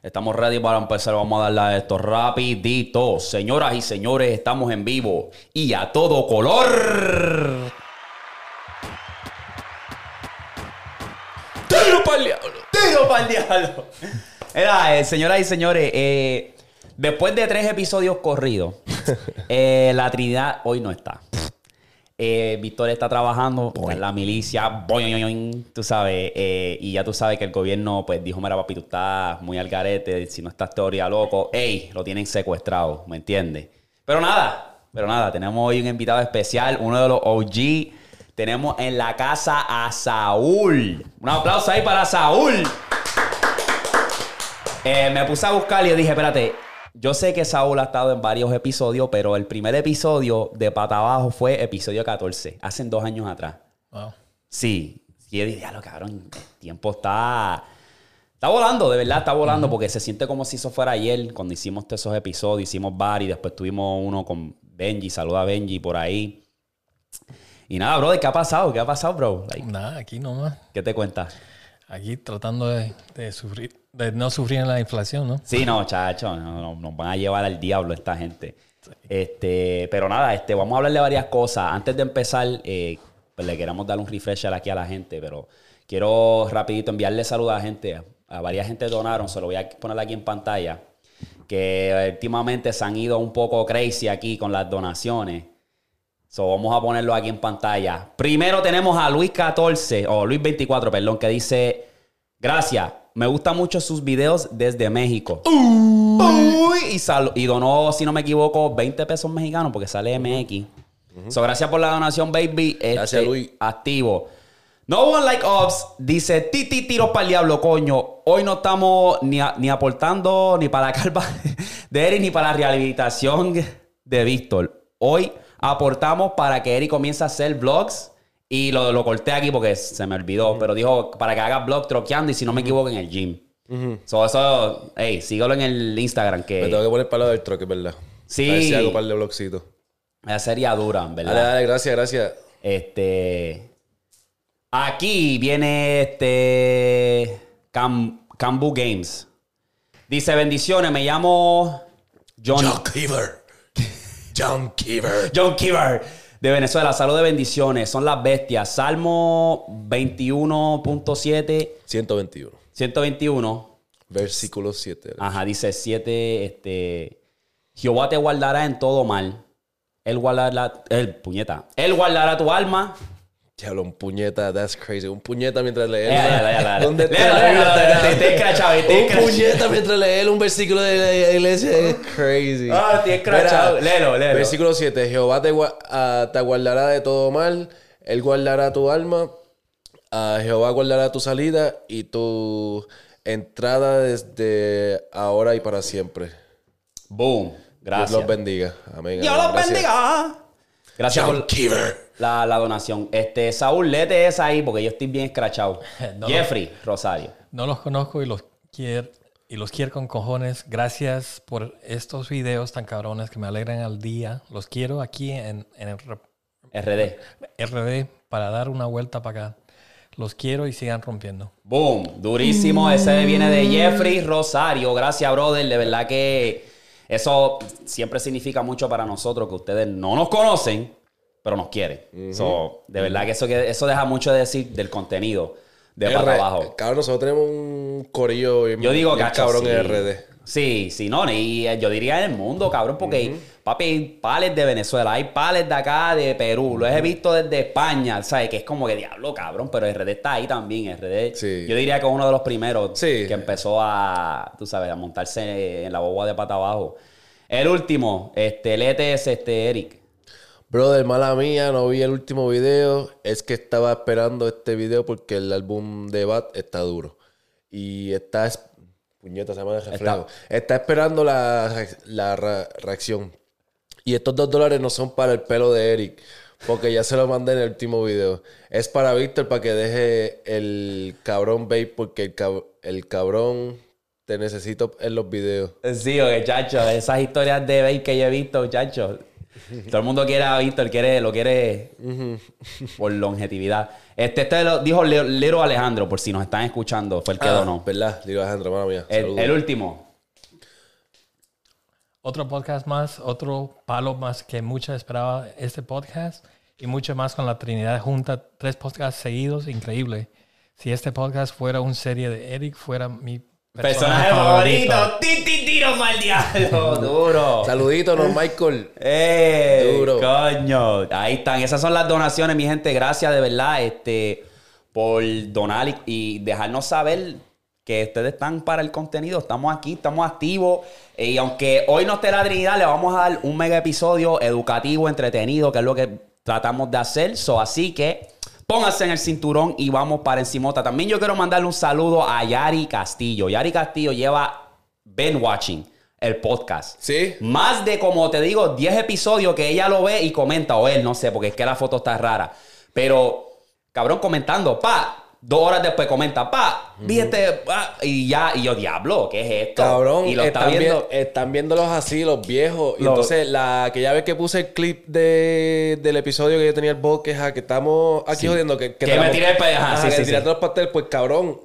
Estamos ready para empezar. Vamos a darle a esto rapidito. Señoras y señores, estamos en vivo y a todo color. ¡Tiro para el diablo! ¡Tiro para el diablo! Era, eh, señoras y señores, eh, después de tres episodios corridos, eh, la Trinidad hoy no está. Eh, Victoria está trabajando en la milicia, boing, tú sabes, eh, y ya tú sabes que el gobierno pues dijo, mira papi, tú estás muy al garete, si no estás teoría loco, ey, lo tienen secuestrado, ¿me entiendes? Pero nada, pero nada, tenemos hoy un invitado especial, uno de los OG, tenemos en la casa a Saúl. Un aplauso ahí para Saúl. Eh, me puse a buscar y yo dije, espérate, yo sé que Saúl ha estado en varios episodios, pero el primer episodio de Pata Abajo fue episodio 14, hace dos años atrás. Wow. Sí. Y yo dije, lo cabrón, el tiempo está... Está volando, de verdad, está volando, porque se siente como si eso fuera ayer, cuando hicimos todos esos episodios, hicimos varios, después tuvimos uno con Benji, saluda a Benji por ahí. Y nada, bro, ¿qué ha pasado? ¿Qué ha pasado, bro? Like, Nada, aquí nomás. ¿Qué te cuentas? Aquí tratando de, de sufrir, de no sufrir en la inflación, ¿no? Sí, no, chacho, no, no, nos van a llevar al diablo esta gente. Este, pero nada, este, vamos a hablar de varias cosas. Antes de empezar, eh, pues le queremos dar un refresher aquí a la gente, pero quiero rapidito enviarle saludos a la gente. A varias gente donaron, se lo voy a poner aquí en pantalla, que últimamente se han ido un poco crazy aquí con las donaciones. So, vamos a ponerlo aquí en pantalla. Primero tenemos a Luis 14, o Luis 24, perdón, que dice, gracias, me gustan mucho sus videos desde México. Uy, y, sal- y donó, si no me equivoco, 20 pesos mexicanos porque sale MX. So, gracias por la donación, baby. Gracias, Este, Luis. Activo. No one like us dice titi tiros para el diablo, coño. Hoy no estamos ni, a- ni aportando ni para la calva de Eric ni para la rehabilitación de Víctor. Hoy aportamos para que Eric comience a hacer vlogs. Y lo, lo corté aquí porque se me olvidó. Pero dijo para que haga vlog troqueando y si no me equivoco en el gym. So, eso, hey, síguelo en el Instagram que Me tengo que poner para lo del troque, ¿verdad? Sí. A ver si hago par de blogcitos. esa sería dura, ¿verdad? Dale, dale, gracias, gracias. Este. Aquí viene este. Cam, Cambu Games. Dice: Bendiciones, me llamo. John. John, Cleaver. John Cleaver. Kiver. De Venezuela, salud de bendiciones. Son las bestias. Salmo 21.7, 121. 121. Versículo 7. Ajá, dice 7. Este. Jehová te guardará en todo mal. Él guardará. Él, puñeta. Él guardará tu alma. Diablo, un puñeta, that's crazy. Un puñeta mientras lee. ¿Dónde está te- escrachado, te Un puñeta mientras lee un versículo de la iglesia. Es crazy. Ah, te escrachado. Léelo, léelo. Versículo 7. Jehová te, ah, te guardará de todo mal. Él guardará tu alma. Ah, Jehová guardará tu salida y tu entrada desde ahora y para siempre. Boom. Gracias. Dios los bendiga. Amén. Dios los bendiga. Gracias John Keever. La, la donación. Este, Saúl, léete esa ahí porque yo estoy bien escrachado. No. Jeffrey Rosario. No los conozco y los quiero y los quiero con cojones. Gracias por estos videos tan cabrones que me alegran al día. Los quiero aquí en, en el RD. RD para dar una vuelta para acá. Los quiero y sigan rompiendo. Boom. Durísimo. Ese viene de Jeffrey Rosario. Gracias, brother. De verdad que eso siempre significa mucho para nosotros que ustedes no nos conocen, pero nos quieren. So, de verdad que eso, que eso deja mucho de decir del contenido de para R- abajo. Cabrón, nosotros tenemos un corillo Yo digo cacho, cabrón sí. en RD. Sí, sí, no, y eh, yo diría en el mundo, cabrón, porque papi, hay pales de Venezuela, hay pales de acá, de Perú, los he visto desde España, ¿sabes? Que es como que diablo, cabrón, pero RD está ahí también, RD. Sí. Yo diría que es uno de los primeros Sí. que empezó a, tú sabes, a montarse en la boba de pata abajo. El último, este, el ETS, este, Eric. Brother, mala mía, no vi el último video. Es que estaba esperando este video porque el álbum de Bat está duro. Y está es- Puñeta, se llama el reflejo. Está, esperando la, la reacción. Y estos dos dólares no son para el pelo de Eric. Porque ya se lo mandé en el último video. Es para Víctor para que deje el cabrón vape. Porque el, cab- el cabrón te necesito en los videos. Sí, oye, chacho, esas historias de Babe que yo he visto, chacho. Todo el mundo quiere a Víctor, quiere, lo quiere por longevidad. Este, este lo dijo Lero Alejandro, por si nos están escuchando, fue el que Ah, donó. ¿Verdad? Digo, Alejandro, mala mía. El, el último. Otro podcast más, otro palo más que mucha esperaba este podcast y mucho más con la Trinidad junta, tres podcasts seguidos, increíble. Si este podcast fuera una serie de Eric, fuera mi Personaje favorito. Ti, ti, tiro mal diablo. Duro. Saludito, no, Michael. ¡Eh! Duro. Coño. Ahí están. Esas son las donaciones, mi gente. Gracias de verdad este, por donar y, y dejarnos saber que ustedes están para el contenido. Estamos aquí, estamos activos. Eh, Y aunque hoy no esté la Trinidad, le vamos a dar un mega episodio educativo, entretenido, que es lo que tratamos de hacer. So, así que pónganse en el cinturón y vamos para encimota. También yo quiero mandarle un saludo a Yari Castillo. Yari Castillo lleva Ben Watching, el podcast. ¿Sí? Más de, como te digo, 10 episodios que ella lo ve y comenta, o él, no sé, porque es que la foto está rara. Pero, cabrón, comentando, pa, dos horas después comenta, pa, vi este, pa, y ya, y yo, diablo, ¿qué es esto? Cabrón, y lo está están, viendo. vi- están viéndolos así, los viejos. Y entonces, la aquella vez que puse el clip de, del episodio que yo tenía el bot, que, que estamos aquí Sí. jodiendo, que, Que me tiré el pe- ajá, ajá, sí, que sí, tiraste sí. los pasteles, pues cabrón.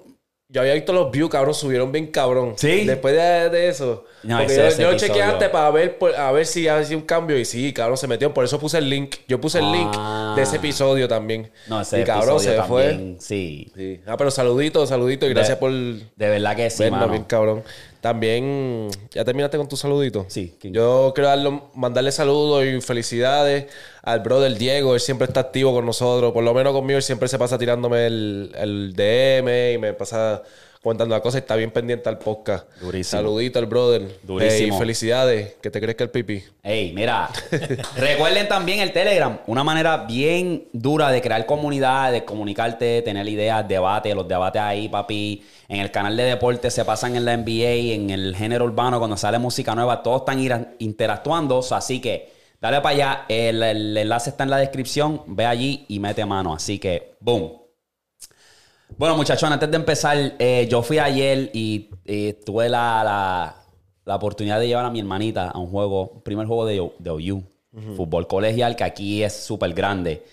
Yo había visto los views, cabrón, subieron bien cabrón. Sí. Después de, de eso. No, porque ese- yo, ese yo lo chequeé antes para ver, por- a ver si había un cambio. Y sí, cabrón, se metió. Por eso puse el link. Yo puse el link Ah. de ese episodio también. No, ese y cabrón, episodio se fue. Sí, Sí. Ah, pero saludito, saludito. Y gracias por de verdad que sí, mano. bien cabrón. También, ¿ya terminaste con tu saludito? Sí. Yo quiero darle, mandarle saludos y felicidades al brother Diego. Él siempre está activo con nosotros. Por lo menos conmigo, él siempre se pasa tirándome el, el DM y me pasa contando las cosas. y Está bien pendiente al podcast. Durísimo. Saludito al brother. Durísimo. Ey, felicidades. Que te que el pipi. Ey, mira, recuerden también el Telegram, una manera bien dura de crear comunidad, de comunicarte, tener ideas, debate, los debates ahí, papi. En el canal de deporte se pasan en la NBA, en el género urbano, cuando sale música nueva, todos están interactuando, así que dale para allá, el, el enlace está en la descripción, ve allí y mete mano, así que, boom. Bueno, muchachos, antes de empezar, eh, yo fui ayer y, tuve la, la- la oportunidad de llevar a mi hermanita a un juego, primer juego de, de OU, fútbol colegial, que aquí es súper grande.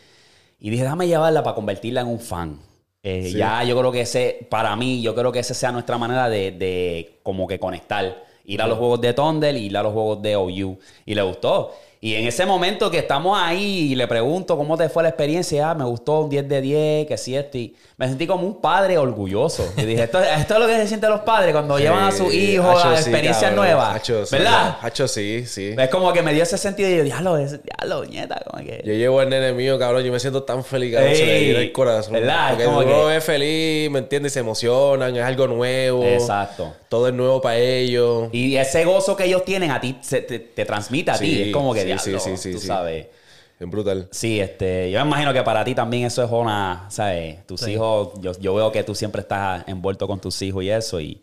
Y dije, déjame llevarla para convertirla en un fan. Eh, Ya yo creo que ese, para mí, yo creo que esa sea nuestra manera de, de como que conectar. Ir a los juegos de Tondel y ir a los juegos de OU. Y le gustó. Y en ese momento que estamos ahí y le pregunto cómo te fue la experiencia, ah, me gustó un 10 de 10, que sí, esto. Y me sentí como un padre orgulloso. Y dije, esto, esto es lo que se sienten los padres cuando llevan a su Sí, hijo hacho, a experiencias nuevas. Hacho, ¿Verdad? Hacho, sí, sí. Es como que me dio ese sentido y yo, diablo, es- diablo, nieta, como que... Yo llevo al nene mío, cabrón. Yo me siento tan feliz, cabrón. se le Ey, el corazón. ¿verdad? Porque Como uno que- lo ve feliz, ¿me entiendes? Se emocionan, es algo nuevo. Exacto. Todo es nuevo para ellos. Y ese gozo que ellos tienen a ti se- te, te transmite a ti. Es como que sí, sí, sí, sí, tú sí. sabes. Es brutal. Sí, este, yo me imagino que para ti también eso es una, ¿sabes? Tus hijos, yo, yo veo que tú siempre estás envuelto con tus hijos y eso. Y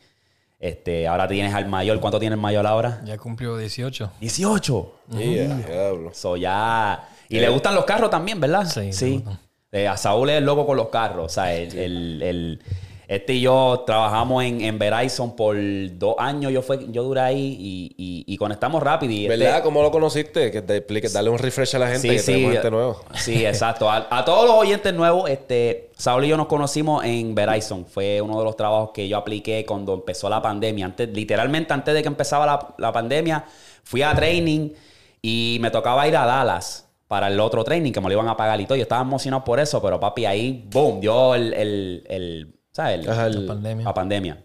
este, ahora tienes al mayor. ¿Cuánto tiene el mayor ahora? Ya cumplió 18. 18. Yeah, diablo. So ya. Y Eh. le gustan los carros también, ¿verdad? Sí, Sí. Eh, a Saúl es loco con los carros. O sea, el, el- el- este y yo trabajamos en, en Verizon por dos años. Yo fue, yo duré ahí y, y- y conectamos rápido. Y este- ¿Verdad? ¿Cómo lo conociste? Que te expliques, darle un refresh a la gente que tenemos gente nueva. Sí, exacto. A, a todos los oyentes nuevos, este, Saúl y yo nos conocimos en Verizon. Fue uno de los trabajos que yo apliqué cuando empezó la pandemia. Antes, literalmente antes de que empezaba la, la pandemia, fui a training y me tocaba ir a Dallas para el otro training que me lo iban a pagar y todo. Yo estaba emocionado por eso, pero papi, ahí, boom, dio el, el, el- ¿sabes? El- Ajá, La pandemia. la pandemia.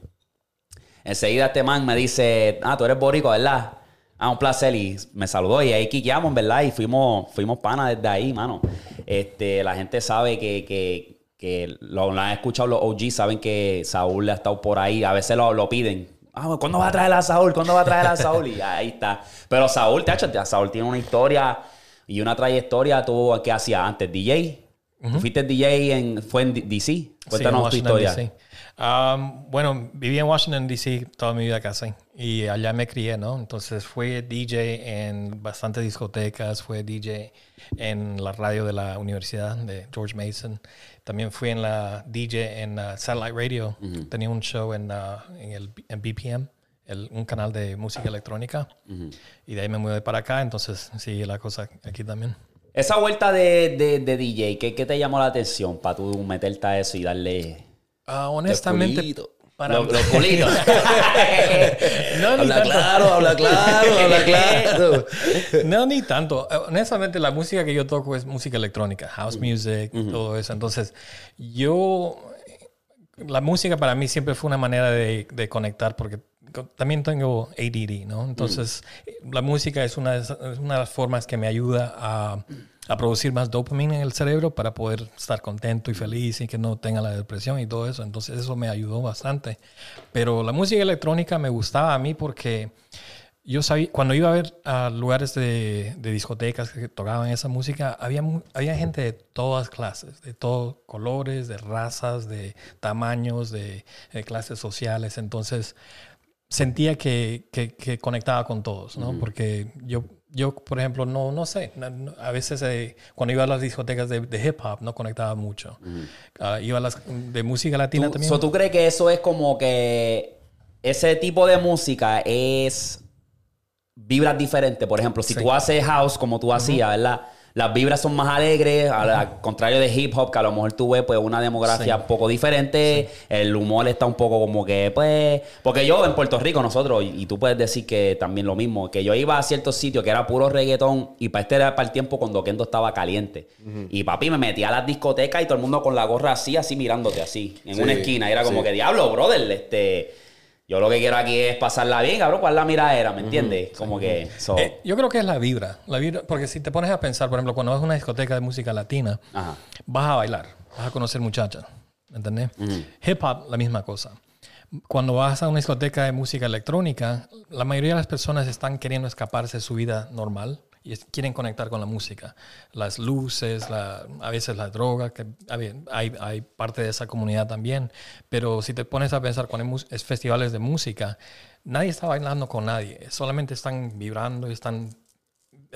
Enseguida este man me dice, ah, tú eres boricua, ¿verdad? Ah, un placer. Y me saludó y ahí quiqueamos, verdad. Y fuimos, fuimos panas desde ahí, mano. Este, la gente sabe que, que, que lo, lo han escuchado los OG, saben que Saúl ha estado por ahí. A veces lo, lo piden. Ah, ¿cuándo va a traer a Saúl? ¿Cuándo va a traer a Saúl? Y ahí está. Pero Saúl, te ya Saúl tiene una historia y una trayectoria. ¿Tú qué hacías antes? ¿DJ? ¿Tú fuiste DJ en, fue en DC? Sí, Cuéntanos tu historia. D.C. Um, bueno, viví en Washington, D.C. toda mi vida casi. Y allá me crié, ¿no? Entonces fui DJ en bastantes discotecas, fui DJ en la radio de la Universidad de George Mason. También fui en la DJ en uh, Satellite Radio. Tenía un show en, uh, en el en BPM, el- un canal de música electrónica. Y de ahí me mudé para acá, entonces sí, la cosa aquí también. Esa vuelta de, de, de DJ, ¿qué, qué te llamó la atención para tú meterte a eso y darle Ah, honestamente, para los, los culitos? no, ni Habla tanto. claro, habla claro, habla claro. No, ni tanto. Honestamente, la música que yo toco es música electrónica, house music, todo eso. Entonces, yo, la música para mí siempre fue una manera de, de conectar porque también tengo ADD, ¿no? Entonces, la música es una, de las formas que me ayuda a, producir más dopamina en el cerebro para poder estar contento y feliz y que no tenga la depresión y todo eso. Entonces, eso me ayudó bastante. Pero la música electrónica me gustaba a mí porque yo sabía, cuando iba a ver lugares de, discotecas que tocaban esa música, había, había gente de todas clases, de todos colores, de razas, de tamaños, de clases sociales. Entonces, sentía que, que- que conectaba con todos, ¿no? Porque yo, yo, por ejemplo, no, no sé, a veces eh, cuando iba a las discotecas de, de hip hop no conectaba mucho. Ah, iba a las de música latina ¿Tú, también. so, ¿Tú crees que eso es como que ese tipo de música es vibras diferentes? Por ejemplo, si Sí. tú haces house como tú hacías, ¿verdad? Las vibras son más alegres, al, al contrario de hip hop, que a lo mejor tú ves pues una demografía Sí. un poco diferente, el humor está un poco como que, pues, porque yo en Puerto Rico, nosotros, y, y tú puedes decir que también lo mismo, que yo iba a ciertos sitios que era puro reggaetón y para este era para el tiempo cuando Kendo estaba caliente. Y papi me metía a las discotecas y todo el mundo con la gorra así, así mirándote así, en Sí, una esquina. Y era como que, diablo, brother, este... Yo lo que quiero aquí es pasarla bien, cabrón, cuál es la miradera, ¿me entiendes? Como que... so- Eh, yo creo que es la vibra, la vibra, porque si te pones a pensar, por ejemplo, cuando vas a una discoteca de música latina, Ajá. vas a bailar, vas a conocer muchachas, ¿me entendés? Hip hop, la misma cosa. Cuando vas a una discoteca de música electrónica, la mayoría de las personas están queriendo escaparse de su vida normal y quieren conectar con la música. Las luces, la- a veces la droga, que a ver, hay, hay parte de esa comunidad también. Pero si te pones a pensar mus- es festivales de música, nadie está bailando con nadie, solamente están vibrando y están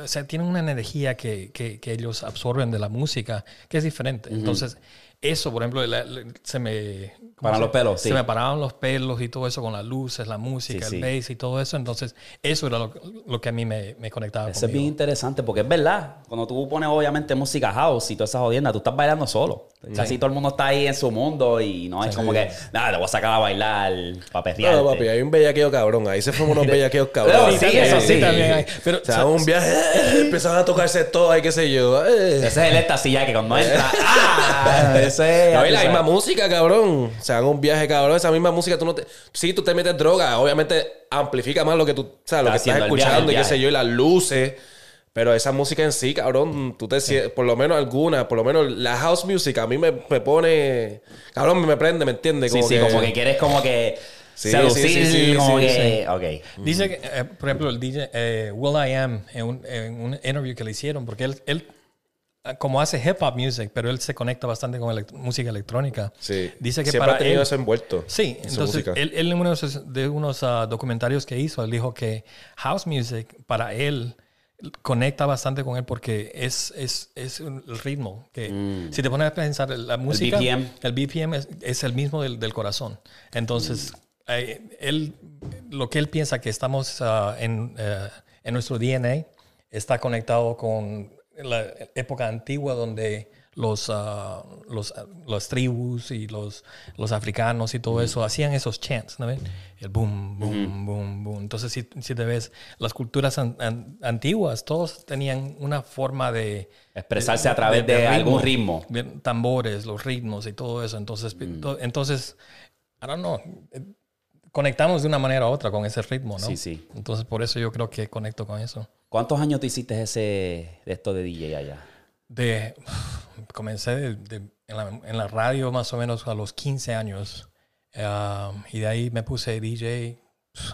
o sea, tienen una energía que, que- que ellos absorben de la música que es diferente. Entonces, eso, por ejemplo, la- la- se me... ¿cómo Paran se- los pelos, Se me paraban los pelos y todo eso con las luces, la música, Sí, el sí. bass y todo eso. Entonces, eso era lo, lo que a mí me, me conectaba Eso es bien conmigo. interesante porque es verdad. Cuando tú pones obviamente música house y todas esas jodiendas, tú estás bailando solo. Casi todo el mundo está ahí en su mundo y no es como que, nada, te voy a sacar a bailar para. No, papi, hay un bellaqueo cabrón. Ahí se fueron unos bellaqueos cabrones. sí, eso sí. también hay. Pero, Se dan un viaje, eh, empezaron a tocarse todo, hay qué sé yo. eh. Ese es el éxtasis ya que cuando entra, ¡ah! Ese No, es... y la misma música, cabrón. Se dan un viaje, cabrón. Esa misma música, tú no te. Sí, tú te metes droga. Obviamente amplifica más lo que tú. O sea, lo que estás escuchando viaje, y qué sé yo, y las luces. Pero esa música en sí, cabrón, tú te sie- por lo menos alguna, por lo menos la house music a mí me, me pone, cabrón, me prende, ¿me entiendes? Sí, sí, como que quieres como que Sí, seducir, sí, sí, sí, como sí, que... Ok. Dice que, eh, por ejemplo, el DJ eh, Will I Am, en un, en un interview que le hicieron, porque él, él como hace hip hop music, pero él se conecta bastante con elect- música electrónica. Sí. Dice que Siempre para ha tenido él, eso envuelto. Sí, en su entonces música. él, él en uno de esos- de unos ah, documentarios que hizo, él dijo que house music para él conecta bastante con él porque es, es, es el ritmo. Que Si te pones a pensar, la música, BPM. el BPM es, es el mismo del, del corazón. Entonces, eh, él, lo que él piensa que estamos ah, en, eh, en nuestro DNA está conectado con la época antigua donde los, ah, los, ah, las tribus y los, los africanos y todo eso hacían esos chants, ¿no ven? El boom, boom, boom, boom. Entonces, si, si te ves, las culturas an- an- antiguas, todos tenían una forma de... Expresarse a través de algún ritmo. tambores, los ritmos y todo eso. Entonces, Mm. to- entonces I don't know, eh, conectamos de una manera u otra con ese ritmo, ¿no? Sí, sí. Entonces, por eso yo creo que conecto con eso. ¿Cuántos años tú hiciste ese, de esto de DJ allá? De, comencé de- de- en, la, en la radio más o menos a los 15 años. Um, y de ahí me puse DJ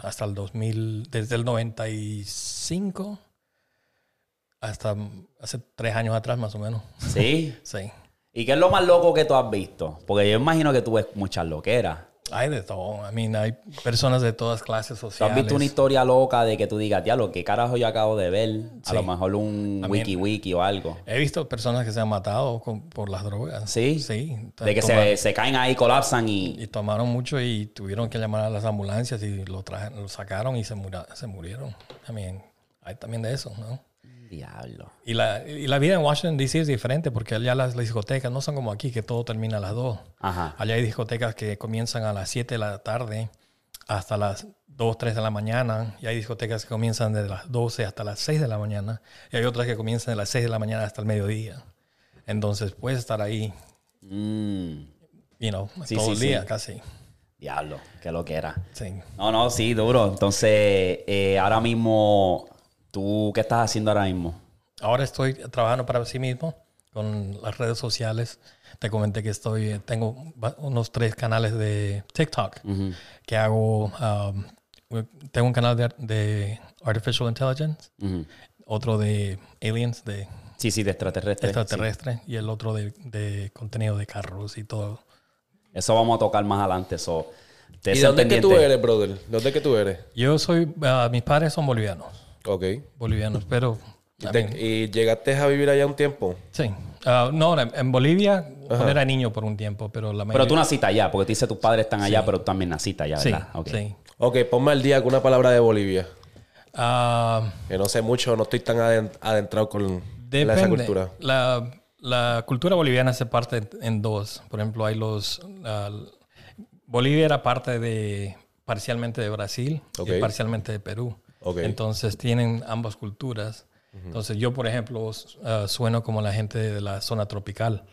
hasta el 2000, desde el 95 hasta hace tres años atrás más o menos. ¿Sí? Sí. ¿Y qué es lo más loco que tú has visto? Porque yo imagino que tú ves muchas loqueras. Hay de todo. I mean, hay personas de todas clases ¿Tú sociales. has visto una historia loca de que tú digas, diablo, qué carajo yo acabo de ver? A Sí. lo mejor un wiki wiki o algo. He visto personas que se han matado con- por las drogas. ¿Sí? Sí. De que Toma- se, se caen ahí, colapsan y... Y tomaron mucho y tuvieron que llamar a las ambulancias y lo, traje- lo sacaron y se, mura- se murieron. También hay también de eso, ¿no? Diablo. Y la, y la vida en Washington, D.C. es diferente porque allá las, las discotecas no son como aquí, que todo termina a las 2. Ajá. Allá hay discotecas que comienzan a las 7 de la tarde hasta las 2, 3 de la mañana. Y hay discotecas que comienzan desde las 12 hasta las 6 de la mañana. Y hay otras que comienzan de las 6 de la mañana hasta el mediodía. Entonces puedes estar ahí, Mm, you know, Sí, todo sí, el sí. día casi. diablo, qué lo que era. Sí. No, no, sí, duro. Entonces, eh, ahora mismo, ¿tú qué estás haciendo ahora mismo? Ahora estoy trabajando para sí mismo con las redes sociales. Te comenté que estoy, tengo va- unos tres canales de TikTok que hago. um, tengo un canal de, de Artificial Intelligence, otro de Aliens, de Sí, sí, de extraterrestre. extraterrestre, y el otro de, de contenido de carros y todo. Eso vamos a tocar más adelante. So, te ¿Y sé dónde es que tú eres, brother? ¿Dónde es que tú eres? Yo soy, uh, mis padres son bolivianos, Ok. bolivianos, pero ¿Y, te- llegaste a vivir allá un tiempo? sí. Uh, no, en, en Bolivia cuando era niño por un tiempo, pero la Pero tú mayoría- naciste allá, porque tú dices tus padres están allá, pero tú también naciste allá, sí, ¿verdad? Ok. sí. Ok, ponme al día con una palabra de Bolivia. Ah, Que no sé mucho, no estoy tan aden- adentrado con la- esa Depende. cultura. La, la cultura boliviana se parte en dos. Por ejemplo, hay los... ah, Bolivia era parte de parcialmente de Brasil y parcialmente de Perú. Ok. Entonces tienen ambas culturas. Entonces yo, por ejemplo, ah, sueno como la gente de la zona tropical.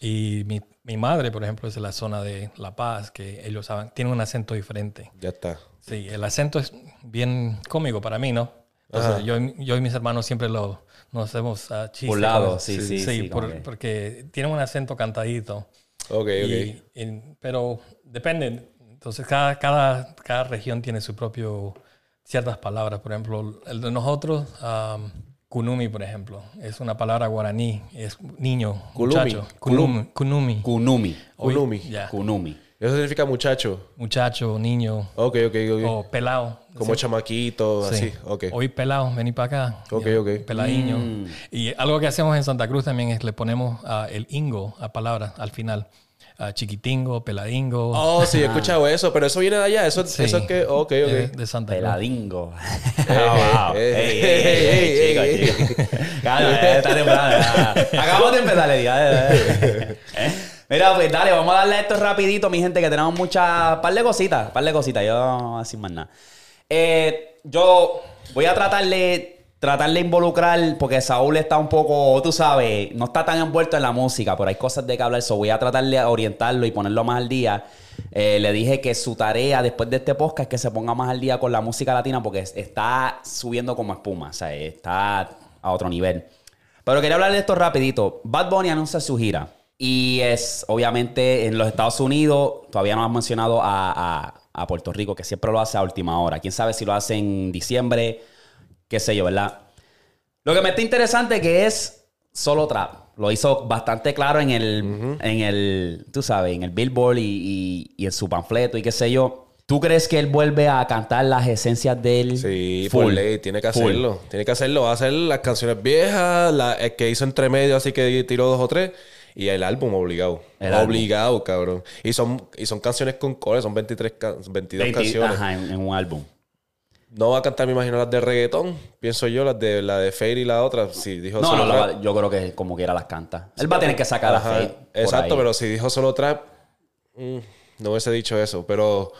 Y mi, mi madre, por ejemplo, es de la zona de La Paz, que ellos saben, tienen un acento diferente. Ya está. Sí, el acento es bien cómico para mí, ¿no? Entonces, yo, yo y mis hermanos siempre lo, nos hacemos uh, chistes. Burlados, con- sí, sí, sí, como por- que- porque tienen un acento cantadito. Ok, ok. Y- y- pero depende. Entonces, cada, cada, cada región tiene su propio, ciertas palabras. Por ejemplo, el de nosotros, um, kunumi, por ejemplo, es una palabra guaraní, es niño, Kulumi. muchacho. Kunumi. Kunumi. Kunumi. Hoy- Kunumi. ya. Kunumi. Eso significa muchacho. Muchacho, niño, Ok, ok, ok. o pelado. Como chamaquito, Sí. así. Ok. Hoy pelado, vení para acá. Ok, Ya, ok. Peladiño. Mm. Y algo que hacemos en Santa Cruz también es le ponemos ah, el ingo a palabras al final. Ah, chiquitingo, peladingo. Oh, sí, he escuchado eso, pero eso viene de allá. Eso, Sí. eso es que. Ok, de, ok. de Santa Cruz. Peladingo. eh, eh, eh, eh, eh, eh. Acabamos de empezar el día. eh. Mira, pues dale, vamos a darle esto rapidito, mi gente, que tenemos muchas, par de cositas, par de cositas, yo no voy a decir más nada. Eh, yo voy a tratarle, tratarle de involucrar, porque Saúl está un poco, tú sabes, no está tan envuelto en la música, pero hay cosas de que hablar, so voy a tratarle de orientarlo y ponerlo más al día. Eh, le dije que su tarea después de este podcast es que se ponga más al día con la música latina, porque es- está subiendo como espuma, o sea, está a otro nivel. Pero quería hablar de esto rapidito. Bad Bunny anuncia su gira. Y es, obviamente, en los Estados Unidos, todavía no has mencionado a- a Puerto Rico, que siempre lo hace a última hora. Quién sabe si lo hace en diciembre, qué sé yo, ¿verdad? Lo que me está interesante que es solo trap. Lo hizo bastante claro en el, en el tú sabes, en el Billboard y, y- y en su panfleto y qué sé yo. ¿Tú crees que él vuelve a cantar las esencias de él? Sí, Full. por ley, tiene que Full. hacerlo. Tiene que hacerlo. Va a hacer las canciones viejas, la, el que hizo entre medio, así que tiró dos o tres. Y el álbum obligado. El álbum. obligado, cabrón. Y son, y son canciones con core, son 23, ca- 22 20 canciones. Ajá, en, en un álbum. No va a cantar, me imagino, las de reggaetón. Pienso yo, las de la de Fade y la otra. Si dijo No, solo no, trap. la- yo creo que como quiera las canta. Él va a tener que sacar a por Exacto, ahí. pero si dijo solo trap, mm, no hubiese dicho eso. Pero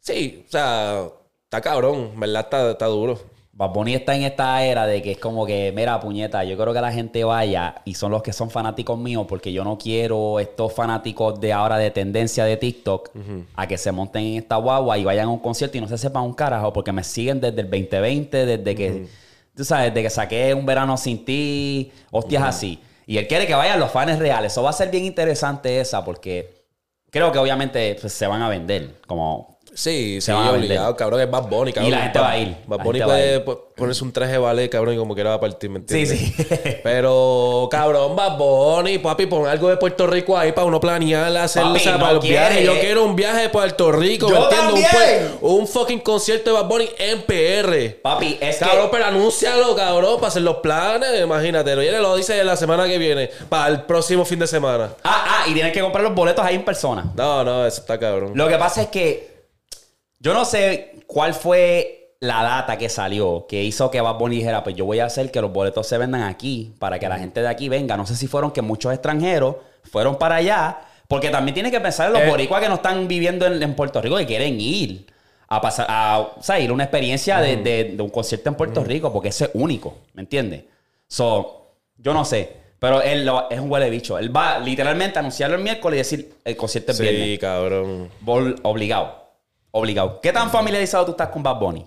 sí, o sea, está cabrón. ¿Verdad? Está, está duro. Bad Bunny está en esta era de que es como que, mira, puñeta, yo creo que la gente vaya y son los que son fanáticos míos porque yo no quiero estos fanáticos de ahora de tendencia de TikTok a que se monten en esta guagua y vayan a un concierto y no se sepan un carajo porque me siguen desde el 2020, desde que, tú sabes, desde que saqué Un Verano Sin Ti, hostias así. Y él quiere que vayan los fans reales. Eso va a ser bien interesante esa porque creo que obviamente pues, se van a vender como Sí, sí, Se van a obligado, cabrón. Es Bad Bunny, cabrón. la gente va a ir. Bad Bunny a puede ponerse un traje de ballet, cabrón, y como quiera va a partir, ¿me entiendes? Sí, sí. Pero, cabrón, Bad Bunny, papi, pon algo de Puerto Rico ahí para uno planear, Papi, o sea, no para los viajes. Yo quiero un viaje de Puerto Rico, Yo ¿me entiendes? Un, un fucking concierto de Bad Bunny en PR. Papi, es Cabrón, que... pero anúncialo, cabrón, para hacer los planes. Imagínate, viene lo dice la semana que viene, para el próximo fin de semana. Ah, ah, y tienes que comprar los boletos ahí en persona. No, no, eso está cabrón. Lo que pasa es que yo no sé cuál fue la data que salió que hizo que Bad Bunny dijera, pues yo voy a hacer que los boletos se vendan aquí para que la gente de aquí venga. No sé si fueron que muchos extranjeros fueron para allá, porque también tienes que pensar en los Eh. boricuas que no están viviendo en, en Puerto Rico que quieren ir a pasar, a, o sea, ir a una experiencia de, de- de un concierto en Puerto Rico, porque ese es único, ¿me entiendes? So, yo no sé. Pero él lo- es un huele bicho. Él va literalmente a anunciarlo el miércoles y decir el concierto es viernes. Sí, cabrón. Vol- obligado. Obligado. ¿Qué tan familiarizado tú estás con Bad Bunny?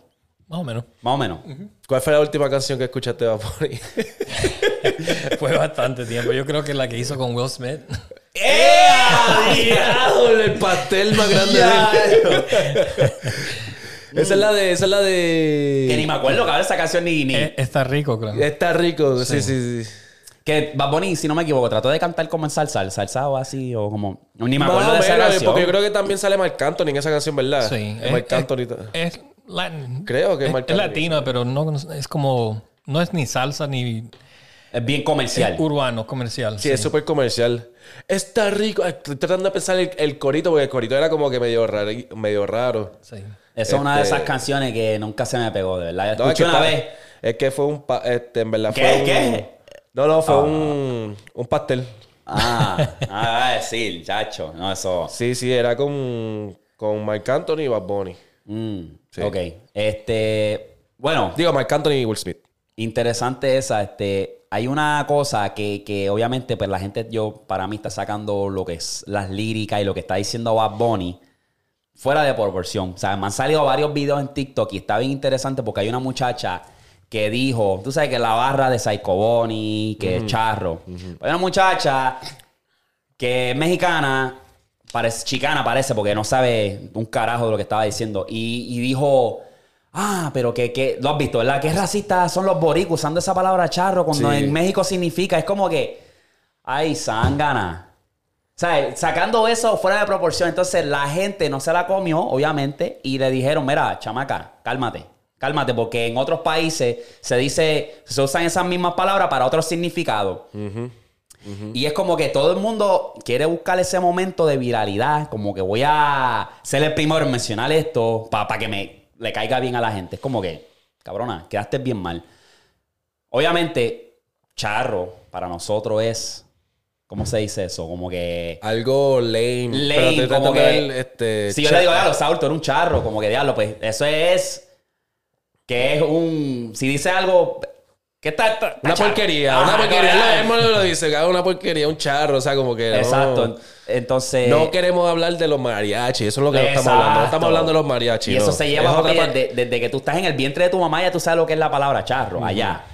Más o menos. Más o menos. ¿Cuál fue la última canción que escuchaste de Bad Bunny? Fue bastante tiempo. Yo creo que la que hizo con Will Smith. ¡Eh! ¡Diablo! El pastel más grande de Esa es la de. Esa es la Que ni de. me acuerdo, cabrón, esa canción ni... ni- Eh, Está rico, claro. Está rico. Sí, sí, sí. Que Bad Bunny, si no me equivoco, trató de cantar como en salsa, salsa o así, o como... Ni me Más acuerdo de esa menos, canción. Porque yo creo que también sale Marc Anthony en esa canción, ¿verdad? Sí. Es Marc Anthony. es Latin. Creo que es es, es latina, pero no es como. No es ni salsa ni Es bien comercial. urbano, comercial. Sí, es súper comercial. Está rico. Estoy tratando de pensar el, el corito, porque el corito era como que medio raro. Medio raro. Sí. Esa es una de Este- esas canciones que nunca se me pegó, de verdad. No, es Escuché que una está- vez... Es que fue un. pa- este, en verdad ¿Qué? fue un. No, no, fue un. Un pastel. Ah, ah, decir, chacho. No, eso... Sí, sí, era con. Con Marc Anthony y Bad Bunny. Mm, Sí. Ok. Este... Bueno, Digo, Marc Anthony y Will Smith. interesante esa. Este, hay una cosa que, que obviamente, pues la gente, yo, para mí, está sacando lo que es las líricas y lo que está diciendo Bad Bunny fuera de proporción. O sea, me han salido varios videos en TikTok y está bien interesante porque hay una muchacha que dijo, tú sabes que la barra de Psycho Bonnie, que es charro. Hay una muchacha que es mexicana, parece, chicana parece, porque no sabe un carajo de lo que estaba diciendo. Y, y dijo, ah, pero que, que, lo has visto, ¿verdad? Que racistas son los boricos usando esa palabra charro cuando Sí. en México significa, es como que, ay, zángana. O sea, sacando eso fuera de proporción, entonces la gente no se la comió, obviamente, y le dijeron, mira, chamaca, cálmate, cálmate, porque en otros países se dice, se usan esas mismas palabras para otros significados. Y es como que todo el mundo quiere buscar ese momento de viralidad, como que voy a ser el primero en mencionar esto para que me le caiga bien a la gente. Es como que, cabrona, quedaste bien mal. Obviamente, charro para nosotros es, ¿cómo se dice eso? Como que... Algo lame. Lame, pero estoy como que... de ver, este, si yo le digo, diablo, Saúl, tú eres un charro, como que diablo, pues eso es... Que es un... Si dice algo... ¿Qué está? está- Una charro. porquería, una porquería. no, Él lo dice, que una porquería, un charro, o sea, como que. no- Exacto. Entonces... No queremos hablar de los mariachis, eso es lo que no estamos hablando. No estamos hablando de los mariachis. Y eso no. se Es lleva parte- desde, desde que tú estás en el vientre de tu mamá, ya tú sabes lo que es la palabra charro, allá.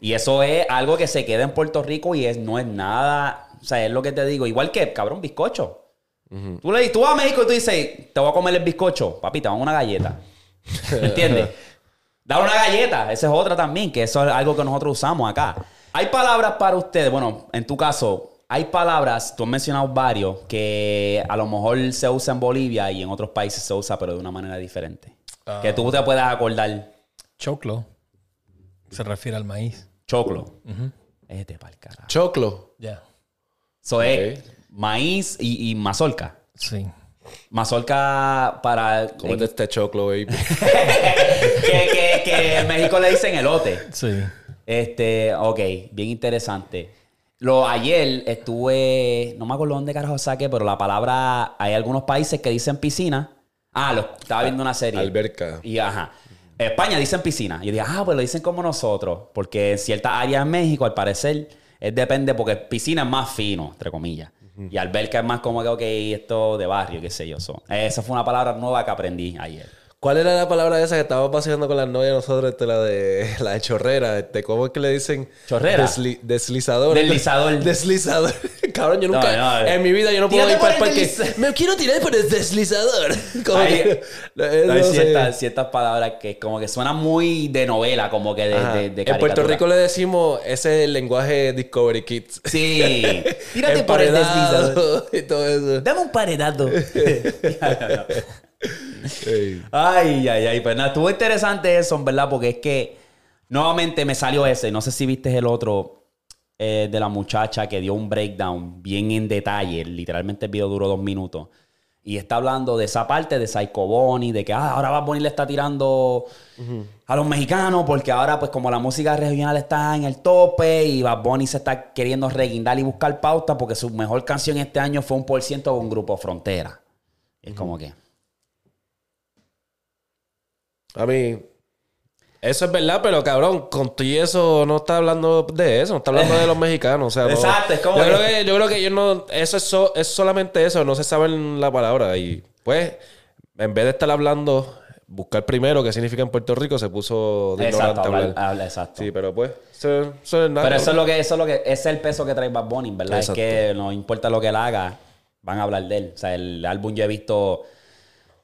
Y eso es algo que se queda en Puerto Rico y es, no es nada. O sea, es lo que te digo. Igual que, cabrón, bizcocho. Tú le tú vas a México y tú dices, te voy a comer el bizcocho. Papi, te van una galleta. ¿Me entiendes? Dar una galleta, esa es otra también, que eso es algo que nosotros usamos acá. Hay palabras para ustedes, bueno, en tu caso, hay palabras, tú has mencionado varios, que a lo mejor se usa en Bolivia y en otros países se usa, pero de una manera diferente. Que tú te puedas acordar. Choclo se refiere al maíz. Choclo. Este pa'l carajo. Choclo. Ya. Eso es maíz y, y mazorca. Sí. Mazorca para... Cómete este choclo, baby. que, que, que en México le dicen elote. Sí. Este, ok, bien interesante. Lo, ayer estuve, no me acuerdo dónde carajo saqué, pero la palabra, hay algunos países que dicen piscina. Ah, lo, estaba viendo una serie. Alberca. Y ajá. España dicen piscina. Y yo dije, ah, pues lo dicen como nosotros. Porque en ciertas áreas en México, al parecer, es depende, porque piscina es más fino, entre comillas. Y alberca es más como que, ok, esto de barrio, qué sé yo. So, esa fue una palabra nueva que aprendí ayer. ¿Cuál era la palabra esa que estábamos paseando con las novias nosotros? Este, la de la de chorrera. Este, ¿Cómo es que le dicen? ¿Chorrera? Desli- deslizador. Deslizador. Deslizador. cabrón, yo nunca. No, no, en mi vida yo no puedo ir para el parque. Me quiero tirar por el deslizador. Como Hay- que- no Hay sé. ciertas, ciertas palabras que como que suenan muy de novela, como que de, de, de en Puerto. Rico le decimos ese es el lenguaje Discovery Kids. Sí. Tírate por el deslizador. Y todo eso. Dame un paredado. Ey. Ay, ay, ay. Pues nada, estuvo interesante eso, en verdad, porque es que nuevamente me salió ese. No sé si viste el otro eh, de la muchacha que dio un breakdown bien en detalle. Literalmente el video duró dos minutos. Y está hablando de esa parte de Psycho Bonnie, de que ah, ahora Bad Bunny le está tirando a los mexicanos, porque ahora, pues, como la música regional está en el tope y Bad Bunny se está queriendo reguindar y buscar pauta, porque su mejor canción este año fue un por ciento con Grupo Frontera. Es como que. A mí, eso es verdad, pero cabrón, con y eso no está hablando de eso, no está hablando de los mexicanos. O sea, no- Exacto, es como Yo, creo que, yo creo que ellos no. Eso es, so- es solamente eso, no se saben la palabra. Y pues, en vez de estar hablando, buscar primero qué significa en Puerto Rico, se puso de Exacto, hablar- hablar. habla- exacto. Sí, pero pues, eso, eso es nada. Pero eso es lo que, eso es lo que, ese es el peso que trae Bad Bunny, ¿verdad? Exacto. Es que no importa lo que él haga, van a hablar de él. O sea, el álbum yo he visto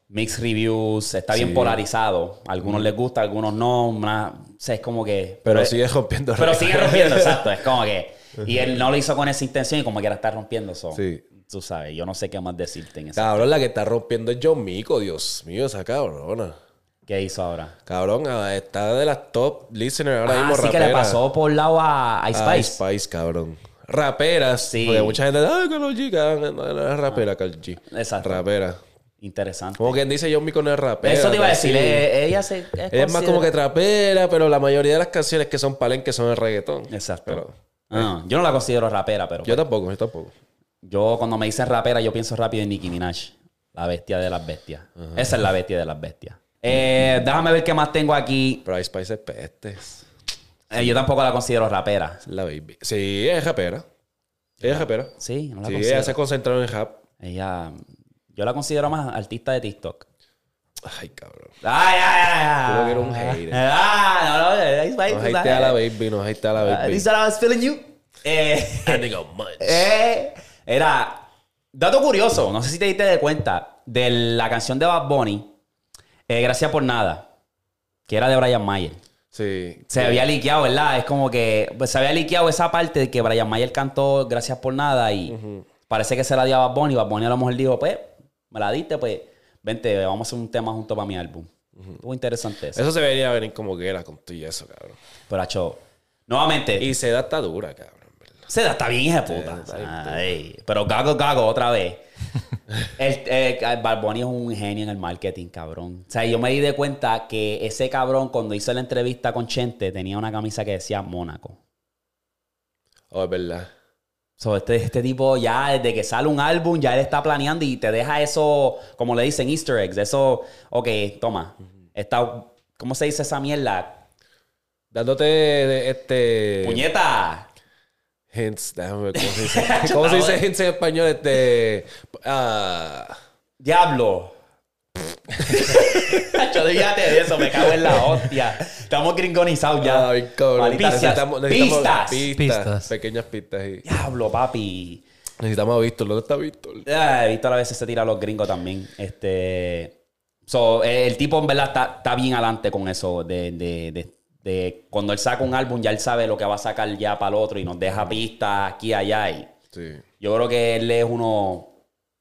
mixed reviews, está bien Sí. polarizado. A algunos les gusta, a algunos no. una- o sea, es como que. Pero sigue rompiendo. Pero sigue rompiendo, exacto. Es como que. Y él no lo hizo con esa intención y como quiera estar rompiendo eso. Sí. Tú sabes, yo no sé qué más decirte en eso. Cabrón, la que está rompiendo es John Mico, Dios mío, esa cabrona. ¿Qué hizo ahora? Cabrón, ah, está de las top listeners ahora Ah, mismo sí que le rapera. pasó por lado a, a Ice Ah, Spice. Spice, cabrón. Raperas. Sí. Porque mucha gente, ay, Karol G, cabrón, no, no es rapera, Karol G. Exacto. Rapera. Interesante. Como quien dice, John Mico no es rapera. Eso te iba a decir. eh, ella se. Ella es más como que trapera, pero la mayoría de las canciones que son palenques son el reggaetón. Exacto. Pero Ah, yo no la considero rapera, pero yo tampoco, yo tampoco. yo cuando me dicen rapera, yo pienso rápido en Nicki Minaj, la bestia de las bestias. Esa es la bestia de las bestias. Eh, déjame ver qué más tengo aquí. Pero Ice Spice es peste. Eh, yo tampoco la considero rapera. La baby. Sí, es rapera. Ella es rapera. Sí, no la Sí, considero. ella se concentró en rap. Ella, yo la considero más artista de TikTok. Ay, cabrón. Ay, ay, ay, lo que eres un hater. Ah, no, no, No tú hatea a la baby, no hatea a la Ah, baby. This is what I was feeling you. Eh, I think I'm much. Eh, era. Dato curioso, no sé si te diste de cuenta de la canción de Bad Bunny, eh, Gracias por Nada, que era de Brian Mayer. Sí. Se había liqueado, ¿verdad? Es como que pues, se había liqueado esa parte de que Brian Mayer cantó Gracias por Nada y parece que se la dio a Bad Bunny. Bad Bunny a lo mejor dijo, pues, me la diste, pues, vente, vamos a hacer un tema junto para mi álbum. Estuvo interesante eso. Eso se debería venir como que era con todo y eso, cabrón. Pero, hecho, nuevamente, Y Seda está dura, cabrón. ¿verdad? Se da, está bien, hija puta. Ay, pero Gago, Gago, otra vez. El, Bunny es un genio en el marketing, cabrón. O sea, yo me di de cuenta que ese cabrón, cuando hizo la entrevista con Chente, tenía una camisa que decía Mónaco. Oh, es verdad. So, este, este tipo ya desde que sale un álbum, ya él está planeando y te deja eso, como le dicen, easter eggs. Eso, ok, toma. Está, ¿Cómo se dice esa mierda? Dándote este. ¡Puñeta! Hints. Déjame ver cómo se dice. ¿Cómo se dice hints en español? Este. Ah. ¡Diablo! Yo dígate de eso, me cago en la hostia. Estamos gringonizados ya. Ay, cabrón. Necesitamos, necesitamos Pistas. pistas. Pistas. Pequeñas pistas. y- Diablo, papi. Necesitamos a Víctor. ¿Dónde está Víctor? Ah, He visto a veces se tira a los gringos también. Este. So, eh, el tipo en verdad está, está bien adelante con eso. De, de- de- de cuando él saca un álbum, ya él sabe lo que va a sacar ya para el otro y nos deja pistas aquí y allá. Y Sí. yo creo que él es uno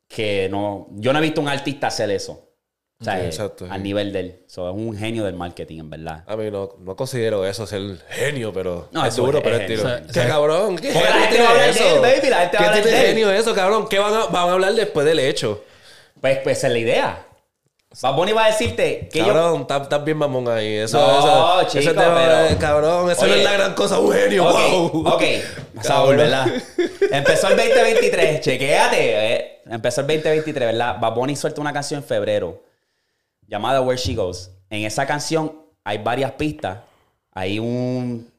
que no. Yo no he visto un artista hacer eso. O sea, Sí, eh, exacto, al sí. nivel de él. So, es un genio del marketing, en verdad. A mí no, no considero eso ser genio, pero No, es eso duro, es pero es tiro. O sea, ¿Qué o sea, cabrón? ¿Qué la genio gente va a hablar de eso? él, baby, la gente va a ¿Qué hablar tiene de él. genio eso, cabrón? ¿Qué van a, van a hablar después del hecho? Pues, pues esa es la idea. Bad Bunny va a decirte que yo. cabrón, estás estás bien mamón ahí. Eso, No, eso, chico, tema, pero- cabrón, eso no es la gran cosa, un genio, Ok, wow. ok. Saúl, ¿verdad? Empezó el 2023, chequéate. eh. Empezó el 2023, ¿verdad? Bad Bunny suelta una canción en febrero llamada Where She Goes. En esa canción hay varias pistas. Hay un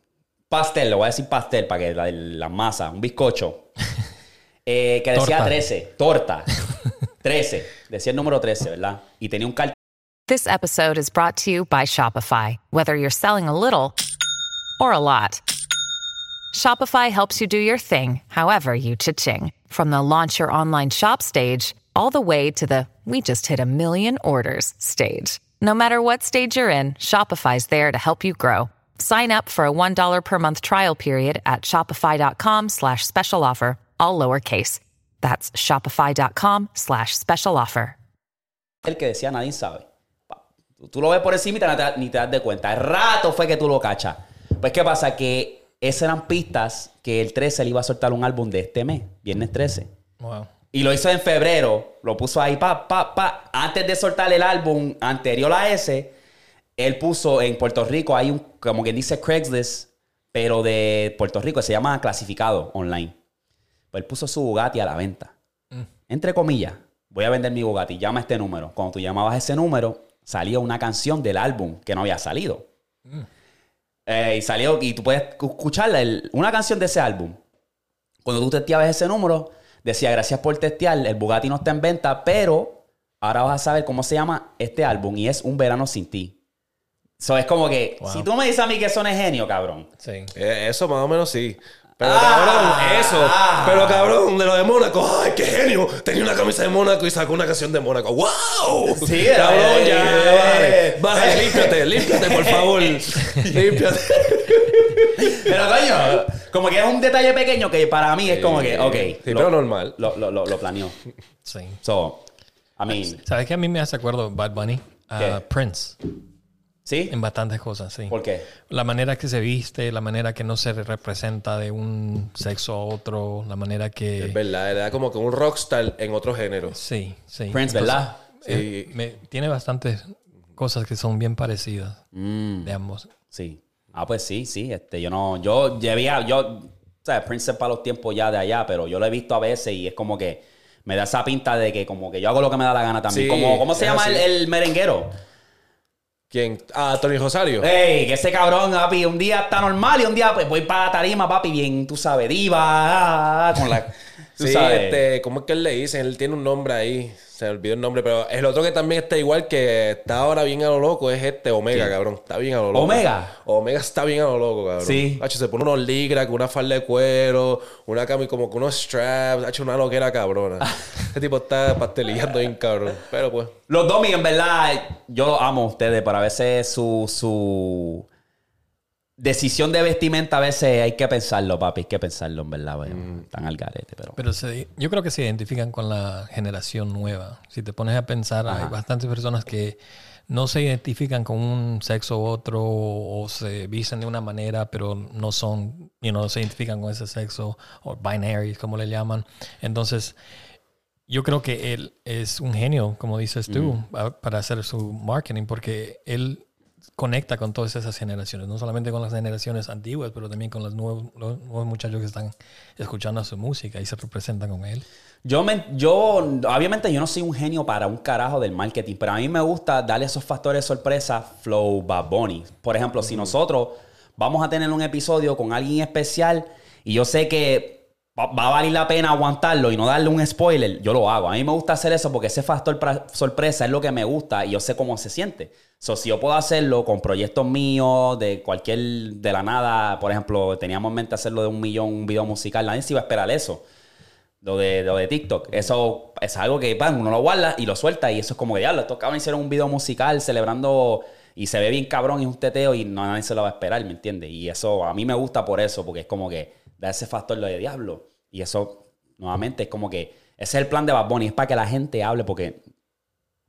pastel, le voy a decir pastel para que la, la masa, un bizcocho. eh, que decía Torta. 13, torta. 13, decía el número 13, ¿verdad? Y tenía un cartel. This episode is brought to you by Shopify. Whether you're selling a little or a lot, Shopify helps you do your thing, however you cha-ching. From the launch your online shop stage, all the way to the we just hit a million orders stage. No matter what stage you're in, Shopify's there to help you grow. Sign up for a $1 per month trial period at shopify.com slash special offer, all lowercase. That's shopify.com slash special offer. El que decía nadie sabe. Tú, tú lo ves por encima y te- te- ni te das de cuenta. El rato fue que tú lo cachas. Pues, ¿qué pasa? Que esas eran pistas que el 13 le iba a soltar un álbum de este mes, viernes 13. Wow. Y lo hizo en febrero, lo puso ahí, pa, pa, pa. Antes de soltar el álbum anterior a ese, él puso en Puerto Rico, hay un, como que dice Craigslist, pero de Puerto Rico, se llama clasificado online. Pues él puso su Bugatti a la venta. Entre comillas, voy a vender mi Bugatti, llama este número. Cuando tú llamabas ese número, salía una canción del álbum que no había salido. Eh, y salió, y tú puedes escucharla, el- una canción de ese álbum. Cuando tú testeabas ese número, decía gracias por testear, el Bugatti no está en venta, pero ahora vas a saber cómo se llama este álbum y es Un Verano Sin Ti. Eso es como que, Wow. si tú me dices a mí que son es genio, cabrón. Sí. Eh, Eso más o menos sí. Pero Ah, cabrón, eso. ah. Pero cabrón, de lo de Mónaco. ¡Ay, qué genio! Tenía una camisa de Mónaco y sacó una canción de Mónaco. ¡Wow! Sí, cabrón, eh, ya, eh, vale. Vale, límpiate, límpiate, por favor. límpiate. Pero coño, como que es un detalle pequeño que para mí es como que, ok. Sí, lo, pero normal. Lo, lo, lo, lo planeó. Sí. So, I mean, ¿Sabes qué a mí me hace acuerdo Bad Bunny? ¿Qué? Prince. ¿sí? En bastantes cosas, sí. ¿Por qué? La manera que se viste, la manera que no se representa de un sexo a otro, la manera que... Es verdad, era como que un rockstar en otro género. Sí, sí. Prince, ¿verdad? Sí. Me- tiene bastantes cosas que son bien parecidas Mm. de ambos. Sí. Ah, pues sí, sí. Este, yo no, yo llevía, yo, o sea, Prince para los tiempos ya de allá, pero yo lo he visto a veces y es como que me da esa pinta de que como que yo hago lo que me da la gana también. Sí, como, ¿Cómo se llama el, el merenguero? ¿Quién? Ah, Tony Rosario. Ey, que ese cabrón, papi, un día está normal y un día pues voy para la tarima, papi, bien, tú sabes, diva, ah, con la... Tú sí, sabes. este, ¿cómo es que él le dice? Él tiene un nombre ahí. Se me olvidó el nombre, pero el otro que también está igual que está ahora bien a lo loco es este Omega, cabrón. Está bien a lo loco. ¿Omega? Omega está bien a lo loco, cabrón. Sí. Hacho, se pone unos ligras con una falda de cuero, una cami como con unos straps. Ha hecho una loquera cabrona. este tipo está pastelillando bien, cabrón. Pero pues. Los Domi, en verdad, yo los amo a ustedes, pero a veces su, su decisión de vestimenta, a veces hay que pensarlo, papi, hay que pensarlo, en verdad, güey. Están al garete, pero... Pero se- yo creo que se identifican con la generación nueva. Si te pones a pensar, hay bastantes personas que no se identifican con un sexo u otro o se visten de una manera, pero no son, you know, no se identifican con ese sexo o binary, como le llaman. Entonces, yo creo que él es un genio, como dices tú, a- para hacer su marketing, porque él conecta con todas esas generaciones, no solamente con las generaciones antiguas, pero también con los nuevos, los nuevos muchachos que están escuchando su música y se representan con él. Yo, me, yo, obviamente yo no soy un genio para un carajo del marketing, pero a mí me gusta darle esos factores de sorpresa flow Bad Bunny. Por ejemplo, si nosotros vamos a tener un episodio con alguien especial y yo sé que va, a valer la pena aguantarlo y no darle un spoiler, yo lo hago. A mí me gusta hacer eso porque ese factor sorpresa es lo que me gusta y yo sé cómo se siente. So, si yo puedo hacerlo con proyectos míos, de cualquier, de la nada, por ejemplo, teníamos en mente hacerlo de un millón, un video musical, nadie se iba a esperar eso. Lo de, lo de TikTok. Eso es algo que uno lo guarda y lo suelta. Y eso es como que ya, estos cabrones hicieron un video musical celebrando y se ve bien cabrón y es un teteo y nadie se lo va a esperar, ¿me entiendes? Y eso a mí me gusta por eso, porque es como que da ese factor de diablo. Y eso, nuevamente, es como que ese es el plan de Bad Bunny, es para que la gente hable, porque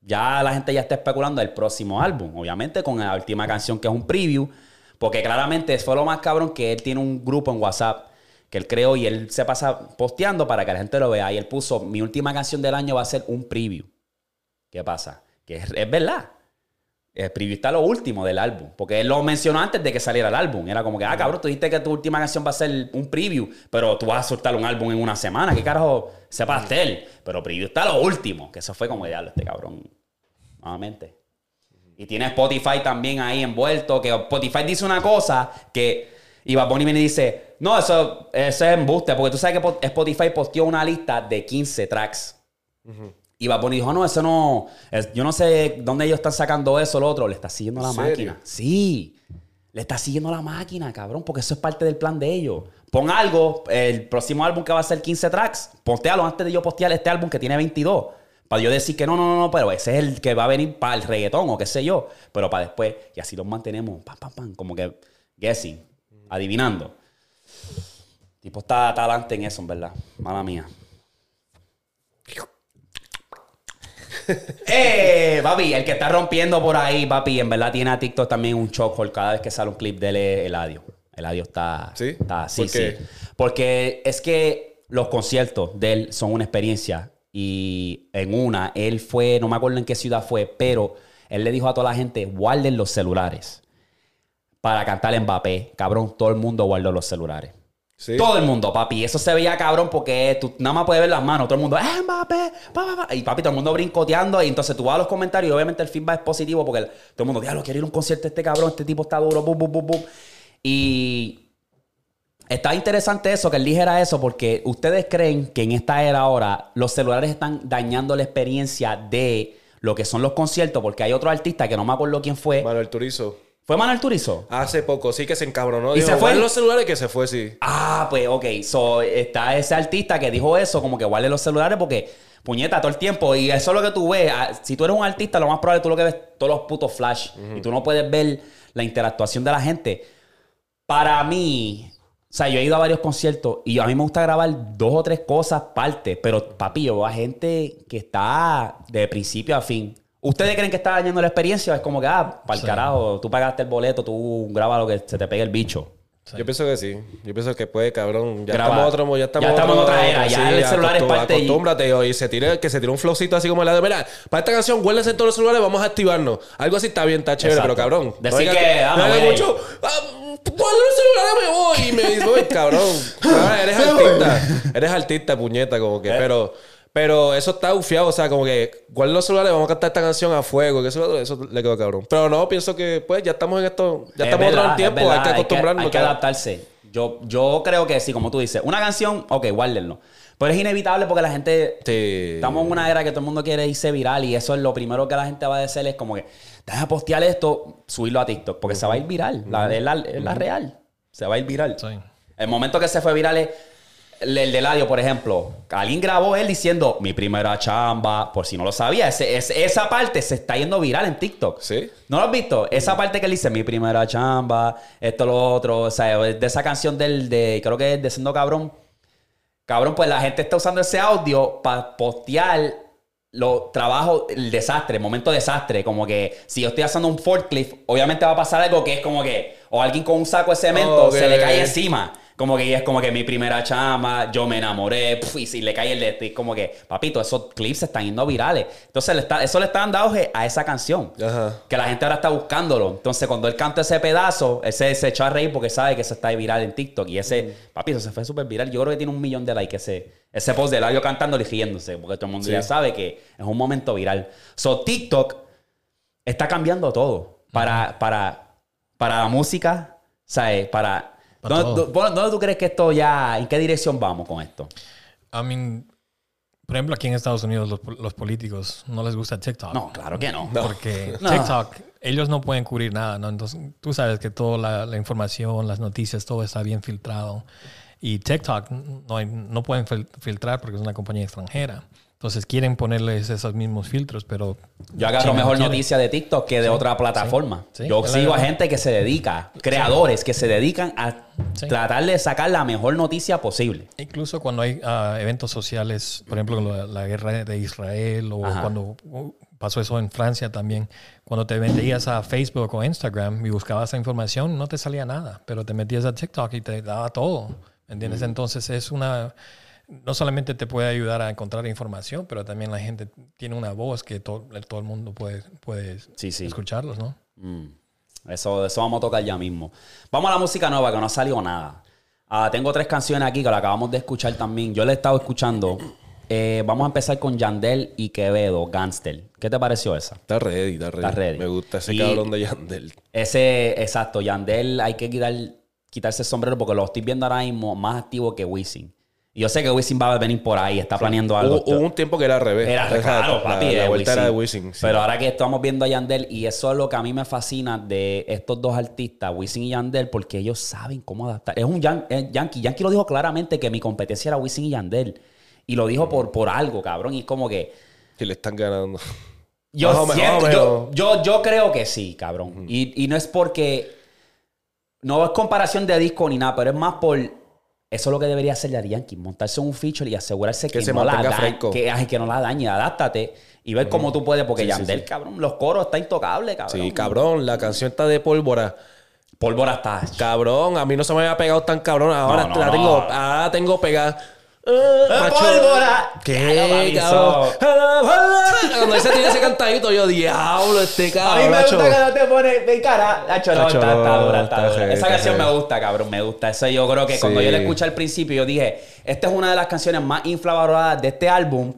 ya la gente ya está especulando el próximo álbum. Obviamente con la última canción que es un preview. Porque claramente fue lo más cabrón que él tiene un grupo en WhatsApp que él creó y él se pasa posteando para que la gente lo vea. Y él puso, mi última canción del año va a ser un preview. ¿Qué pasa? Que es verdad. El preview está lo último del álbum. Porque él lo mencionó antes de que saliera el álbum. Era como que, ah, cabrón, tú dijiste que tu última canción va a ser un preview, pero tú vas a soltar un álbum en una semana. ¿Qué carajo? Ese pastel. Pero preview está lo último. Que eso fue como, diablo, este cabrón. Nuevamente. Y tiene Spotify también ahí envuelto. Que Spotify dice una cosa que. Y Bad Bunny viene y dice: No, eso, eso es embuste. Porque tú sabes que Spotify posteó una lista de 15 tracks. Y Bad Bunny dijo: No, eso no. es- yo no sé dónde ellos están sacando eso, lo otro. Le está siguiendo la máquina. Sí. Le está siguiendo la máquina, cabrón, porque eso es parte del plan de ellos. Pon algo, el próximo álbum que va a ser 15 tracks, postealo antes de yo postear este álbum que tiene 22. Para yo decir que no, no, no, no, pero ese es el que va a venir para el reggaetón o qué sé yo. Pero para después, y así los mantenemos, pam, pam, pam, como que guessing, adivinando. Tipo está, está adelante en eso, en verdad. Mala mía. ¡Eh! Papi, el que está rompiendo por ahí, papi, en verdad tiene a TikTok también un chokehold cada vez que sale un clip de él, es Eladio. Eladio está. ¿Sí? Está, sí, ¿Por qué? sí. Porque es que los conciertos de él son una experiencia. Y en una, él fue, no me acuerdo en qué ciudad fue, pero él le dijo a toda la gente: guarden los celulares para cantar Mbappé. Cabrón, todo el mundo guardó los celulares. Sí. Todo el mundo, papi. Eso se veía cabrón porque tú nada más puedes ver las manos. Todo el mundo, ¡eh, Mbappé! Pa, pa, pa". Y papi, todo el mundo brincoteando. Y entonces tú vas a los comentarios y obviamente el feedback es positivo porque el- todo el mundo, diablo, quiero ir a un concierto este cabrón. Este tipo está duro, bum, bum, bum, bum. Y está interesante eso, que él dijera eso, porque ustedes creen que en esta era ahora los celulares están dañando la experiencia de lo que son los conciertos, porque hay otro artista que no me acuerdo quién fue. Manuel Turizo. ¿Fue Manuel Turizo? Hace poco, sí que se encabronó. ¿Y Dijo, se fue? "Guarden los celulares que se fue, sí. Ah, pues ok. So, está ese artista que dijo eso, como que guarde los celulares porque, puñeta, todo el tiempo. Y eso es lo que tú ves. Ah, Si tú eres un artista, lo más probable tú lo que ves todos los putos flash. Y tú no puedes ver la interactuación de la gente. Para mí, o sea, yo he ido a varios conciertos y a mí me gusta grabar dos o tres cosas parte. Pero, papi, yo veo a gente que está de principio a fin. ¿Ustedes creen que está dañando la experiencia? Es como que, ah, para el Sí. carajo, tú pagaste el boleto, tú grabas lo que se te pegue el bicho. Yo pienso que sí. Yo pienso que puede, cabrón. Ya Graba. estamos otro, ya estamos, Ya estamos en otra era, ya el celular es parte y- Acostúmbrate y se tire, que se tire un flowcito así como el de mira, para esta canción, guárdense todos los celulares, vamos a activarnos. Algo así está bien, está chévere, Exacto. pero cabrón. Decir digas que, ah, no voy mucho. Ah, guarda los celulares, me voy. Y me dice, "Oye, cabrón. Ah, eres artista. Eres artista, puñeta, como Eh. que, pero. Pero eso está ufiado, o sea, como que guarda los celulares, vamos a cantar esta canción a fuego, que eso, eso le quedó cabrón. Pero no, pienso que pues ya estamos en esto, ya Es estamos en verdad, otro es tiempo, verdad, hay que acostumbrarnos. Hay que, adaptarse. Yo, yo creo que sí, como tú dices. Una canción, ok, guárdenlo. Pero es inevitable porque la gente... Sí. Estamos en una era que todo el mundo quiere irse viral y eso es lo primero que la gente va a decir es como que, deja postear esto, subirlo a TikTok, porque se va a ir viral. La, es, la, es la real. Se va a ir viral. Sí. El momento que se fue viral es el, el de Eladio, por ejemplo. Alguien grabó él diciendo mi primera chamba, por si no lo sabía. Ese- ese- esa parte se está yendo viral en TikTok. ¿Sí? ¿No lo has visto? Esa parte que él dice mi primera chamba, esto, lo otro. O sea, de esa canción del, de, creo que es de Siendo Cabrón. Cabrón, pues la gente está usando ese audio para postear los trabajos, el desastre, el momento desastre. Como que si yo estoy haciendo un forklift, obviamente va a pasar algo que es como que, o alguien con un saco de cemento Ok. se le cae encima. Como que es como que mi primera chama, yo me enamoré, puf, y si le cae el de este, es como que, papito, esos clips están yendo virales. Entonces, le está, eso le está dando auge a esa canción. Ajá. Que la gente ahora está buscándolo. Entonces, cuando él canta ese pedazo, él se, se echó a reír porque sabe que eso está viral en TikTok. Y ese, papi, eso se fue súper viral. Yo creo que tiene un millón de likes ese, ese post de Lario cantando y riéndose. Porque todo el mundo Sí. ya sabe que es un momento viral. So, TikTok está cambiando todo. Para, para, para la música, ¿sabes? Para... ¿Dónde, ¿Dónde tú crees que esto ya... ¿En qué dirección vamos con esto? I mean, por ejemplo, aquí en Estados Unidos los, los políticos no les gusta TikTok. No, claro que no. Porque No. TikTok, ellos no pueden cubrir nada, ¿no? Entonces, tú sabes que toda la, la información, las noticias, todo está bien filtrado. Y TikTok no, hay- no pueden fil- filtrar porque es una compañía extranjera. Entonces quieren ponerles esos mismos filtros, pero... Yo agarro mejor noticia de TikTok que de otra plataforma. sí. Yo sigo a gente que se dedica, creadores que se dedican a tratar de sacar la mejor noticia posible. Incluso cuando hay ah, eventos sociales, por ejemplo, la, la guerra de Israel o Ajá. cuando uh, pasó eso en Francia también, cuando te metías a Facebook o Instagram y buscabas esa información, no te salía nada, pero te metías a TikTok y te daba todo. ¿me ¿Entiendes? Entonces es una... No solamente te puede ayudar a encontrar información, pero también la gente tiene una voz que to- todo el mundo puede, puede Sí, sí. escucharlos, ¿no? Mm. Eso, eso vamos a tocar ya mismo. Vamos a la música nueva, que no ha salido nada. Ah, tengo tres canciones aquí que la acabamos de escuchar también. Yo la he estado escuchando. Eh, vamos a empezar con Yandel y Quevedo, Gangster. ¿Qué te pareció esa? Está ready, está ready. Está ready. Me gusta ese Y- cabrón de Yandel. Ese, exacto, Yandel hay que quitar, quitarse el sombrero porque lo estoy viendo ahora mismo más activo que Wisin. Yo sé que Wisin va a venir por ahí, está planeando algo. Hubo, hubo un tiempo que era al revés. Era claro, La- papi. La, vuelta era de Wisin. Sí. Pero ahora que estamos viendo a Yandel, y eso es lo que a mí me fascina de estos dos artistas, Wisin y Yandel, porque ellos saben cómo adaptar. Es un yan- Yankee. Yankee lo dijo claramente que mi competencia era Wisin y Yandel. Y lo dijo por, por algo, cabrón. Y es como que. Que le están ganando. Yo, siento- yo creo que sí, cabrón. y, y no es porque. No es comparación de disco ni nada, pero es más por. Eso es lo que debería hacer Daddy Yankee. Montarse en un feature y asegurarse que, Que se no la dañe. Que, ay, que no la dañe. Adáptate y ver cómo tú puedes. Porque Sí, Yandel, sí. cabrón, los coros está intocable, cabrón. Sí, cabrón. La canción está de pólvora. Pólvora está. Cabrón, a mí no se me había pegado tan cabrón. Ahora No, no, la tengo, ahora la tengo pegada. ¡Eh, macho! pólvora! ¿Qué, cabrón? Cuando ese tiene ese cantadito, yo, diablo, este A mí cabrón. me gusta cuando te pones de cara. Nacho, no, está, está no, dura, está dura. Esa canción me gusta, cabrón, me gusta. Eso yo creo que cuando yo la escuché al principio, yo dije, esta es una de las canciones más infravaloradas de este álbum.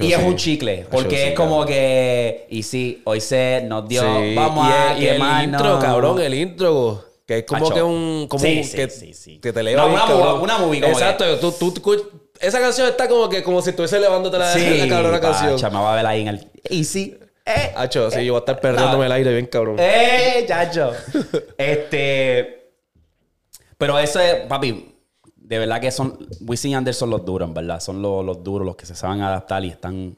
Y es un chicle, porque es como que, y sí, hoy se nos dio, Sí, vamos y a el, y el intro, cabrón, el intro. Que es como Macho. que un. Como Sí, un- sí, que, sí, que te eleva. Una- bien, una movie- una movie como Exacto. que- Tú, tú, esa canción está como que como si estuviese elevándote la, la cabrona canción. me va a ver ahí en el, y sí, eh, Hacho, sí, yo voy a estar perdiéndome el aire bien, cabrón. ¡Eh, chacho! este. Pero eso es, papi, de verdad que son. Wisin y Yandel son los duros, en verdad. Son los, los duros, los que se saben adaptar y están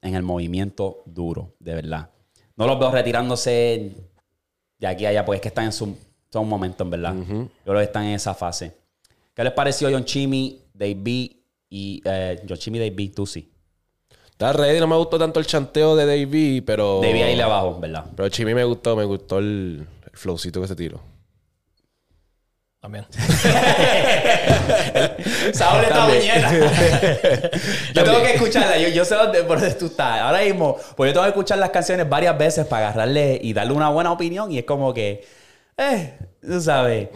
en el movimiento duro, de verdad. No los veo retirándose de aquí a allá, porque es que están en su, son un momento, en verdad. Yo creo que están en esa fase. ¿Qué les pareció John Chimmy, Dave B y. Eh, John Chimmy, Dave B, Tusi? Está ready, no me gustó tanto el chanteo de Davey, pero. Dave B ahí le abajo, en verdad. Pero Chimi me gustó, me gustó el, el flowcito que se tiró. También. Saúl está muñeca. yo tengo que escucharla. Yo, yo sé dónde, por dónde tú estás. Ahora mismo, pues yo tengo que escuchar las canciones varias veces para agarrarle y darle una buena opinión. Y es como que, eh, tú sabes.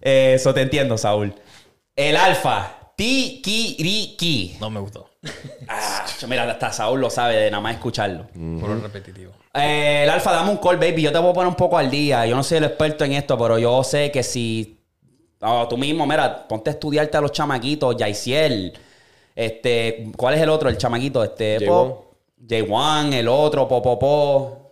Eso te entiendo, Saúl. El alfa. Tikiriki. No me gustó. Ah, mira, hasta Saúl lo sabe de nada más escucharlo. Puro repetitivo. Eh, el alfa, dame un call, baby. Yo te voy a poner un poco al día. Yo no soy el experto en esto, pero yo sé que si oh, tú mismo, mira, ponte a estudiarte a los chamaquitos, Yaisiel. Este, ¿cuál es el otro? El chamaquito, este, J1. Po- J1, el otro, Popopo.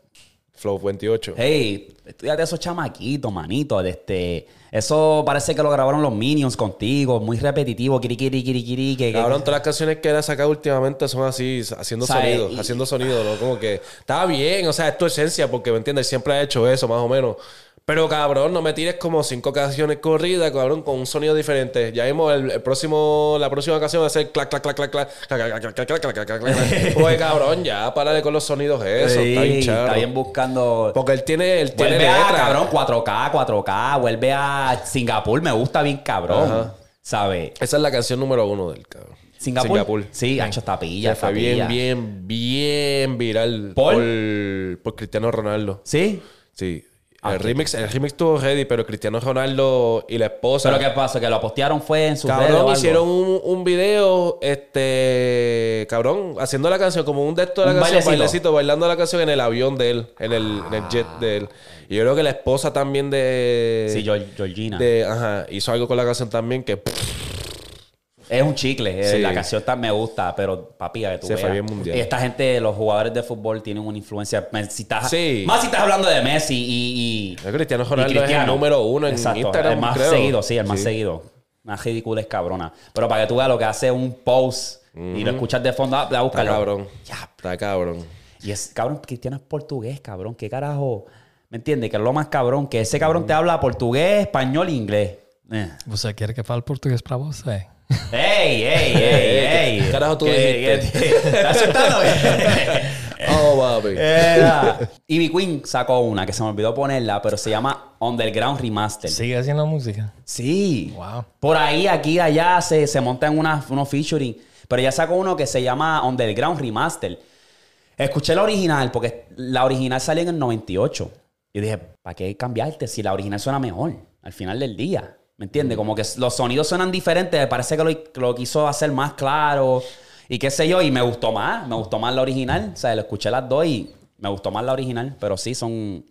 Flow 28. Hey, estudiate esos chamaquitos, manito. de Este, eso parece que lo grabaron los Minions contigo, muy repetitivo, kiri kiri kiri kiri. que- Cabrón, todas las canciones que él ha sacado últimamente son así, haciendo sonido, y- haciendo sonido, ¿no? Como que está bien, o sea, es tu esencia, porque me entiendes, siempre ha hecho eso, más o menos. Pero cabrón, no me tires como cinco canciones corridas, cabrón, con un sonido diferente. Ya vimos el, el próximo, la próxima canción va a ser clac, clac, clac, clac, clac, clac, clac, clac, clac, clac, clac, clac, clac. Pues cabrón, ya, párale con los sonidos eso, Sí, está bien está bien buscando. Porque él tiene, él tiene Vuelve a, letra. cabrón, 4K, 4K. Vuelve a Singapur, me gusta bien cabrón. ¿Sabes? Esa es la canción número uno del cabrón. Singapur. Sí, Hacho está pilla, Que fue bien, bien, bien viral ¿Por? por, por Cristiano Ronaldo. ¿Sí? Sí. Ah, el, remix, el remix estuvo ready, pero Cristiano Ronaldo y la esposa. ¿Pero qué pasó? ¿Que lo postearon fue en redes o Cabrón, algo? hicieron un, un video, este, cabrón, haciendo la canción, como un de estos de la canción, bailecito. bailecito, bailando la canción en el avión de él, en el, en el jet de él. Y yo creo que la esposa también de... Sí, Geor- Georgina. de- ajá, hizo algo con la canción también que... Es un chicle. eh, Sí. La canción está, me gusta, pero papi, a que tú Se fue veas. bien mundial. Y esta gente, los jugadores de fútbol, tienen una influencia. Si estás, Sí. Más si estás hablando de Messi y. y El Cristiano y Ronaldo es el número uno en Exacto, Instagram, El más creo. seguido, sí, el más Sí. seguido. Más ridículo es cabrona. Pero para que tú veas lo que hace un post y lo escuchas de fondo, ah, a Está buscarlo. cabrón. Ya, Está cabrón. y es, cabrón, Cristiano es portugués, cabrón. ¿Qué carajo? ¿Me entiendes? Que es lo más cabrón. Que ese cabrón te habla portugués, español e inglés. Eh. ¿Usted quiere que fale portugués para vos? Eh? ¡Ey, ey, ey, ey! ¿Qué carajo tú ¿Qué- dijiste? ¿Estás asustando? Oh, papi. Era. Ivy Queen sacó una que se me olvidó ponerla, pero se llama Underground Remaster. ¿Sigue haciendo música? Sí. Wow. Por ahí, aquí, allá, se, se montan una, unos featuring. Pero ya sacó uno que se llama Underground Remaster. Escuché la original, porque la original salió en el 98. Y dije, ¿para qué cambiarte si la original suena mejor al final del día? ¿Me entiendes? Como que los sonidos suenan diferentes. Me parece que lo, lo quiso hacer más claro. Y qué sé yo. Y me gustó más. Me gustó más la original. O sea, lo escuché las dos y me gustó más la original. Pero sí, son...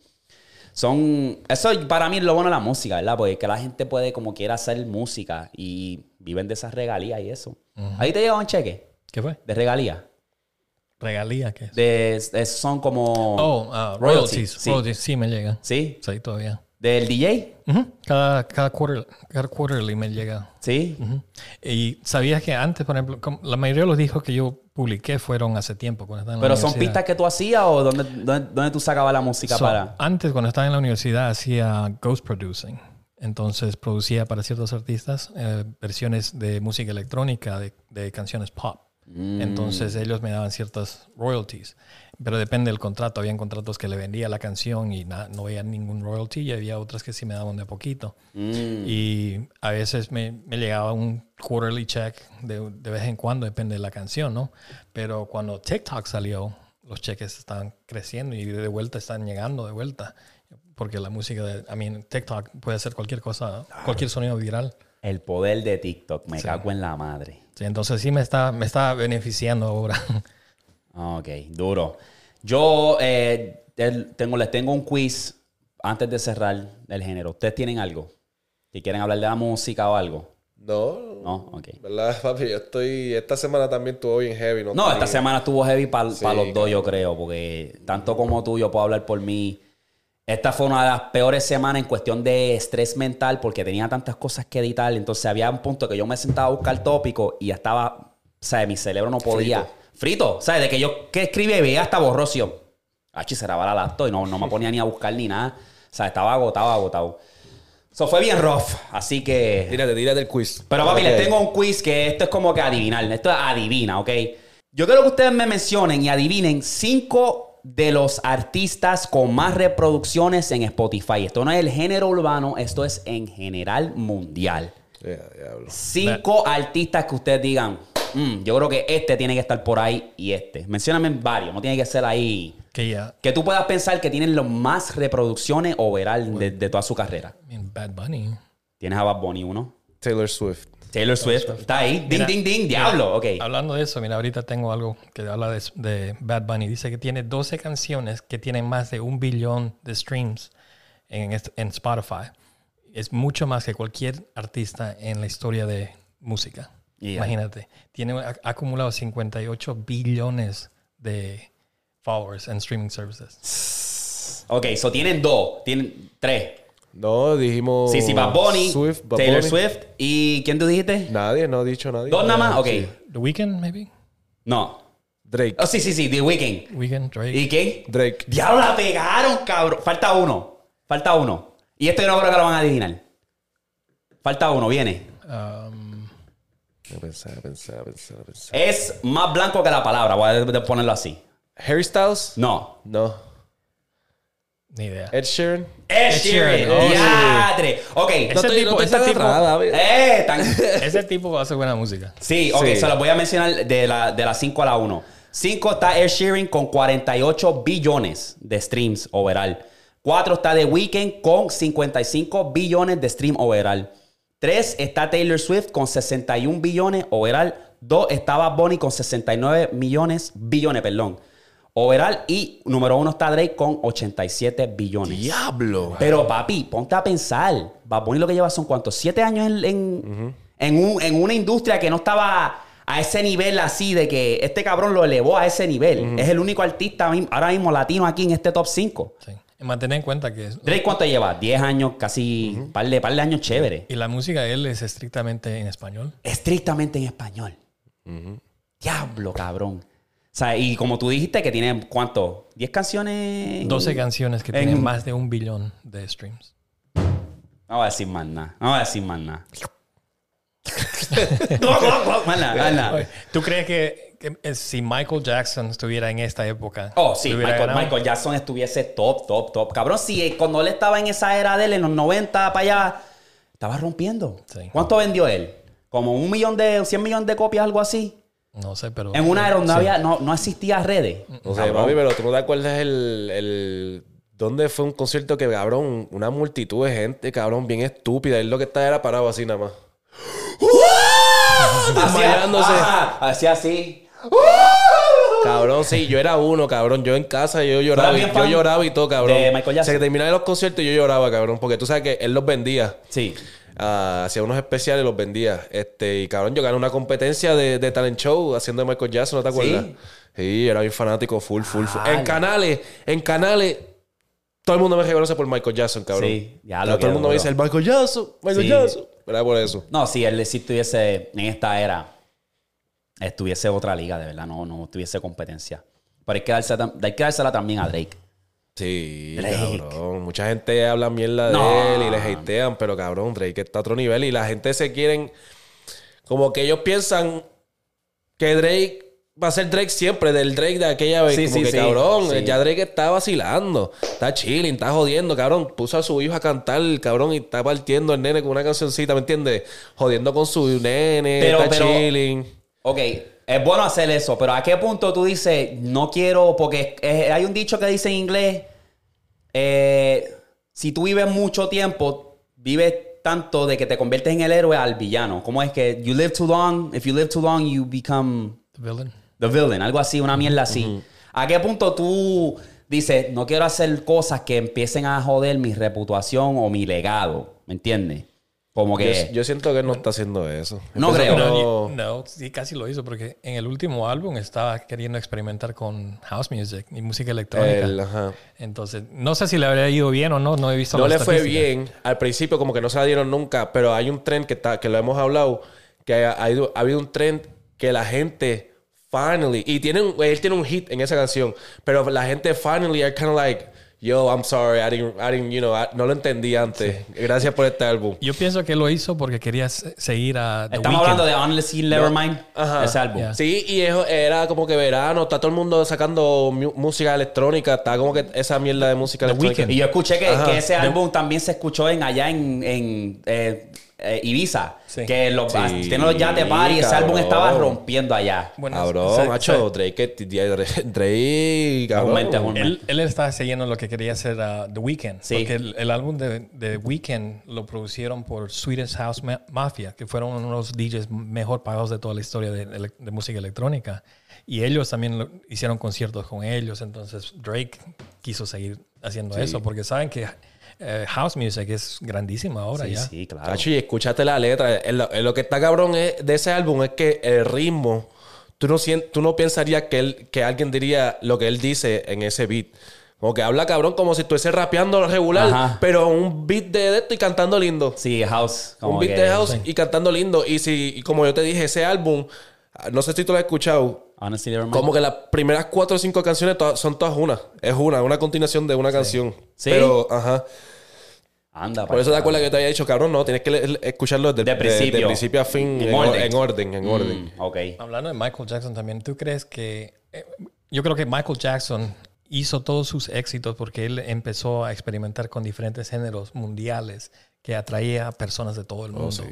Son... Eso para mí es lo bueno de la música, ¿verdad? Porque que la gente puede como quiera hacer música y viven de esas regalías y eso. ¿Ahí te llega un cheque ¿Qué fue? de regalías? Regalía, ¿qué es? De, son como... oh, ah, royalties, royalties. sí. Royalties, sí me llegan. ¿Sí? Sí, todavía. ¿Del DJ? Cada, cada, quarter, cada quarterly me llega. Sí. Y sabías que antes, por ejemplo, la mayoría de los discos que yo publiqué fueron hace tiempo. Cuando estaba en la ¿Pero son universidad. pistas que tú hacías o dónde, dónde, dónde tú sacabas la música So, para...? Antes, cuando estaba en la universidad, hacía ghost producing. Entonces producía para ciertos artistas eh, versiones de música electrónica de, de canciones pop. Mm. Entonces ellos me daban ciertas royalties. Pero depende del contrato. Habían contratos que le vendía la canción y na- no veía ningún royalty. Y había otras que sí me daban de poquito. Mm. Y a veces me, me llegaba un quarterly check de, de vez en cuando, depende de la canción, ¿no? Pero cuando TikTok salió, los cheques estaban creciendo y de vuelta están llegando de vuelta. Porque la música de, I mean, TikTok puede hacer cualquier cosa, cualquier sonido viral. El poder de TikTok. Me cago en la madre. Sí, entonces sí me está, me está beneficiando ahora. Ok, duro. Yo eh, tengo, les tengo un quiz antes de cerrar el género. ¿Ustedes tienen algo? ¿Que quieren hablar de la música o algo? No, No, ok. ¿verdad, papi? Yo estoy... Esta semana también estuvo bien heavy. No, No, esta semana estuvo heavy para los dos, yo creo, porque tanto como tú, yo puedo hablar por mí. Esta fue una de las peores semanas en cuestión de estrés mental porque tenía tantas cosas que editar. Entonces había un punto que yo me sentaba a buscar tópico y ya estaba, o sea, mi cerebro no podía. Frito, ¿sabes? De que yo que escribía y veía hasta borrocio. Achi, cerraba la laptop y no, no me ponía ni a buscar ni nada. O sea, estaba agotado, agotado. Eso fue bien rough, así que... Tírate, tírate el quiz. Pero papi, Ok. les tengo un quiz que esto es como que adivinar. Esto es adivina, ¿ok? Yo quiero que ustedes me mencionen y adivinen cinco de los artistas con más reproducciones en Spotify. Esto no es el género urbano, esto es en general mundial. Cinco artistas que ustedes digan, "Mm, yo creo que este tiene que estar por ahí y este. Mencióname varios, no tiene que ser ahí. que ya, Que tú puedas pensar que tienen los más reproducciones overall de, de toda su carrera. I mean, Bad Bunny. Tienes a Bad Bunny uno. Taylor Swift. Taylor Swift. Está ahí. Ding, Mira, ding, ding. Diablo. Ok. Hablando de eso, mira, ahorita tengo algo que habla de, de Bad Bunny. Dice que tiene 12 canciones que tienen más de un billón de streams en, en Spotify. Es mucho más que cualquier artista en la historia de música. Yeah. Imagínate. Tiene ha ha acumulado 58 billones de followers en streaming services. Ok, so tienen dos. Tienen tres. No, dijimos... Sí, sí, Bad Bunny, Swift, Bad Taylor Bunny. Swift. ¿Y quién tú dijiste? Nadie, no ha dicho nadie. ¿Dos nada más? Ok. Sí. The Weeknd, maybe? No. Drake. Oh, sí, sí, sí. The Weeknd. Weeknd, Drake. ¿Y quién? Drake. Diablo, la pegaron, cabrón. Falta uno. Falta uno. Y este yo no creo que lo van a adivinar. Falta uno, viene. Um, pensar, pensar, pensar, pensar. Es más blanco que la palabra. Voy a ponerlo así. Harry Styles? No. No. Ni idea. Ed Sheeran? Ed Sheeran. Sheeran. Oh. Ok. Ese te- tipo, no te ese tipo. Eh, tan- ese tipo hace buena música. Sí, ok, Sí. se los voy a mencionar de la, de la 5 a la 1. 5 está Ed Sheeran con 48 billones de streams overall. 4 está The Weeknd con 55 billones de stream overall. 3 está Taylor Swift con 61 billones overall. 2 está Bad Bunny con 69 millones, billones, perdón. Overall. Y número 1 está Drake con 87 billones. ¡Diablo! Pero papi, ponte a pensar. Bad Bunny lo que lleva son cuántos, siete años en, en, en un- en una industria que no estaba a ese nivel así de que este cabrón lo elevó a ese nivel. Es el único artista ahora mismo latino aquí en este top 5. Sí. Mantener en cuenta que es- Drake, ¿cuánto lleva? 10 años, casi par, de, par de años chévere. y la música de él es estrictamente en español. Estrictamente en español. Diablo, cabrón. O sea, y como tú dijiste que tiene, ¿cuánto? ¿10 canciones? 12 canciones que en- tienen más de un billón de streams. No voy a decir más nada. No voy a decir más nada. ¿Tú crees que, que, eh, si Michael Jackson estuviera en esta época? Oh, sí, Michael, Jackson estuviese top, top, top. Cabrón, si eh, cuando él estaba en esa era de él, en los 90 para allá, estaba rompiendo. Sí. ¿Cuánto vendió él? Como un millón de, 100 millones de copias, algo así. No sé, pero. En una era donde Sí. había, no, no existía redes. No sé, Cabrón. papi, pero tú no te acuerdas el, el... ¿Dónde fue un concierto que, cabrón, una multitud de gente, cabrón, bien estúpida? Él lo que estaba era parado así nada más. Ajá, hacía así. Cabrón, sí, yo era uno, cabrón. Yo en casa, yo lloraba. ¿Tú eras y- Yo lloraba y todo, cabrón. de Michael Jackson? Se terminaba los conciertos y yo lloraba, cabrón. Porque tú sabes que él los vendía. Sí. Ah, hacía unos especiales y los vendía. Este, y cabrón, yo gané una competencia de, de talent show haciendo de Michael Jackson, ¿no te acuerdas? ¿Sí? Sí, era bien fanático, full, full, full. En canales, en canales, todo el mundo me reconoce por Michael Jackson, cabrón. Sí, ya lo Todo el mundo me dice el Michael Jackson, Michael Sí. Jackson. Era por eso. No, si él si estuviese en esta era, estuviese otra liga, de verdad, no, no tuviese competencia. Pero hay que, darse, hay que dársela también a Drake. Sí, Drake. cabrón. Mucha gente habla mierda de No. él y le hatean, pero cabrón, Drake está a otro nivel y la gente se quieren. Como que ellos piensan que Drake va a ser Drake siempre, del Drake de aquella vez. Sí, como sí, que sí. cabrón, ya Drake está vacilando, está chilling, está jodiendo, cabrón. Puso a su hijo a cantar, cabrón, y está partiendo el nene con una cancioncita, ¿me entiendes? Jodiendo con su nene, Pero- está pero- chilling. Ok, es bueno hacer eso, pero ¿a qué punto tú dices, no quiero, porque eh, hay un dicho que dice en inglés, eh, si tú vives mucho tiempo, vives tanto de que te conviertes en el héroe al villano. ¿Cómo es que you live too long? If you live too long, you become The villain. the villain, algo así, una mierda así. ¿A qué punto tú dices, no quiero hacer cosas que empiecen a joder mi reputación o mi legado? ¿Me entiendes? Como que... Yo, yo siento que él no está haciendo eso. No creo. que No, no- sí, casi lo hizo porque en el último álbum estaba queriendo experimentar con house music y música electrónica. el- ajá. Entonces, no sé si le habría ido bien o no, no he visto No le fue bien. Al principio como que no se la dieron nunca, pero hay un tren que, está, que lo hemos hablado, que ha, ha ido- ha habido un tren que la gente finally, y tiene un- él tiene un hit en esa canción, pero la gente finally are kind of like, yo, I'm sorry, I didn't, I didn't, you know, I- no lo entendí antes. Gracias por este álbum. Yo pienso que lo hizo porque quería se- seguir a The Estamos Weeknd. hablando de Honestly Nevermind, Ajá. ese álbum. Yeah. Sí, y eso era como que verano, está todo el mundo sacando música electrónica, está como que esa mierda de música The electrónica. Weeknd. Y yo escuché que ese álbum también se escuchó en allá en, en, eh, eh, Ibiza. Sí. Que los, Sí, tiene los yates party. Ese álbum estaba rompiendo allá. Bueno, Cabrón, se- macho, Drake, Drake, cabrón. Él, él estaba siguiendo lo que quería hacer a The Weeknd. Sí. Porque el, el álbum de, de Weeknd lo producieron por Swedish House Ma- Mafia, que fueron uno de los DJs mejor pagados de toda la historia de, ele- de música electrónica. Y ellos también lo- hicieron conciertos con ellos. Entonces Drake quiso seguir haciendo eso porque saben que eh, house music es grandísima ahora Sí, ya. sí, claro. Cacho, y escúchate la letra. Lo, lo que está cabrón es- de ese álbum es que el ritmo, tú no, tú no pensarías que, él, que alguien diría lo que él dice en ese beat. Como que habla cabrón como si estuviese rapeando regular, Ajá. pero un beat de, de esto y cantando lindo. Sí, House. como un beat que- de house sí. y cantando lindo. Y si, y como yo te dije, ese álbum, no sé si tú lo has escuchado, Honestly Nevermind. como que las primeras cuatro o cinco canciones son todas una. Es una, una continuación de una canción. Sí. Pero, ajá. Anda, Por eso te acuerdas que te había dicho, cabrón, no, tienes que escucharlo desde De principio. de principio a fin, En en, orden. en orden, en orden. Mm, ok. Hablando de Michael Jackson también, ¿tú crees que... eh, yo creo que Michael Jackson hizo todos sus éxitos porque él empezó a experimentar con diferentes géneros mundiales que atraía a personas de todo el mundo.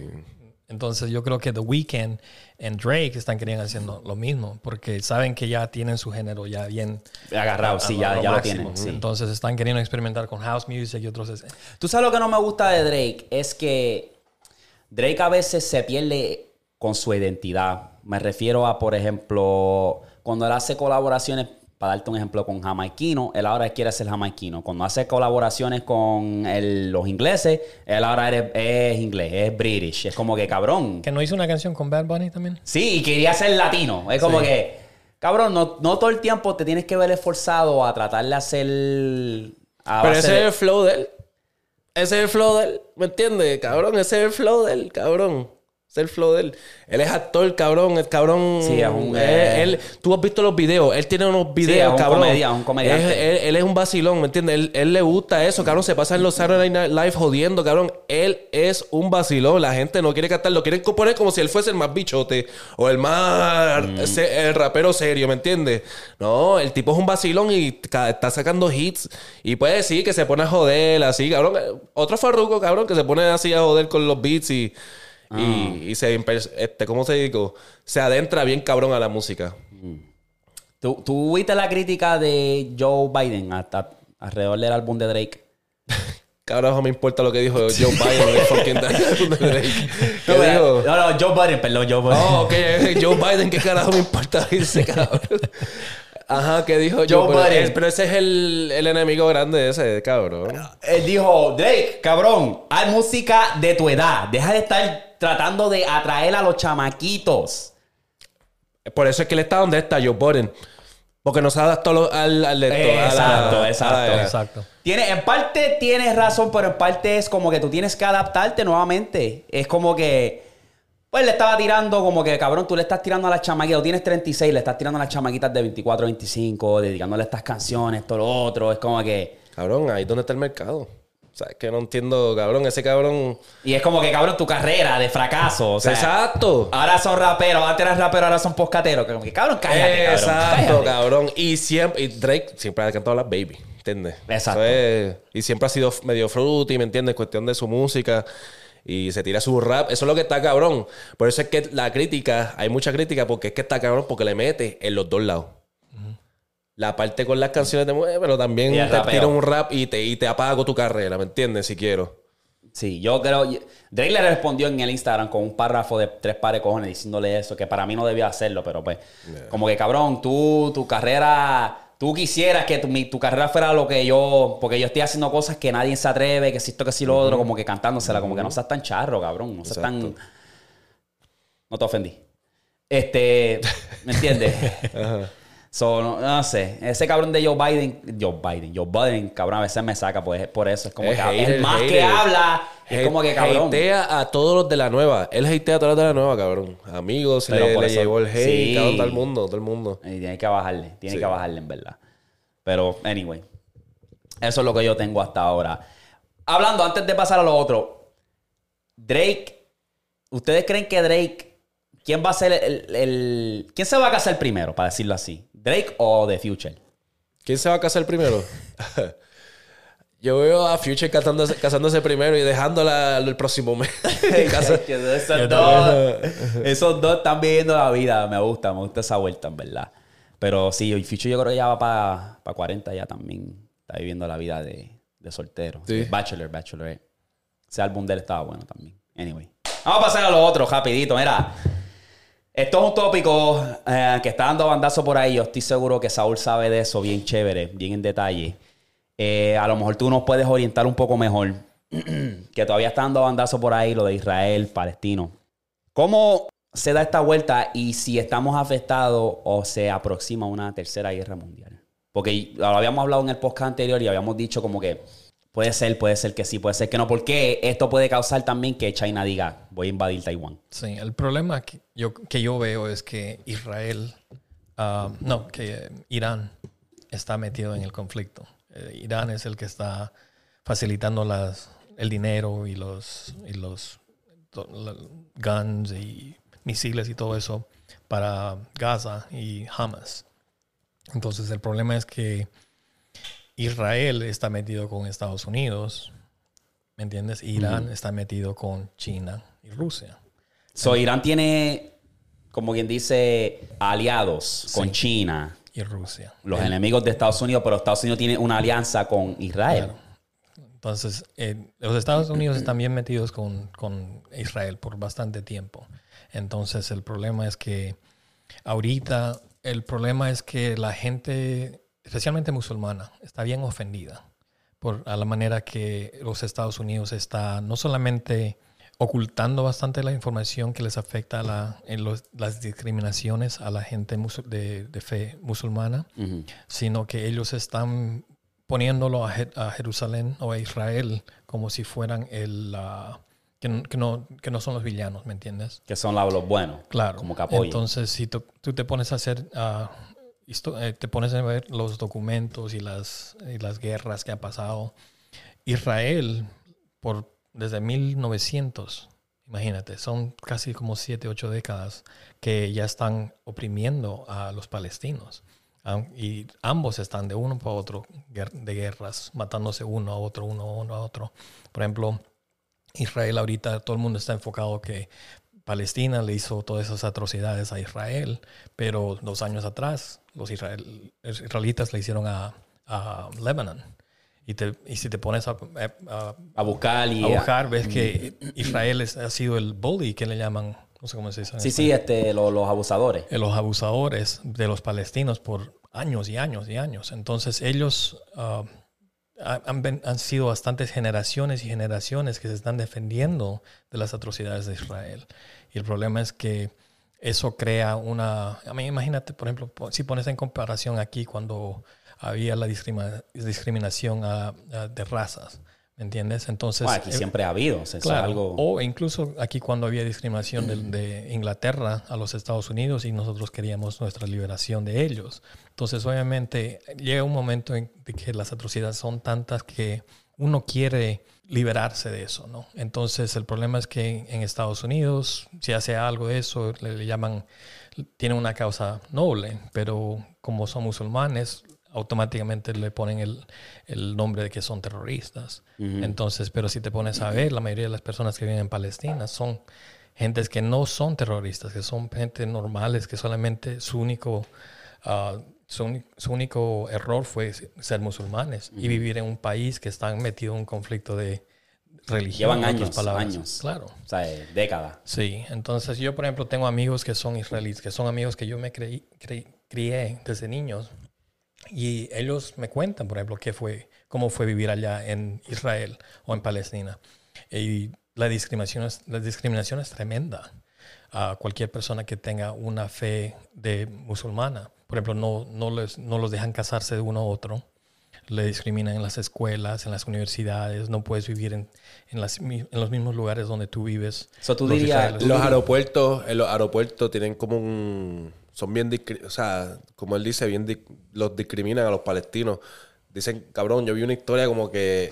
Entonces yo creo que The Weeknd y Drake están queriendo haciendo lo mismo porque saben que ya tienen su género ya bien Agarrado, sí, ya, a ya lo tienen. sí. Entonces están queriendo experimentar con house music y otros. Tú sabes lo que no me gusta de Drake es que Drake a veces se pierde con su identidad. Me refiero a, por ejemplo, cuando él hace colaboraciones, para darte un ejemplo, con jamaiquino, él ahora quiere ser jamaiquino. Cuando hace colaboraciones con el- los ingleses, él ahora es, es inglés, es british. Es como que cabrón. ¿Que no hizo una canción con Bad Bunny también? Sí, y quería ser latino. Es como Sí. que, cabrón, no, no todo el tiempo te tienes que ver esforzado a tratar de hacer. a Pero ese de- es el flow de él. Ese es el flow de él. ¿Me entiendes? Cabrón, ese es el flow de él, cabrón. Es el flow de él. Él es actor, cabrón. El cabrón. Sí, es un, él- eh, él- tú has visto los videos. Él tiene unos es videos, un cabrón. comedia- un comediante. Él, él es un vacilón, ¿me entiendes? Él, él le gusta eso, cabrón. Se pasa en los Saturday Night Live jodiendo, cabrón. Él es un vacilón. La gente no quiere cantar. Lo quieren poner como si él fuese el más bichote. O el más. Mm. el rapero serio, ¿me entiendes? No, el tipo es un vacilón y está sacando hits. Y puede decir que se pone a joder así, cabrón. Otro farruco, cabrón, que se pone así a joder con los beats y. Y, y se, este, ¿cómo se digo? Se adentra bien cabrón a la música. ¿Tú, tú viste la crítica de Joe Biden hasta alrededor del álbum de Drake? carajo me importa lo que dijo Joe Biden el fucking Drake? ¿Qué No, dijo? no, no, Joe Biden, perdón, Joe Biden. Oh, ok, Joe Biden, ¿qué carajo me importa irse, cabrón? Ajá, ¿qué dijo Joe Joe Biden? Pero ese es el, el enemigo grande de ese, cabrón. Él dijo, Drake, cabrón, haz música de tu edad. Deja de estar tratando de atraer a los chamaquitos. Por eso es que él está donde está, Joe Biden. Porque no se adaptó al, al la- Exacto, exacto. la- Exacto. Tiene, en parte tienes razón, pero en parte es como que tú tienes que adaptarte nuevamente. Es como que, pues le estaba tirando como que, cabrón, tú le estás tirando a las chamaquitas, tú tienes 36, le estás tirando a las chamaquitas de 24, 25, dedicándole estas canciones, todo lo otro. Es como que... Cabrón, ahí es donde está el mercado. O sea, es que no entiendo, cabrón, ese cabrón... Y es como que, cabrón, tu carrera de fracaso. O sea, Exacto. Ahora son raperos, antes eras rapero, ahora son poscateros. Que como que, cabrón, cállate. Exacto, cabrón. Y siempre, y Drake siempre ha cantado las baby, ¿entiendes? Exacto. Y siempre ha sido medio fruity, ¿me entiendes? Cuestión de su música. Y se tira su rap. Eso es lo que está cabrón. Por eso es que la crítica, hay mucha crítica porque es que está cabrón porque le mete en los dos lados. La parte con las canciones de mujer, pero también te rapeo. un rap y te, y te apago tu carrera, ¿me entiendes? Si quiero. Sí, yo creo. Drake le respondió en el Instagram con un párrafo de tres pares de cojones diciéndole eso, que para mí no debía hacerlo, pero pues, como que cabrón, tú, tu carrera. Tú quisieras que tu, mi- tu carrera fuera lo que yo. Porque yo estoy haciendo cosas que nadie se atreve, que si esto, que si lo otro, como que cantándosela, como que no seas tan charro, cabrón. No seas tan. No te ofendí. Este. ¿Me entiendes? So, no, no sé. Ese cabrón de Joe Biden. Joe Biden. Joe Biden, cabrón, a veces me saca, pues por eso. Es como Es que hater, el más que habla. Es como que cabrón. Hatea a todos los de la nueva. Él hatea a todos los de la nueva, cabrón. Amigos, Pero le, por le eso- llevó el hate, Sí. cabrón, todo el mundo, todo el mundo. Y tiene que bajarle. Tiene Sí. que bajarle, en verdad. Pero, anyway. Eso es lo que yo tengo hasta ahora. Hablando, antes de pasar a lo otro. Drake. ¿Ustedes creen que Drake. ¿Quién va a ser el, el- ¿Quién se va a casar primero, para decirlo así? ¿Drake o The Future? ¿Quién se va a casar primero? Yo veo a Future casándose, casándose primero y dejándola el próximo mes. Esos, dos, esos dos están viviendo la vida. Me gusta, me gusta esa vuelta, en verdad. Pero sí, el Future yo creo que ya va para 40 ya también. Está viviendo la vida de, de soltero. Sí. Bachelor, Bachelor. Ese álbum de él estaba bueno también. Anyway. Vamos a pasar a lo otro, rapidito. Mira, esto es un tópico eh, que está dando bandazo por ahí. Yo estoy seguro que Saúl sabe de eso bien chévere, bien en detalle. Eh, a lo mejor tú nos puedes orientar un poco mejor. que todavía está dando bandazo por ahí, lo de Israel, palestino. ¿Cómo se da esta vuelta y si estamos afectados o se aproxima una tercera guerra mundial? Porque lo habíamos hablado en el podcast anterior y habíamos dicho como que puede ser, puede ser que sí, puede ser que no, porque esto puede causar también que China diga voy a invadir Taiwán. Sí, el problema que yo, que yo veo es que Israel, ah, no, que Irán está metido en el conflicto. Eh, Irán es el que está facilitando las, el dinero y los, y los la- guns y misiles y todo eso para Gaza y Hamas. Entonces el problema es que Israel está metido con Estados Unidos, ¿me entiendes? Irán está metido con China y Rusia. So, Irán tiene, como quien dice, aliados con China, y Rusia. los enemigos de Estados Unidos, pero Estados Unidos tiene una alianza con Israel. Claro. Entonces, eh, los Estados Unidos están bien metidos con, con Israel por bastante tiempo. Entonces, el problema es que ahorita, el problema es que la gente, especialmente musulmana, está bien ofendida por a la manera que los Estados Unidos está no solamente ocultando bastante la información que les afecta a la, en los- las discriminaciones a la gente musul- de, de fe musulmana, sino que ellos están poniéndolo a, a Jerusalén o a Israel como si fueran el... ah, que, que no, que no son los villanos, ¿me entiendes? Que son los buenos. Claro. Como que apoyan. Entonces, si tú, tú te pones a hacer... te pones a ver los documentos y las, y las guerras que ha pasado. Israel, por, desde 1900, imagínate, son casi como 7, 8 décadas que ya están oprimiendo a los palestinos. Y ambos están de uno para otro de guerras, matándose uno a otro, uno a otro. Por ejemplo, Israel ahorita todo el mundo está enfocado que Palestina le hizo todas esas atrocidades a Israel, pero dos años atrás los israel- israelitas le hicieron a, a Lebanon. Y, te, y si te pones a, a- A buscar y... a buscar, ves que Israel es- ha sido el bully, que le llaman, no sé cómo se dice. Sí, sí, este, lo- los abusadores. eh, los abusadores de los palestinos por años y años y años. Entonces ellos ah, han sido bastantes generaciones y generaciones que se están defendiendo de las atrocidades de Israel. Y el problema es que eso crea una... A mí imagínate, por ejemplo, si pones en comparación aquí cuando había la discriminación de razas, ¿me entiendes? Entonces... Bueno, aquí eh, siempre ha habido. o sea, Claro. algo... O incluso aquí cuando había discriminación de, de Inglaterra a los Estados Unidos y nosotros queríamos nuestra liberación de ellos. Entonces, obviamente, llega un momento en que las atrocidades son tantas que uno quiere liberarse de eso, ¿no? Entonces, el problema es que en Estados Unidos, si hace algo de eso, le, le llaman, tiene una causa noble, pero como son musulmanes, automáticamente le ponen el, el nombre de que son terroristas. Entonces, pero si te pones a ver, la mayoría de las personas que viven en Palestina son gentes que no son terroristas, que son gente normales, que solamente su único, ah, su, único error fue ser musulmanes y vivir en un país que está metido en un conflicto de religión. Llevan años, palabras. años. Claro. O sea, eh, décadas. Sí, entonces yo, por ejemplo, tengo amigos que son israelíes, que son amigos que yo me creí, creí- crié desde niños. Y ellos me cuentan, por ejemplo, qué fue, cómo fue vivir allá en Israel o en Palestina. Y la discriminación es, la discriminación es tremenda a cualquier persona que tenga una fe de musulmana. Por ejemplo, no, no, les, no los dejan casarse de uno a otro. Le discriminan en las escuelas, en las universidades. No puedes vivir en, en, las en los mismos lugares donde tú vives. So, tú Los dirías-. Los aeropuertos, en los aeropuertos tienen como un... Son bien... O sea, como él dice, bien los discriminan a los palestinos. Dicen, cabrón, yo vi una historia como que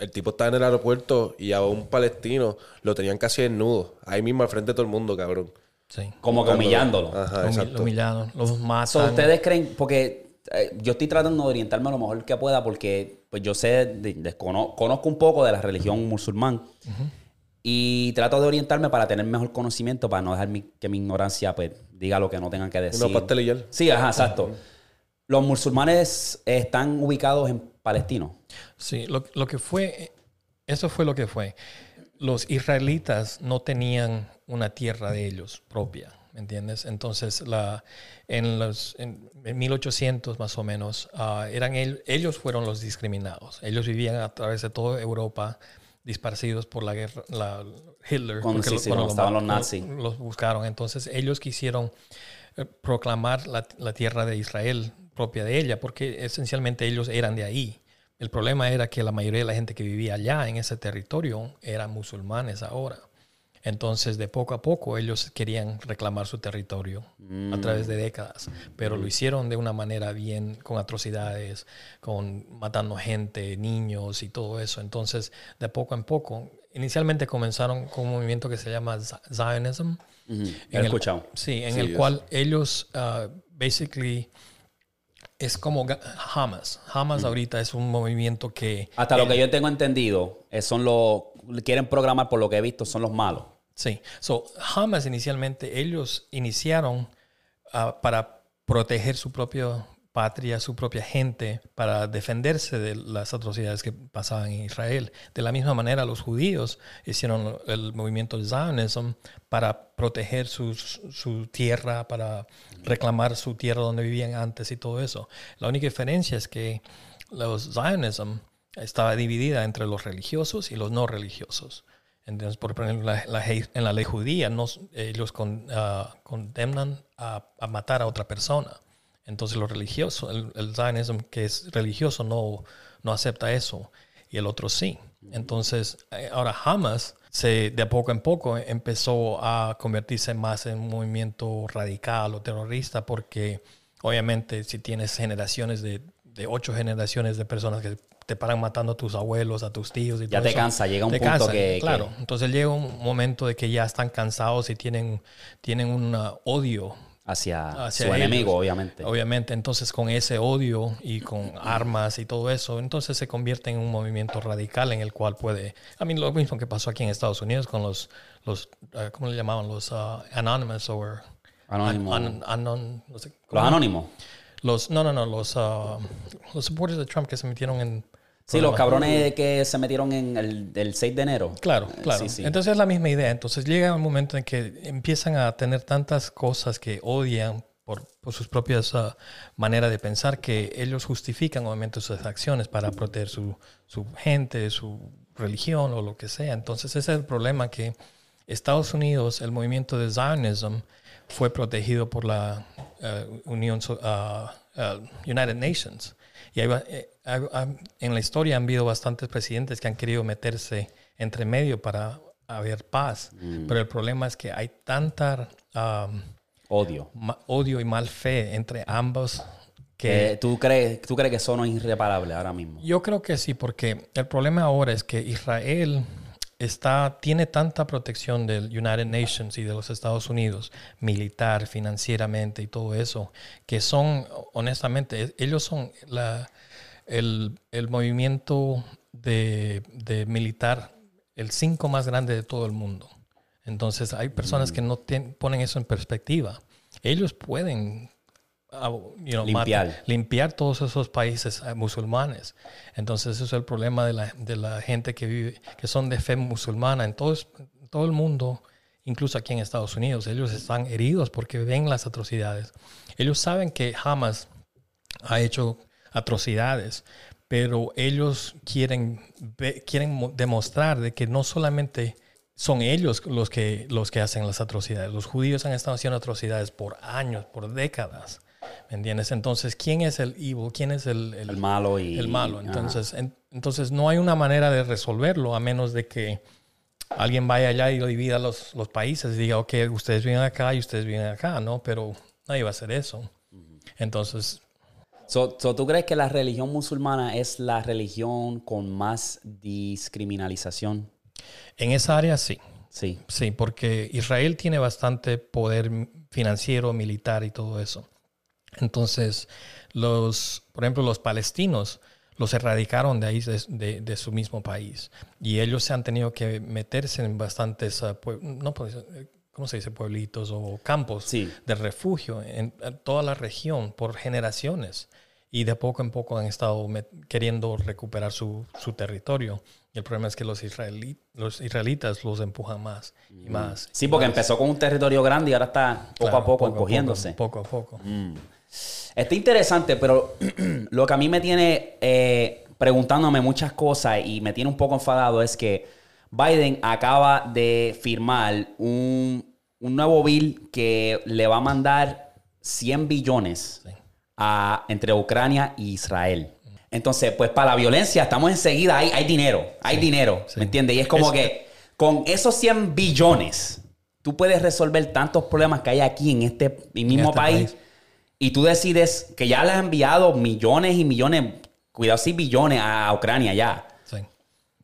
el tipo estaba en el aeropuerto y a un palestino lo tenían casi desnudo. Ahí mismo al frente de todo el mundo, cabrón. Sí. Como que humillándolo. Ajá, exacto. lo humillaron, los matan. So, ¿Ustedes creen? Porque eh, yo estoy tratando de orientarme lo mejor que pueda porque pues yo sé, de- conozco un poco de la religión musulmán y trato de orientarme para tener mejor conocimiento, para no dejar mi- que mi ignorancia pues diga lo que no tengan que decir. Unos pastelillos. Sí, ajá, exacto. Los musulmanes están ubicados en Palestino. Sí, lo, lo que fue, eso fue lo que fue. Los israelitas no tenían una tierra de ellos propia, ¿me entiendes? Entonces, la, en, los, en, en 1800 más o menos, ah, eran el- ellos fueron los discriminados. Ellos vivían a través de toda Europa, disparcidos por la guerra, la Hitler, Cuando porque sí, cuando estaban los nazis. los buscaron. Entonces, ellos quisieron eh, proclamar la, la tierra de Israel propia de ella, porque esencialmente ellos eran de ahí. El problema era que la mayoría de la gente que vivía allá en ese territorio eran musulmanes ahora. Entonces, de poco a poco, ellos querían reclamar su territorio a través de décadas, pero lo hicieron de una manera bien, con atrocidades, con matando gente, niños y todo eso. Entonces, de poco en poco, inicialmente comenzaron con un movimiento que se llama Zionism. En el- escuchado. sí, en Sí, el cual ellos, uh, basically, es como Hamas. Hamas ahorita es un movimiento que... Hasta lo que yo tengo entendido, eh, son los quieren programar por lo que he visto, son los malos. Sí. So, Hamas inicialmente, ellos iniciaron ah, para proteger su propia patria, su propia gente, para defenderse de las atrocidades que pasaban en Israel. De la misma manera, los judíos hicieron el movimiento Zionism para proteger su tierra, para reclamar su tierra donde vivían antes y todo eso. La única diferencia es que los Zionism estaba dividida entre los religiosos y los no religiosos. Entonces, por ejemplo, en la ley judía, nos- ellos ah, condenan a matar a otra persona. Entonces, los religiosos, el, el Zionism que es religioso no, no acepta eso y el otro sí. Entonces, eh, ahora Hamas, se, de poco en poco, empezó a convertirse más en un movimiento radical o terrorista porque, obviamente, si tienes generaciones de, de ocho generaciones de personas que te paran matando a tus abuelos, a tus tíos y Ya todo te eso, cansa, llega un te punto cansa, que- Claro, que- entonces llega un momento de que ya están cansados y tienen, tienen un uh, odio Hacia, hacia su ellos. enemigo, obviamente. Obviamente, entonces con ese odio y con armas y todo eso, entonces se convierte en un movimiento radical en el cual puede, a mí lo mismo que pasó aquí en Estados Unidos con los, los uh, ¿cómo le llamaban? Los uh, Anonymous o Anónimo. no sé, Los anónimos. los, no, no, no, los, uh, los supporters de Trump que se metieron en, Sí, los cabrones que se metieron en el, el 6 de enero. Claro, Eh, claro. Sí, sí. Entonces es la misma idea. Entonces llega un momento en que empiezan a tener tantas cosas que odian por, por sus propias ah, maneras de pensar que ellos justifican obviamente sus acciones para proteger su, su gente, su religión o lo que sea. Entonces ese es el problema que Estados Unidos, el movimiento de Zionism, fue protegido por la ah, Unión, ah, United Nations. Y hay eh, hay- en la historia han habido bastantes presidentes que han querido meterse entre medio para haber paz. Pero el problema es que hay tanta um, Odio. ma- odio y mal fe entre ambos Que que ¿tú, crees, ¿Tú crees que eso no es irreparable ahora mismo? yo creo que sí, porque el problema ahora es que Israel está, tiene tanta protección del United Nations y de los Estados Unidos, militar, financieramente y todo eso, que son, honestamente, e- ellos son la, el, el movimiento de, de militar, el cinco más grande de todo el mundo. Entonces hay personas que no ponen eso en perspectiva. Ellos pueden you know, Limpiar. mata- limpiar todos esos países eh, musulmanes. Entonces, eso es el problema de la, de la gente que vive, que son de fe musulmana en todo, todo el mundo, incluso aquí en Estados Unidos. Ellos están heridos porque ven las atrocidades. Ellos saben que Hamas ha hecho atrocidades, pero ellos quieren, quieren mo- demostrar de que no solamente son ellos los que, los que hacen las atrocidades. Los judíos han estado haciendo atrocidades por años, por décadas. ¿Me entiendes? Entonces, ¿quién es el evil? ¿Quién es el, El malo y... el malo? Entonces, en- entonces, no hay una manera de resolverlo a menos de que alguien vaya allá y divida los, los países y diga, ok, ustedes viven acá y ustedes viven acá, ¿no? Pero nadie va a hacer eso. Entonces, So, so, ¿Tú crees que la religión musulmana es la religión con más discriminalización? en esa área sí. Sí. Sí, porque Israel tiene bastante poder financiero, militar y todo eso. Entonces, los, por ejemplo, los palestinos los erradicaron de ahí, de, de- de su mismo país. Y ellos se han tenido que meterse en bastantes, pue- no, eh, ¿cómo se dice? Pueblitos o campos Sí. de refugio en, en toda la región por generaciones. Y de poco en poco han estado queriendo recuperar su, su territorio. Y el problema es que los, israelí- los israelitas los empujan más y más. Sí, porque empezó con un territorio grande y ahora está poco Claro, a poco encogiéndose. Poco, a poco. Está interesante, pero lo que a mí me tiene eh, preguntándome muchas cosas y me tiene un poco enfadado es que Biden acaba de firmar un, un nuevo bill que le va a mandar 100 billones a, entre Ucrania y Israel. Entonces, pues para la violencia estamos enseguida, hay, hay dinero, hay dinero, ¿me entiendes? Y es como Es- que con esos 100 billones, tú puedes resolver tantos problemas que hay aquí en este mismo este país país. Y tú decides que ya le has enviado millones y millones, cuidado, sí, billones a Ucrania ya, Sí.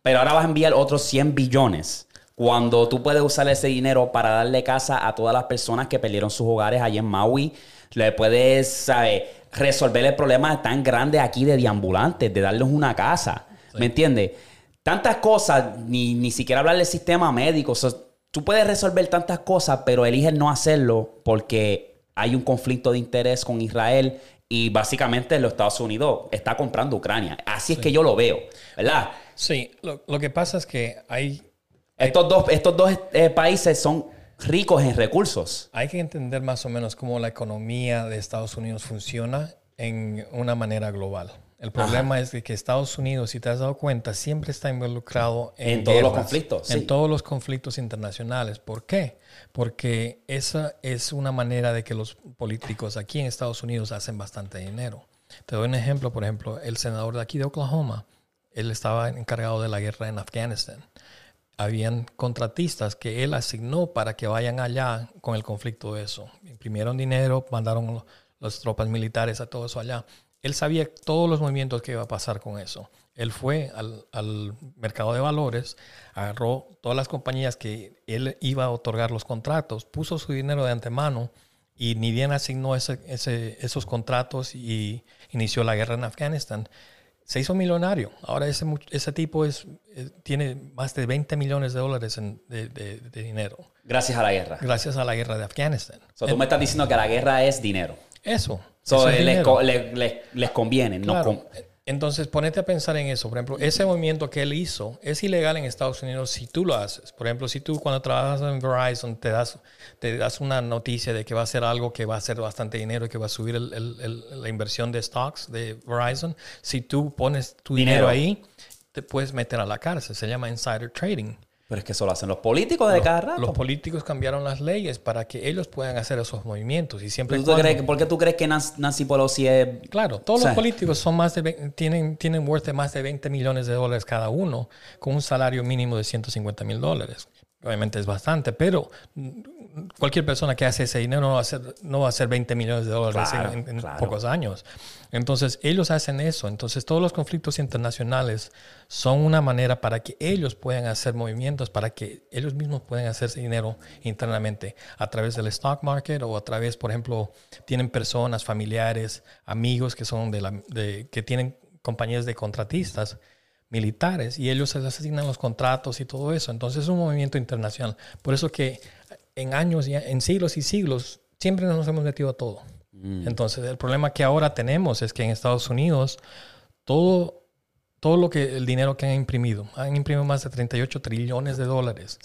pero ahora vas a enviar otros 100 billones. Cuando tú puedes usar ese dinero para darle casa a todas las personas que perdieron sus hogares allí en Maui, le puedes, ¿sabes? resolver el problema tan grande aquí de deambulantes, de darles una casa. ¿Me entiendes? Tantas cosas, ni, ni siquiera hablar del sistema médico. o sea, tú puedes resolver tantas cosas, pero eliges no hacerlo porque hay un conflicto de interés con Israel y básicamente los Estados Unidos está comprando Ucrania. Así es que yo lo veo, ¿verdad? Sí, lo, lo que pasa es que hay, Estos dos, estos dos eh, países son ricos en recursos. hay que entender más o menos cómo la economía de Estados Unidos funciona en una manera global. El problema es de que Estados Unidos, si te has dado cuenta, siempre está involucrado en, En todos los guerras, conflictos, En sí. todos los conflictos internacionales. ¿Por qué? Porque esa es una manera de que los políticos aquí en Estados Unidos hacen bastante dinero. Te doy un ejemplo, por ejemplo, el senador de aquí de Oklahoma, él estaba encargado de la guerra en Afganistán. Habían contratistas que él asignó para que vayan allá con el conflicto de eso. Imprimieron dinero, mandaron las tropas militares a todo eso allá. Él sabía todos los movimientos que iba a pasar con eso. Él fue al, al mercado de valores, agarró todas las compañías que él iba a otorgar los contratos, puso su dinero de antemano y ni bien asignó ese- ese- esos contratos y inició la guerra en Afganistán. Se hizo millonario. Ahora ese, ese tipo es, tiene más de 20 millones de dólares en- de, de- de dinero Gracias a la guerra. gracias a la guerra de Afganistán. So, tú me estás diciendo que la guerra es dinero. Eso. So, eso es les, dinero. co- les- les- les conviene. Claro. con- Entonces, ponete a pensar en eso. Por ejemplo, ese movimiento que él hizo es ilegal en Estados Unidos si tú lo haces. Por ejemplo, si tú cuando trabajas en Verizon te das, te das una noticia de que va a ser algo que va a ser bastante dinero y que va a subir el- el- el- la inversión de stocks de Verizon, si tú pones tu dinero, Dinero. ahí, te puedes meter a la cárcel. Se llama insider trading. Pero es que eso lo hacen los políticos de cada rato. Los políticos cambiaron las leyes para que ellos puedan hacer esos movimientos y siempre ¿Tú cuando- crees que- ¿Por qué tú crees que Nancy, Pelosi es... Claro, todos O sea, los políticos son más de, tienen, tienen worth de más de 20 millones de dólares cada uno, con un salario mínimo de 150 mil dólares. Obviamente es bastante, pero cualquier persona que hace ese dinero no va a hacer, no va a hacer 20 millones de dólares Claro, en, en claro. pocos años. Entonces, ellos hacen eso. Entonces, todos los conflictos internacionales son una manera para que ellos puedan hacer movimientos, para que ellos mismos puedan hacerse dinero internamente a través del stock market o a través, por ejemplo, tienen personas, familiares, amigos que son de la, de, que tienen compañías de contratistas militares y ellos se les asignan los contratos y todo eso. Entonces es un movimiento internacional. Por eso que en años, y en siglos y siglos, siempre nos hemos metido a todo. Entonces el problema que ahora tenemos es que en Estados Unidos todo, todo lo que el dinero que han imprimido, han imprimido más de 38 trillones de dólares.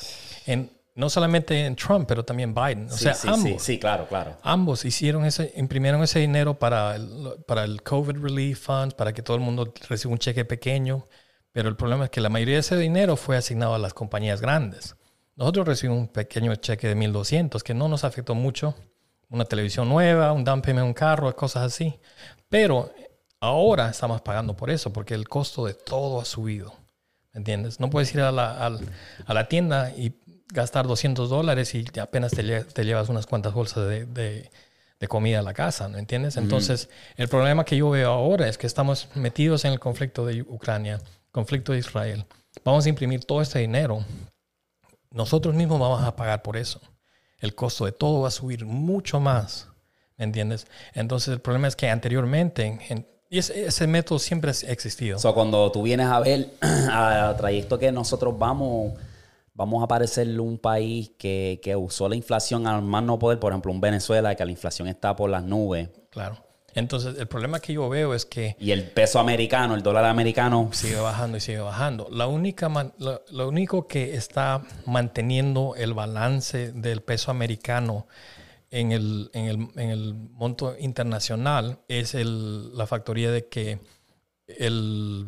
En, no solamente en Trump, pero también Biden. O Sí, sea, sí, ambos. sí, sí, claro, claro. Ambos hicieron ese, imprimieron ese dinero para el, para el COVID Relief Funds, para que todo el mundo reciba un cheque pequeño. Pero el problema es que la mayoría de ese dinero fue asignado a las compañías grandes. Nosotros recibimos un pequeño cheque de 1.200 que no nos afectó mucho. Una televisión nueva, un down payment, un carro, cosas así. Pero ahora estamos pagando por eso porque el costo de todo ha subido. ¿Me entiendes? No puedes ir a la, a la tienda y gastar 200 dólares y apenas te, te llevas unas cuantas bolsas de, de- de comida a la casa, ¿me entiendes? Entonces, el problema que yo veo ahora es que estamos metidos en el conflicto de Ucrania, conflicto de Israel. Vamos a imprimir todo este dinero. Nosotros mismos vamos a pagar por eso. El costo de todo va a subir mucho más, ¿me entiendes? Entonces, el problema es que anteriormente, en- y ese, ese método siempre ha existido. O sea, cuando tú vienes a ver al trayecto que nosotros vamos, vamos a parecerle un país que, que usó la inflación al más no poder, por ejemplo, un Venezuela, que la inflación está por las nubes, Claro. Entonces, el problema que yo veo es que y el peso americano, el dólar americano, sigue bajando y sigue bajando. La única man- lo, lo único que está manteniendo el balance del peso americano en el, en el, en el monto internacional es el- la factoría de que el,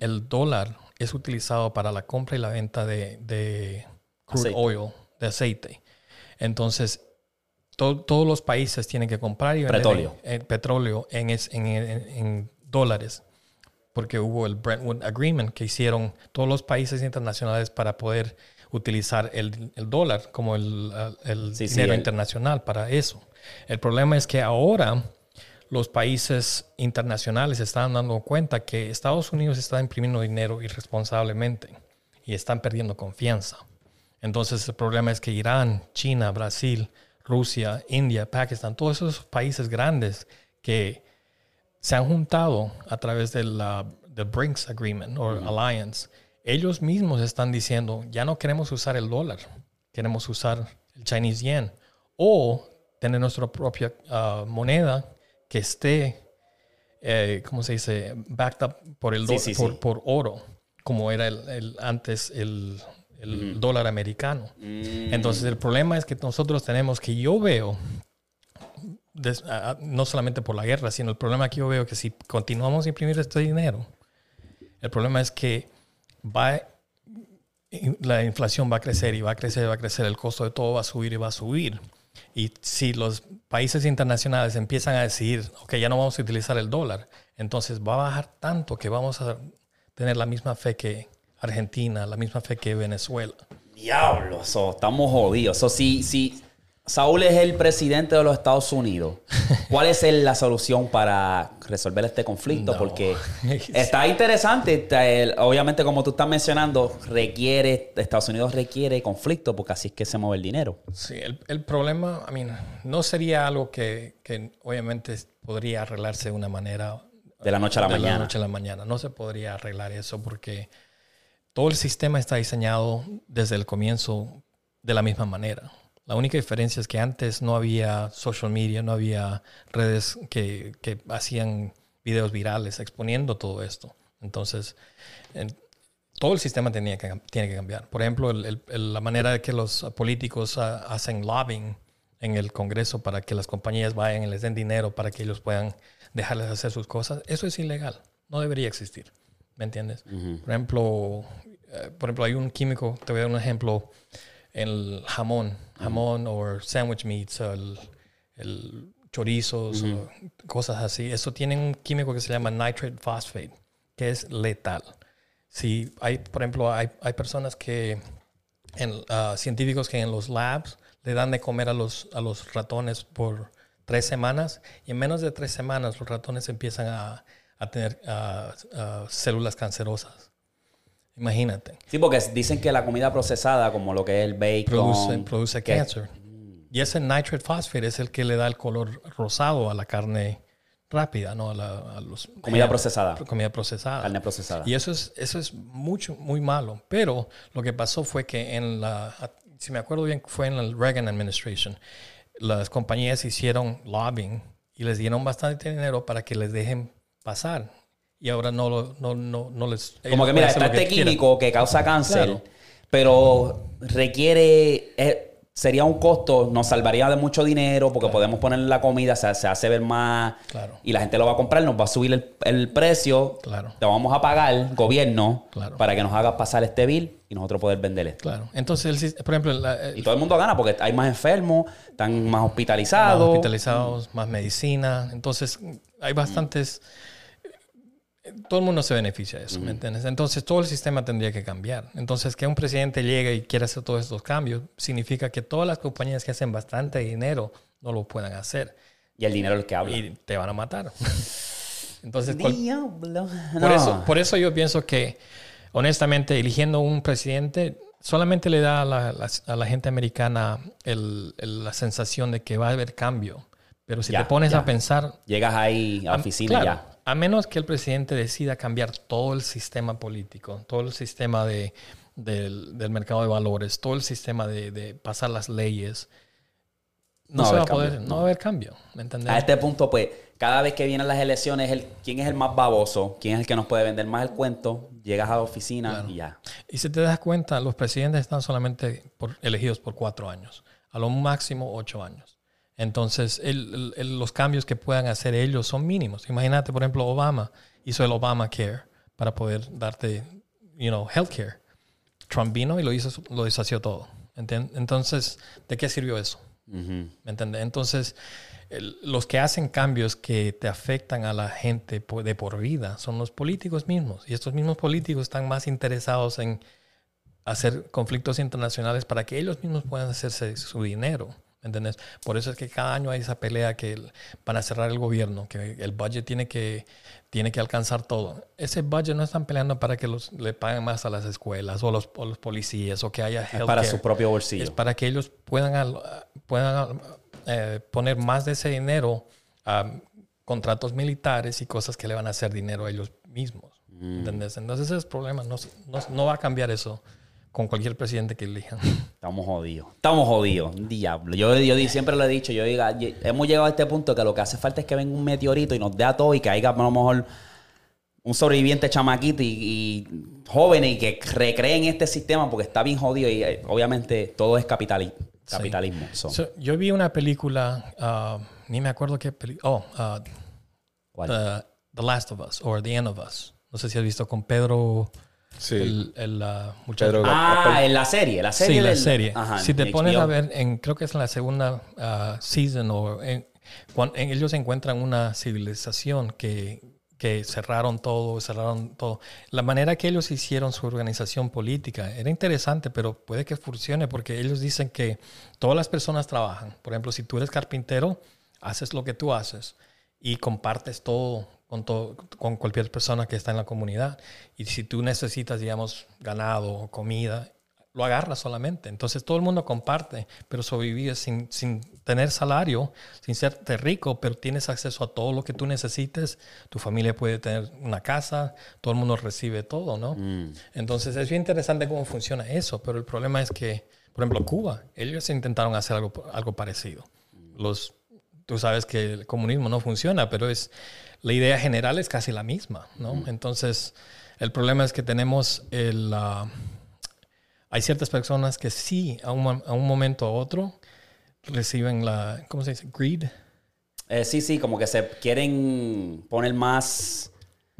el dólar es utilizado para la compra y la venta de, de crude Aceite. oil, de aceite. Entonces, to- todos los países tienen que comprar y vender Petróleo. eh, petróleo en, es- en- en- en dólares porque hubo el Brentwood Agreement que hicieron todos los países internacionales para poder utilizar el, el dólar como el, el Sí, sí, dinero el- internacional para eso. El problema es que ahora los países internacionales están dando cuenta que Estados Unidos está imprimiendo dinero irresponsablemente y están perdiendo confianza. Entonces el problema es que Irán, China, Brasil, Rusia, India, Pakistán, todos esos países grandes que se han juntado a través de la del BRICS Agreement o Alliance, ellos mismos están diciendo, ya no queremos usar el dólar, queremos usar el Chinese yen o tener nuestra propia ah, moneda que esté, eh, ¿cómo se dice?, backed up por, el Sí, do- sí, por, sí. por oro, como era el, el- antes el, el dólar americano. Mm. Entonces el problema es que nosotros tenemos que yo veo des- a- no solamente por la guerra, sino el problema que yo veo que si continuamos a imprimir este dinero, el problema es que va, la inflación va a crecer y va a crecer, va a crecer, el costo de todo va a subir y va a subir. Y si los países internacionales empiezan a decir, ok, ya no vamos a utilizar el dólar, entonces va a bajar tanto que vamos a tener la misma fe que Argentina, la misma fe que Venezuela. diablo, so, estamos jodidos. So, si, si Saúl es el presidente de los Estados Unidos, ¿cuál es la solución para resolver este conflicto? No. Porque está interesante. está el- obviamente, como tú estás mencionando, requiere, Estados Unidos requiere conflicto porque así es que se mueve el dinero. Sí, el, el problema, I mean, no sería algo que, que obviamente podría arreglarse de una manera De la noche a la de mañana. la noche a la mañana. No se podría arreglar eso porque todo el sistema está diseñado desde el comienzo de la misma manera. La única diferencia es que antes no había social media, no había redes que, que hacían videos virales exponiendo todo esto. Entonces, en- todo el sistema tenía que, tiene que cambiar. Por ejemplo, el- la manera de que los políticos ah, hacen lobbying en el Congreso para que las compañías vayan y les den dinero para que ellos puedan dejarles hacer sus cosas, eso es ilegal. No debería existir. ¿Me entiendes? Por ejemplo, por ejemplo, hay un químico, te voy a dar un ejemplo, el jamón, jamón o sandwich meats, el, el chorizos, o cosas así. Eso tiene un químico que se llama nitrate phosphate, que es letal. Si hay, por ejemplo, hay, hay personas que, en, ah, científicos que en los labs le dan de comer a los, a los ratones por tres semanas y en menos de tres semanas los ratones empiezan a, a tener ah, ah, células cancerosas. Imagínate. Sí, porque dicen que la comida procesada, como lo que es el bacon... Produce, produce que- cáncer. Y ese nitrate phosphate es el que le da el color rosado a la carne rápida, ¿no? A, la- a los, Comida eh, procesada. Comida procesada. Carne procesada. Y eso es, eso es mucho, muy malo. Pero lo que pasó fue que en la, si me acuerdo bien, fue en la Reagan Administration, las compañías hicieron lobbying y les dieron bastante dinero para que les dejen pasar. Y ahora no, lo- no, no, no les... Como que mira, está que este quieran. químico que causa cáncer, Claro. pero requiere... eh, sería un costo, nos salvaría de mucho dinero porque podemos ponerle la comida, se, se hace ver más... Claro. Y la gente lo va a comprar, nos va a subir el, el precio. Claro. Te vamos a pagar, gobierno, Claro. para que nos haga pasar este bill y nosotros poder vender esto. Claro. Entonces, el por ejemplo, la- Y todo el mundo gana porque hay más enfermos, están más más hospitalizados. hospitalizados, más medicina. Entonces, hay bastantes. Todo el mundo se beneficia de eso, ¿me entiendes? Entonces, todo el sistema tendría que cambiar. Entonces, que un presidente llegue y quiera hacer todos estos cambios significa que todas las compañías que hacen bastante dinero no lo puedan hacer Y el dinero es el que habla. y te van a matar. Entonces, cual- por, eso, por eso yo pienso que, honestamente, eligiendo un presidente solamente le da a la, la- a la gente americana el- el- la sensación de que va a haber cambio. Pero si Ya, te pones ya. a pensar, Llegas ahí a oficina claro, ya. A menos que el presidente decida cambiar todo el sistema político, todo el sistema de, del, del mercado de valores, todo el sistema de, de pasar las leyes, no, No va se a va a haber poder, cambio, no va a haber cambio. ¿Me? A este punto, pues, cada vez que vienen las elecciones, el, ¿quién es el más baboso? ¿Quién es el que nos puede vender más el cuento? Llegas a la oficina y ya. Y si te das cuenta, los presidentes están solamente por- elegidos por cuatro años, a lo máximo ocho años. Entonces, el- los cambios que puedan hacer ellos son mínimos. Imagínate, por ejemplo, Obama hizo el Obamacare para poder darte, you know, healthcare. Trump vino y lo hizo, lo deshació todo. ¿entiendes? Entonces, ¿de qué sirvió eso? ¿Me entiendes? Entonces, el- los que hacen cambios que te afectan a la gente de por vida son los políticos mismos. Y estos mismos políticos están más interesados en hacer conflictos internacionales para que ellos mismos puedan hacerse su dinero. ¿Me ¿Entiendes? Por eso es que cada año hay esa pelea que el- van a cerrar el gobierno, que el budget tiene que, tiene que alcanzar todo. Ese budget no están peleando para que los, le paguen más a las escuelas o los, o los policías o que haya Es para healthcare. su propio bolsillo. Es para que ellos puedan, puedan eh, poner más de ese dinero a contratos militares y cosas que le van a hacer dinero a ellos mismos. Mm. ¿Entendés? Entonces ese es el problema. No, no, no va a cambiar eso con cualquier presidente que elijan. Estamos jodidos. Estamos jodidos. Diablo. Yo, yo siempre lo he dicho. Yo diga, hemos llegado a este punto que lo que hace falta es que venga un meteorito y nos dé a todo y que haya a lo mejor un sobreviviente chamaquito y, y jóvenes y que recreen este sistema porque está bien jodido y eh, obviamente todo es capitali- capitalismo. So, So, yo vi una película, ah, ni me acuerdo qué película. Oh, ah, ¿cuál? The, The Last of Us or The End of Us. No sé si has visto con Pedro, Sí. el, el, ah, muchacho. Pedro- ah, en la serie. La serie sí, la del- serie. Ajá, si te en pones HBO. a ver, en, creo que es en la segunda ah, season o en, cuan- en- ellos encuentran una civilización que, que cerraron todo, cerraron todo. La manera que ellos hicieron su organización política era interesante, pero puede que funcione porque ellos dicen que todas las personas trabajan. Por ejemplo, si tú eres carpintero, haces lo que tú haces y compartes todo con, todo, con cualquier persona que está en la comunidad. Y si tú necesitas, digamos, ganado o comida, lo agarras solamente. Entonces todo el mundo comparte, pero sobrevives sin, sin tener salario, sin serte rico, pero tienes acceso a todo lo que tú necesites. Tu familia puede tener una casa, todo el mundo recibe todo, ¿no? Entonces es bien interesante cómo funciona eso, pero el problema es que, por ejemplo, Cuba, ellos intentaron hacer algo, algo parecido. Los tú sabes que el comunismo no funciona, pero es la idea general es casi la misma, ¿no? Entonces, el problema es que tenemos el... ah, hay ciertas personas que sí, a un, a un momento a otro, reciben la... ¿Cómo se dice? Greed. Eh, sí, sí, como que se quieren poner más...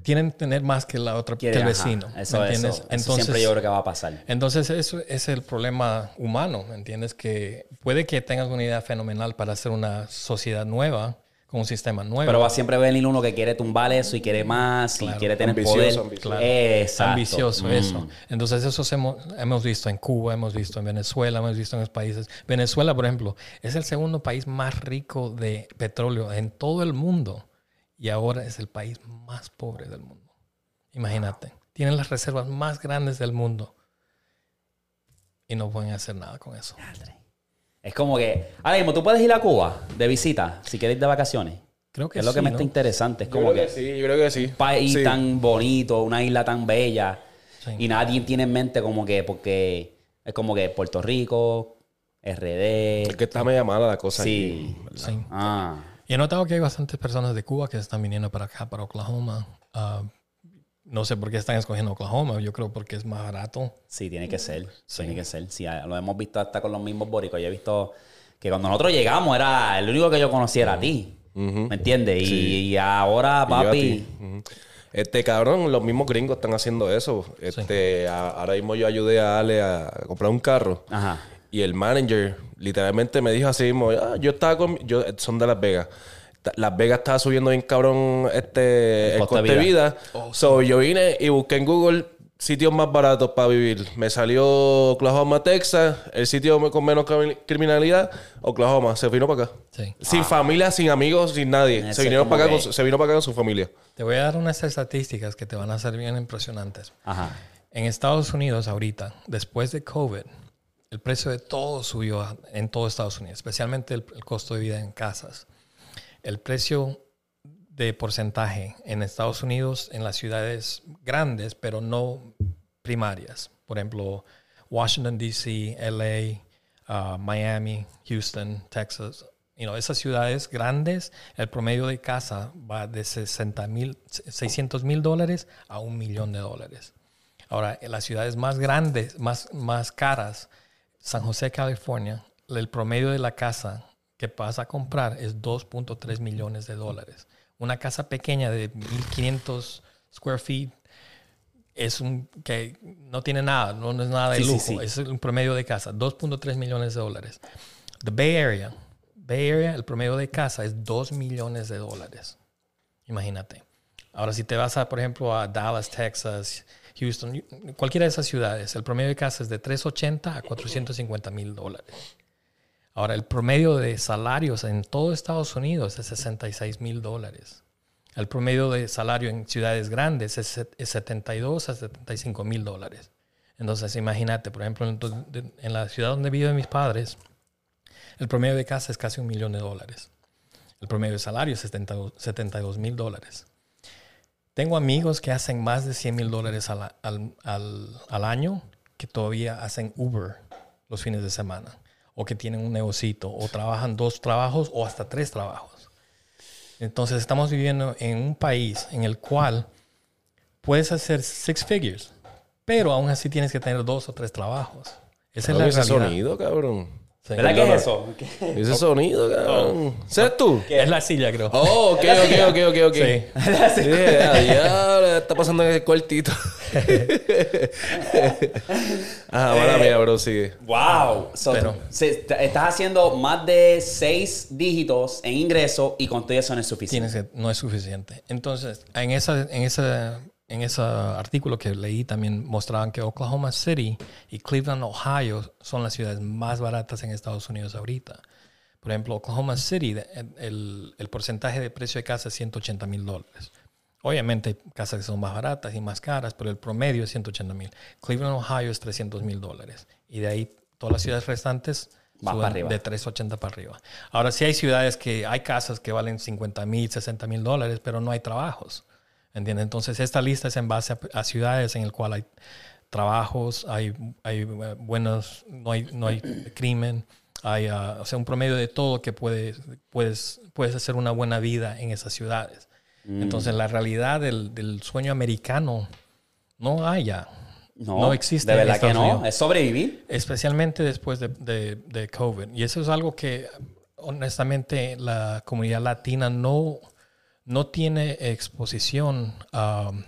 Tienen que tener más que la otra, que quieren- el ajá, vecino. Eso, ¿me entiendes? eso, eso siempre yo creo que va a pasar. Entonces, eso es el problema humano, ¿me entiendes? Que puede que tengas una idea fenomenal para hacer una sociedad nueva, con un sistema nuevo. Pero va a siempre venir uno que quiere tumbar eso y quiere más y quiere tener Ambicioso, poder. ambicioso. Claro. Exacto. ambicioso Mm. eso. Entonces, eso hemos, hemos visto en Cuba, hemos visto en Venezuela, hemos visto en los países. Venezuela, por ejemplo, es el segundo país más rico de petróleo en todo el mundo y ahora es el país más pobre del mundo. Imagínate, tienen las reservas más grandes del mundo y no pueden hacer nada con eso. Es como que, ahora mismo, tú puedes ir a Cuba de visita si quieres ir de vacaciones. Creo que es lo que me ¿no? está interesante. Es Yo como creo que, que sí, yo creo que sí. un país Sí. tan bonito, una isla tan bella. Sí. Y nadie tiene en mente como que, porque es como que Puerto Rico, RD. Es que está media mala la cosa. Sí. Sí. Ah, Y he notado que hay bastantes personas de Cuba que están viniendo para acá, para Oklahoma. Ah, no sé por qué están escogiendo Oklahoma. Yo creo porque es más barato. sí, tiene que ser. Tiene que ser. Sí, lo hemos visto hasta con los mismos boricos. Yo he visto que cuando nosotros llegamos era el único que yo conocía era a ti. ¿Me entiendes? Y, y ahora, Y papi. ti. Ujú. Este cabrón, los mismos gringos están haciendo eso. Este, a- ahora mismo yo ayudé a Ale a comprar un carro. Ajá. Y el manager literalmente me dijo así mismo, "Ah, yo estaba con... Yo, son de Las Vegas. Las Vegas estaba subiendo bien cabrón este, el, costo de coste de vida. so, yo vine y busqué en Google sitios más baratos para vivir. Me salió Oklahoma, Texas. El sitio con menos cri- criminalidad, Oklahoma. Se vino para acá. Sí. Sin familia, sin amigos, sin nadie. Se, vinieron como para acá que- con, su- se vino para acá con su familia. Te voy a dar unas estadísticas que te van a ser bien impresionantes. Ajá. En Estados Unidos ahorita, después de COVID, el precio de todo subió en todo Estados Unidos, especialmente el, el costo de vida en casas. El precio de porcentaje en Estados Unidos en las ciudades grandes, pero no primarias. Por ejemplo, Washington, D.C., LA, uh, Miami, Houston, Texas. You esas ciudades grandes, el promedio de casa va de 60 mil, 600 mil dólares a un millón de dólares. Ahora, en las ciudades más grandes, más, más caras, San José, California, el promedio de la casa que vas a comprar es 2.3 millones de dólares. Una casa pequeña de 1500 square feet es un que no tiene nada, no, no es nada de Sí, sí, lujo, sí. es un promedio de casa, 2.3 millones de dólares. The Bay Area, Bay Area, el promedio de casa es 2 millones de dólares. Imagínate. Ahora, si te vas, a, por ejemplo, a Dallas, Texas, Houston, cualquiera de esas ciudades, el promedio de casa es de 380 a 450 mil dólares. Ahora, el promedio de salarios en todo Estados Unidos es 66 mil dólares. El promedio de salario en ciudades grandes es, set- es 72 a 75 mil dólares. Entonces, imagínate, por ejemplo, en, la ciudad donde viven mis padres, el promedio de casa es casi un millón de dólares. El promedio de salario es 72 mil dólares. Tengo amigos que hacen más de 100 mil dólares al año que todavía hacen Uber los fines de semana. O que tienen un negocito. O trabajan dos trabajos o hasta tres trabajos. Entonces estamos viviendo en un país en el cual puedes hacer six figures. Pero aún así tienes que tener dos o tres trabajos. Esa es la realidad. sonido, cabrón. ¿Verdad que es eso? Ese sonido, cabrón. ¿Sabes tú? Es la silla, creo. Oh, ok, ok, ok, ok, ok. Sí. Sí, a diablo, está pasando en el cuartito. Ajá, mala mía, bro, sigue. ¡Wow! So, Pero- estás haciendo más de seis dígitos en ingreso y con todo eso no es suficiente. Tienes que, no es suficiente. Entonces, en esa, en esa, en ese artículo que leí también mostraban que Oklahoma City y Cleveland, Ohio, son las ciudades más baratas en Estados Unidos ahorita. Por ejemplo, Oklahoma City, el, el porcentaje de precio de casa es 180 mil dólares. Obviamente hay casas que son más baratas y más caras, pero el promedio es 180 mil. Cleveland, Ohio es 300 mil dólares. Y de ahí todas las ciudades restantes suben para arriba. de 380 para arriba. Ahora sí hay ciudades que hay casas que valen 50 mil, 60 mil dólares, pero no hay trabajos. ¿Entiendes? Entonces esta lista es en base a, a ciudades en el cual hay trabajos, hay, hay eh, buenos, no hay, no hay crimen, hay ah, o sea, un promedio de todo que puedes, puedes, puedes hacer una buena vida en esas ciudades. Mm. Entonces, la realidad del, del sueño americano no hay ya. No, No existe De verdad que no. Unidos. Es sobrevivir. especialmente después de, de, de COVID. Y eso es algo que honestamente la comunidad latina no, no tiene exposición um,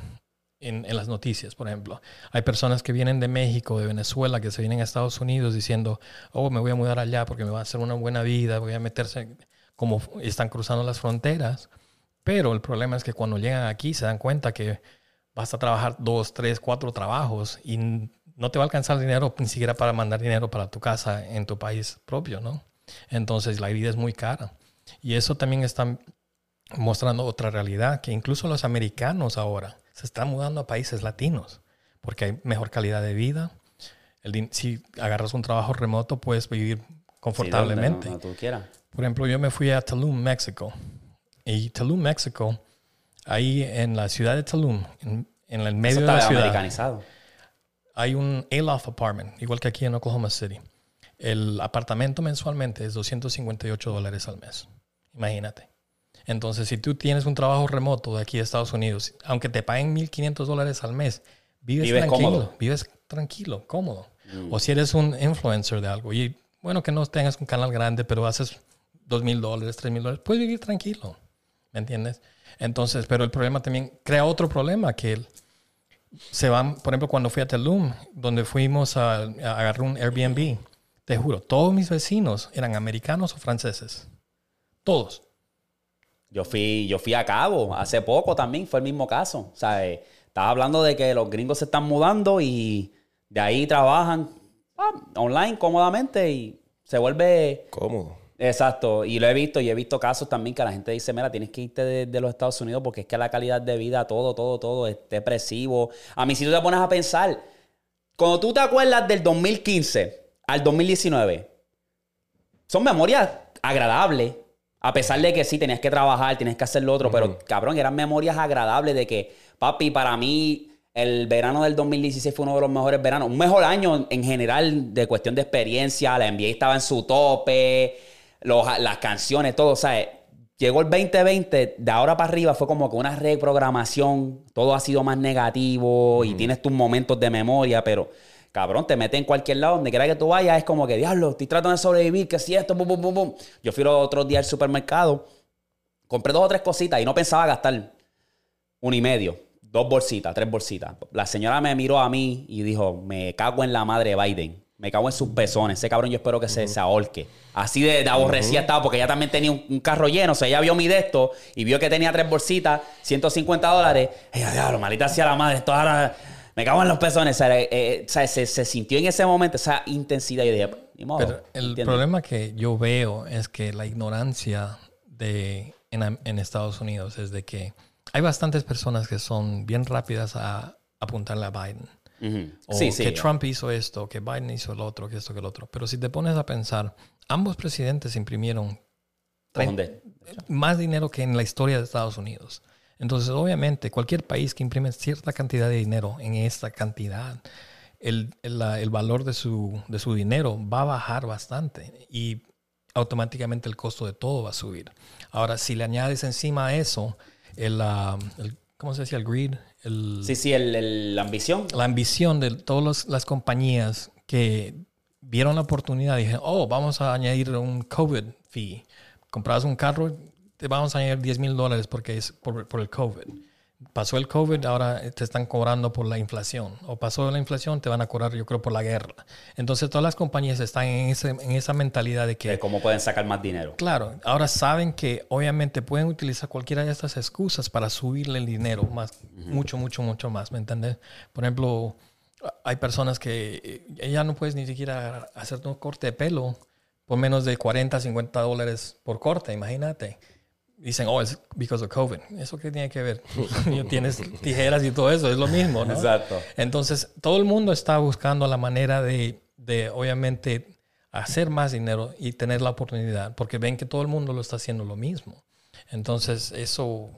en, en las noticias, por ejemplo. Hay personas que vienen de México, de Venezuela, que se vienen a Estados Unidos diciendo, oh, me voy a mudar allá porque me va a hacer una buena vida, voy a meterse como están cruzando las fronteras. Pero el problema es que cuando llegan aquí se dan cuenta que vas a trabajar dos, tres, cuatro trabajos y no te va a alcanzar dinero ni siquiera para mandar dinero para tu casa en tu país propio, ¿no? Entonces la vida es muy cara. Y eso también está mostrando otra realidad, que incluso los americanos ahora se están mudando a países latinos porque hay mejor calidad de vida. El si agarras un trabajo remoto, puedes vivir confortablemente. Sí, donde- tú quieras. Por ejemplo, yo me fui a Tulum, México. Y Tulum, México, ahí en la ciudad de Tulum, en, en el Eso medio de la está ciudad, americanizado. hay un Aloft apartment, igual que aquí en Oklahoma City. El apartamento mensualmente es 258 dólares al mes. Imagínate. Entonces, si tú tienes un trabajo remoto de aquí de Estados Unidos, aunque te paguen 1.500 dólares al mes, vives, Vives tranquilo. cómodo. Mm. Vives tranquilo, cómodo. O si eres un influencer de algo y bueno, que no tengas un canal grande, pero haces dos mil dólares, tres mil dólares, puedes vivir tranquilo. ¿Me entiendes? Entonces, pero el problema también crea otro problema que el- se van, por ejemplo, cuando fui a Tulum, donde fuimos a, a agarrar un Airbnb, te juro, todos mis vecinos eran americanos o franceses. Todos. Yo fui, yo fui a Cabo hace poco también, fue el mismo caso. O sea, eh, estaba hablando de que los gringos se están mudando y de ahí trabajan ah, online cómodamente y se vuelve Cómodo. Exacto, y lo he visto y he visto casos también que la gente dice, mira, tienes que irte de, de los Estados Unidos porque es que la calidad de vida, todo, todo, todo es depresivo. A mí si tú te pones a pensar, cuando tú te acuerdas del 2015 al 2019, son memorias agradables, a pesar de que sí, tenías que trabajar, tienes que hacer lo otro, pero cabrón, eran memorias agradables de que, papi, para mí el verano del 2016 fue uno de los mejores veranos, un mejor año en general de cuestión de experiencia, la NBA estaba en su tope, los- las canciones, todo, sea, llegó el 2020, de ahora para arriba fue como que una reprogramación, todo ha sido más negativo y tienes tus momentos de memoria, pero cabrón, te metes en cualquier lado, donde quiera que tú vayas, es como que, diablo, estoy tratando de sobrevivir, que si esto, bum, bum, bum, bum. Yo fui los otros días al supermercado, compré dos o tres cositas y no pensaba gastar uno y medio, dos bolsitas, tres bolsitas. La señora me miró a mí y dijo, me cago en la madre de Biden. Me cago en sus pezones. Ese cabrón yo espero que se, se ahorque. Así de, de aborrecida estaba porque ella también tenía un, un carro lleno. O sea, ella vio mi de esto y vio que tenía tres bolsitas, 150 dólares. Ella, diablo, malita sea la madre. Esto ahora me cago en los pezones. O sea, eh, eh, o sea, se, se sintió en ese momento esa intensidad. Y dije, ni modo. Pero el ¿entiendes? problema que yo veo es que la ignorancia de, en, Estados Unidos es de que hay bastantes personas que son bien rápidas a apuntarle a Biden. O Sí, sí. que Trump hizo esto, que Biden hizo el otro, que esto, que el otro. Pero si te pones a pensar, ambos presidentes imprimieron más dinero que en la historia de Estados Unidos. Entonces, obviamente, cualquier país que imprime cierta cantidad de dinero en esta cantidad, el, el- valor de su, de su dinero va a bajar bastante y automáticamente el costo de todo va a subir. Ahora, si le añades encima a eso, el, el- ¿cómo se decía? El greed, el, Sí, sí, el, el- la ambición. la ambición de todas las compañías que vieron la oportunidad y dijeron, oh, vamos a añadir un COVID fee. Comprabas un carro, te vamos a añadir 10 mil dólares porque es por, por el COVID. Pasó el COVID, ahora te están cobrando por la inflación. O pasó la inflación, te van a cobrar, yo creo, por la guerra. Entonces todas las compañías están en, ese- en esa mentalidad de que De cómo pueden sacar más dinero. Claro, ahora saben que obviamente pueden utilizar cualquiera de estas excusas para subirle el dinero más, mucho, mucho, mucho más, ¿me entiendes? Por ejemplo, hay personas que eh, ya no puedes ni siquiera hacer un corte de pelo por menos de 40, 50 dólares por corte, imagínate. Dicen, oh, es because of COVID. ¿Eso qué tiene que ver? Tienes tijeras y todo eso, es lo mismo, ¿no? Exacto. Entonces, todo el mundo está buscando la manera de, de, obviamente, hacer más dinero y tener la oportunidad, porque ven que todo el mundo lo está haciendo lo mismo. Entonces, eso,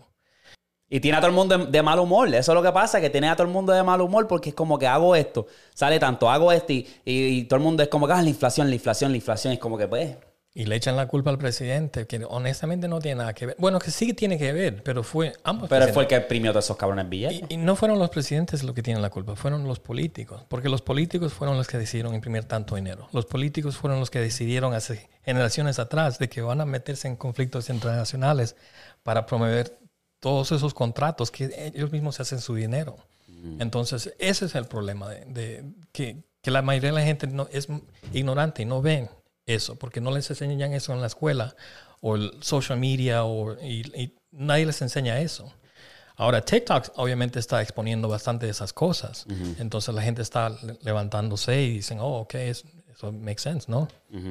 Y tiene a todo el mundo de, de mal humor. Eso es lo que pasa, que tiene a todo el mundo de mal humor porque es como que hago esto, sale tanto, hago esto y, y- y todo el mundo es como que, ah, la inflación, la inflación, la inflación. Es como que, pues, Y le echan la culpa al presidente, que honestamente no tiene nada que ver. Bueno, que sí tiene que ver, pero fue ambos. pero presidentes. fue el que imprimió todos esos cabrones billetes. Y, y no fueron los presidentes los que tienen la culpa, fueron los políticos, porque los políticos fueron los que decidieron imprimir tanto dinero. Los políticos fueron los que decidieron hace generaciones atrás de que van a meterse en conflictos internacionales para promover todos esos contratos que ellos mismos se hacen su dinero. Entonces, ese es el problema de, de que, que la mayoría de la gente no, es ignorante y no ven eso, porque no les enseñan eso en la escuela o el social media o, y, y nadie les enseña eso. Ahora, TikTok obviamente está exponiendo bastante de esas cosas. Entonces la gente está le- levantándose y dicen, oh, ok, es- eso makes sense, ¿no?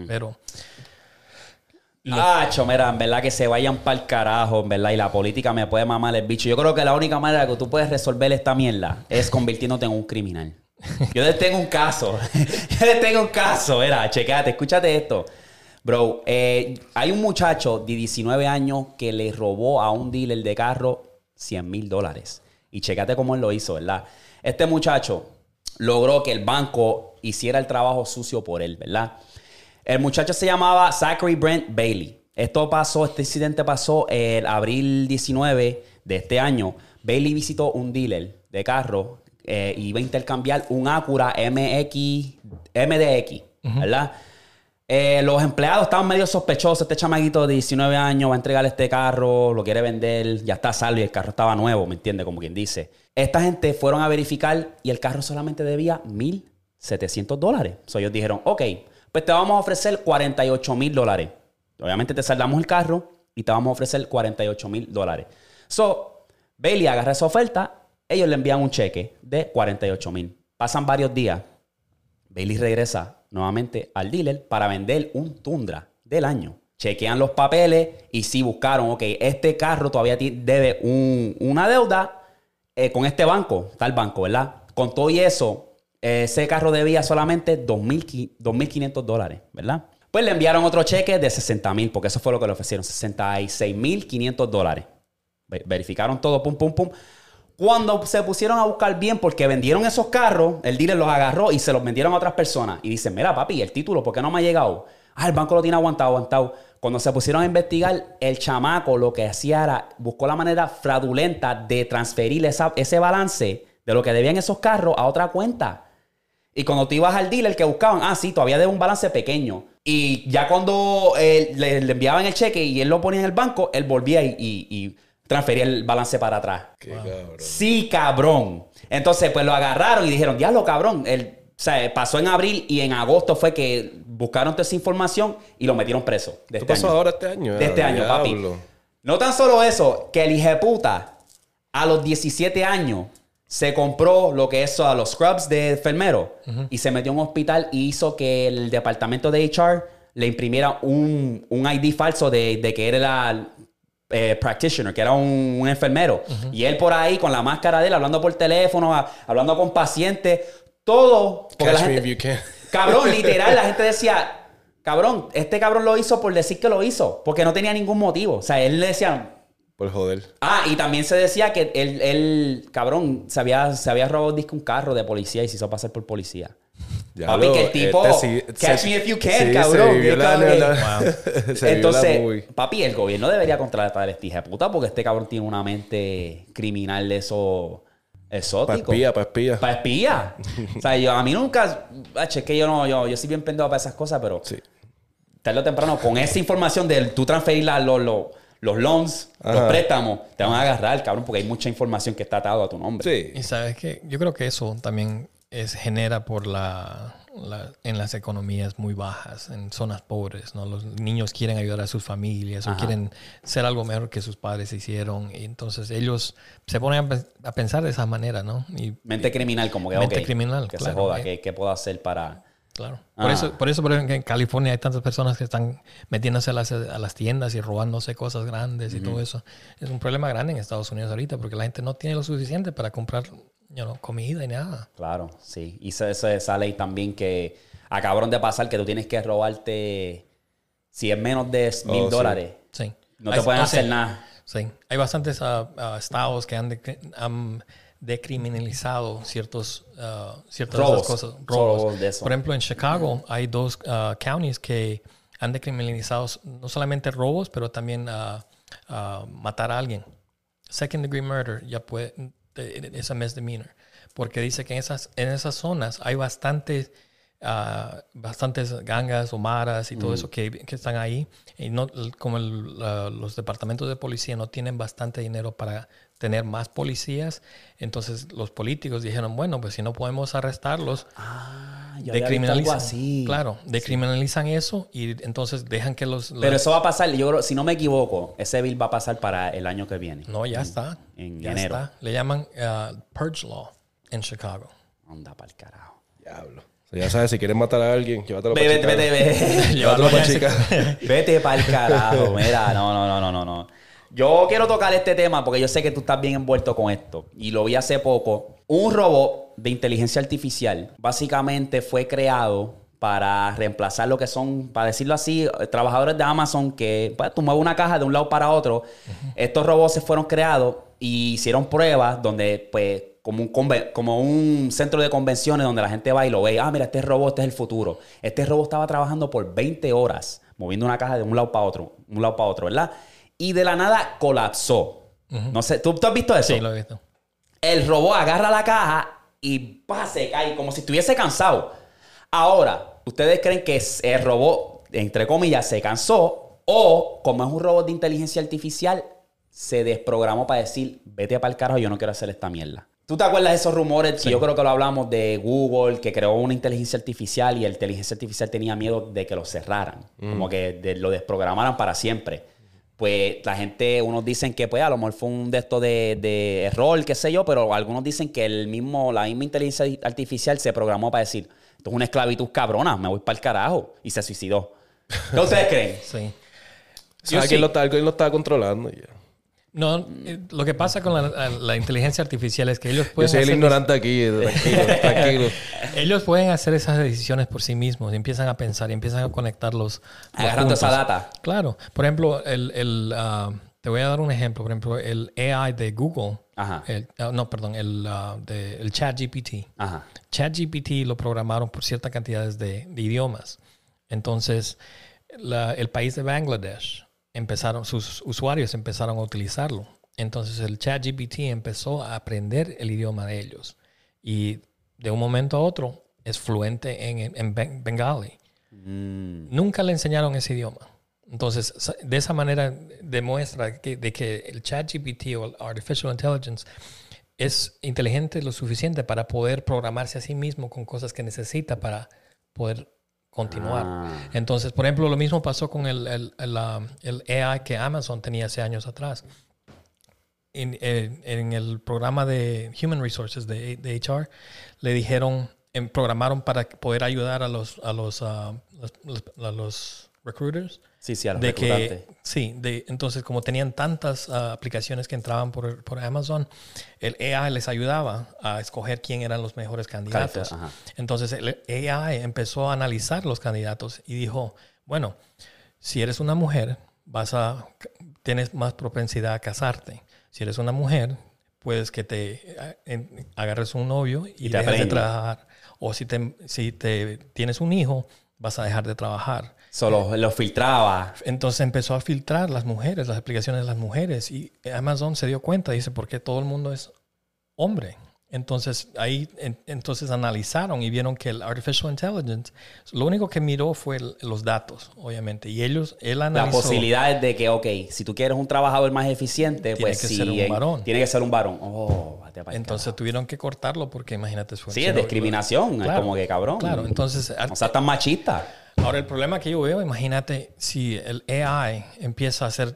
Pero Ah, mira, en verdad que se vayan para el carajo, en verdad, y la política me puede mamar el bicho. Yo creo que la única manera que tú puedes resolver esta mierda es convirtiéndote en un criminal. Yo les tengo un caso. Yo les tengo un caso. Mira, checate, escúchate esto. Bro, eh, hay un muchacho de 19 años que le robó a un dealer de carro 100 mil dólares. Y checate cómo él lo hizo, ¿verdad? Este muchacho logró que el banco hiciera el trabajo sucio por él, ¿verdad? El muchacho se llamaba Zachary Brent Bailey. Esto pasó, este incidente pasó el abril 19 de este año. Bailey visitó un dealer de carro eh, iba a intercambiar un Acura MX, MDX, ¿verdad? Eh, los empleados estaban medio sospechosos. Este chamaguito de 19 años va a entregar este carro, lo quiere vender, ya está salvo y el carro estaba nuevo, ¿me entiende? Como quien dice. Esta gente fueron a verificar y el carro solamente debía 1.700 dólares. So, ellos dijeron, ok, pues te vamos a ofrecer 48 mil dólares. Obviamente te saldamos el carro y te vamos a ofrecer 48 mil dólares. So, Bailey agarra esa oferta, ellos le envían un cheque de 48 mil. Pasan varios días. Bailey regresa nuevamente al dealer para vender un Tundra del año. Chequean los papeles y sí buscaron, ok, este carro todavía debe un- una deuda eh, con este banco, tal banco, ¿verdad? Con todo y eso, ese carro debía solamente 2.000 2.500 dólares, ¿verdad? Pues le enviaron otro cheque de 60 mil, porque eso fue lo que le ofrecieron, 66.500 dólares. Ve- Verificaron todo, pum, pum, pum. Cuando se pusieron a buscar bien, porque vendieron esos carros, el dealer los agarró y se los vendieron a otras personas. Y dicen, mira, papi, el título, ¿por qué no me ha llegado? Ah, el banco lo tiene aguantado, aguantado. Cuando se pusieron a investigar, el chamaco lo que hacía era, buscó la manera fraudulenta de transferir ese balance de lo que debían esos carros a otra cuenta. Y cuando tú ibas al dealer que buscaban, ah, sí, todavía debe un balance pequeño. Y ya cuando eh, le, enviaban el cheque y él lo ponía en el banco, él volvía y transfería el balance para atrás. Qué cabrón. Sí, cabrón. Entonces, pues lo agarraron y dijeron, diablo, cabrón. El, o sea, pasó en abril y en agosto fue que buscaron toda esa información y lo metieron preso. De ¿Esto este pasó año. ahora este año? De este año, papi. No tan solo eso, que el hijeputa a los 17 años se compró lo que es a los scrubs de enfermero y se metió en un hospital y hizo que el departamento de HR le imprimiera un, un ID falso de, de que era eh, practitioner, que era un, un enfermero. Y él por ahí con la máscara de él, hablando por teléfono, a- hablando con pacientes, todo. porque Catch la me gente- if you can. Cabrón, literal, la gente decía, cabrón, este cabrón lo hizo por decir que lo hizo, porque no tenía ningún motivo. O sea, él le decía, Por joder. ah, y también se decía que él, él, cabrón, se había, se había robado un carro de policía y se hizo pasar por policía. Ya Papi, lo- que el tipo, este sí- catch se- me if you can, sí, cabrón. Se vivió la, cabrón. la- se vivió la Entonces, papi, el gobierno debería contratar a este hija de puta porque este cabrón tiene una mente criminal de eso exótico. espía, pa' espía. Para espía. o sea, yo, a mí nunca. Ach, es que yo no, yo, yo soy bien pendejo para esas cosas, pero Sí. tarde o temprano, con esa información de tú transferir la- los, los, los loans, los préstamos, te van a agarrar, cabrón, porque hay mucha información que está atado a tu nombre. Sí. Y sabes que yo creo que eso también es genera por la, la- en las economías muy bajas, en zonas pobres, ¿no? Los niños quieren ayudar a sus familias o quieren ser algo mejor que sus padres hicieron y entonces ellos se ponen a, pe- a pensar de esa manera, ¿no? Y Mente criminal, como que, Mente criminal, que se joda, eh. ¿qué, qué puedo hacer para...? Claro. Ah. Por, eso, por eso, por ejemplo, en California hay tantas personas que están metiéndose a las, a las tiendas y robándose cosas grandes y todo eso. Es un problema grande en Estados Unidos ahorita porque la gente no tiene lo suficiente para comprar you know, comida y nada. Claro, sí. Y esa, esa, esa ley también que acabaron de pasar que tú tienes que robarte, si es menos de mil Oh, sí. dólares, Sí. no te Hay- pueden o hacer nada. Sí, hay bastantes ah, ah, estados que han, de- han decriminalizado ciertos, ah, ciertas de esas Robos. cosas. Robos de eso. Por ejemplo, en Chicago hay dos ah, counties que han decriminalizado no solamente robos, pero también ah, ah, matar a alguien. Second degree murder ya puede, eh, es a misdemeanor. Porque dice que en esas, en esas zonas hay bastantes, ah, bastantes gangas o maras y todo eso que, que están ahí. Y no, como el, ah, los departamentos de policía no tienen bastante dinero para tener más policías, entonces los políticos dijeron, bueno, pues si no podemos arrestarlos, Ah, decriminalizan. así. Claro, decriminalizan eso y entonces dejan que los... Pero eso va a pasar, yo creo, si no me equivoco, ese bill va a pasar para el año que viene. No, ya está. en ya enero. está. Le llaman ah, Purge Law en Chicago. Anda para el carajo. Diablo. O sea, ya sabes, si quieres matar a alguien, llévatelo Vete, para vete, vete. Llévatelo para chica. Vete para el carajo. Mira, no, no, no, no, no, no. Yo quiero tocar este tema porque yo sé que tú estás bien envuelto con esto. Y lo vi hace poco. Un robot de inteligencia artificial básicamente fue creado para reemplazar lo que son, para decirlo así, trabajadores de Amazon que pues, tú mueves una caja de un lado para otro. Estos robots se fueron creados y hicieron pruebas donde, pues, como un, como un centro de convenciones donde la gente va y lo ve. Ah, mira, este robot, este es el futuro. Este robot estaba trabajando por 20 horas moviendo una caja de un lado para otro, un lado para otro, ¿verdad? Y de la nada colapsó. No sé, ¿tú, tú has visto eso? Sí, lo he visto. El robot agarra la caja y pa, se cae como si estuviese cansado. Ahora, ¿ustedes creen que el robot, entre comillas, se cansó? O, como es un robot de inteligencia artificial, se desprogramó para decir, vete para el carajo, yo no quiero hacer esta mierda. ¿Tú te acuerdas de esos rumores? Que yo creo que lo hablamos de Google, que creó una inteligencia artificial y la inteligencia artificial tenía miedo de que lo cerraran. Como que de- lo desprogramaran para siempre. Pues la gente, unos dicen que pues a lo mejor fue un de estos de, de error, qué sé yo, pero algunos dicen que el mismo, la misma inteligencia artificial se programó para decir, esto es una esclavitud cabrona, me voy para el carajo. Y se suicidó. ¿Qué ustedes creen? Sí. O sea, alguien, lo está, alguien lo está controlando. ya. No, eh, lo que pasa con la, la inteligencia artificial es que ellos Yo pueden, soy el hacer, ignorante aquí. Tranquilo, tranquilo. ellos pueden hacer esas decisiones por sí mismos. y Empiezan a pensar y empiezan a conectar los, los Agarrando esa data. Claro. Por ejemplo, el, el, ah, te voy a dar un ejemplo. Por ejemplo, el AI de Google. Ajá. el- ah, no, perdón. El, ah, de, el chat GPT. Ajá. ChatGPT lo programaron por ciertas cantidades de, de idiomas. Entonces, la- el país de Bangladesh empezaron, sus usuarios empezaron a utilizarlo. Entonces, el ChatGPT empezó a aprender el idioma de ellos. Y de un momento a otro es fluente en, en ben- bengali. Nunca le enseñaron ese idioma. Entonces, de esa manera demuestra que, de que el ChatGPT o el Artificial Intelligence es inteligente lo suficiente para poder programarse a sí mismo con cosas que necesita para poder continuar. Ah. Entonces, por ejemplo, lo mismo pasó con el, el, el, um, el AI que Amazon tenía hace años atrás. En, en- en el programa de Human Resources de, de HR, le dijeron, em, programaron para poder ayudar a los, a los, ah, los- a los recruiters Sí, sí, a los de que sí de entonces como tenían tantas ah, aplicaciones que entraban por, por Amazon el AI les ayudaba a escoger quién eran los mejores candidatos. Ajá. entonces el AI empezó a analizar los candidatos y dijo bueno si eres una mujer vas a tienes más propensidad a casarte. Si eres una mujer puedes que te en- agarres un novio y, Y te dejes de trabajar. O si te si te tienes un hijo vas a dejar de trabajar Solo lo filtraba. entonces empezó a filtrar las mujeres, las aplicaciones de las mujeres. Y Amazon se dio cuenta, dice, porque todo el mundo es hombre. Entonces ahí en- entonces analizaron y vieron que el artificial intelligence, lo único que miró fue el- los datos, obviamente. Y ellos, él La analizó. posibilidad es de que, ok, si tú quieres un trabajador más eficiente, Tiene pues que sí, ser un varón. Tiene que ser un varón. Oh, Entonces tuvieron que cortarlo porque imagínate su Sí, es discriminación. Es como que cabrón. Claro, entonces O sea, tan machista. Ahora, el problema que yo veo, imagínate si el AI empieza a hacer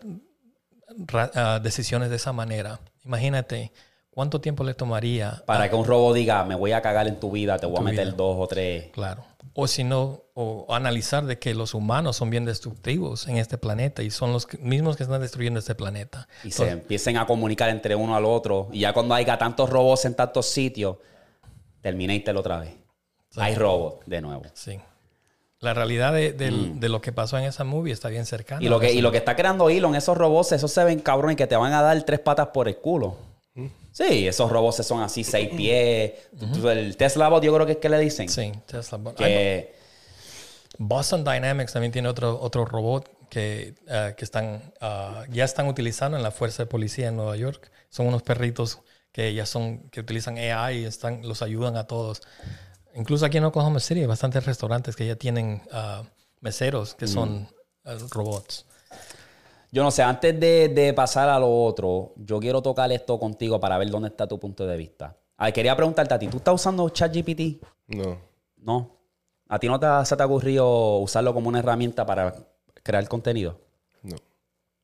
ah, decisiones de esa manera. Imagínate cuánto tiempo le tomaría. Para que un robo diga, me voy a cagar en tu vida, te voy a meter vida. dos o tres. Claro. O si no, o, o analizar de que los humanos son bien destructivos en este planeta y son los que- mismos que están destruyendo este planeta. Y se empiecen a comunicar entre uno al otro. Y ya cuando haya tantos robots en tantos sitios, Terminator otra vez. Hay robots de nuevo. Sí. La realidad de, del- de lo que pasó en esa movie está bien cercana. Mm. Y lo, que, y lo que está creando Elon, esos robots, esos se ven cabrones que te van a dar tres patas por el culo. Sí, esos robots son así, seis pies. Tú- El Tesla Bot, yo creo que es que le dicen. Sí, Tesla. Hay- Que, Boston Dynamics también tiene otro, otro robot que, eh, que están, ah, ya están utilizando en la fuerza de policía en Nueva York. Son unos perritos que ya son, que utilizan AI y están, los ayudan a todos. Incluso aquí en Oklahoma City hay bastantes restaurantes que ya tienen ah, meseros que son ah, robots. yo no sé, antes de, de pasar a lo otro, yo quiero tocar esto contigo para ver dónde está tu punto de vista. Ay, quería preguntarte a ti, ¿tú estás usando ChatGPT? No. No. ¿A ti no te, se te ha ocurrido usarlo como una herramienta para crear contenido? No.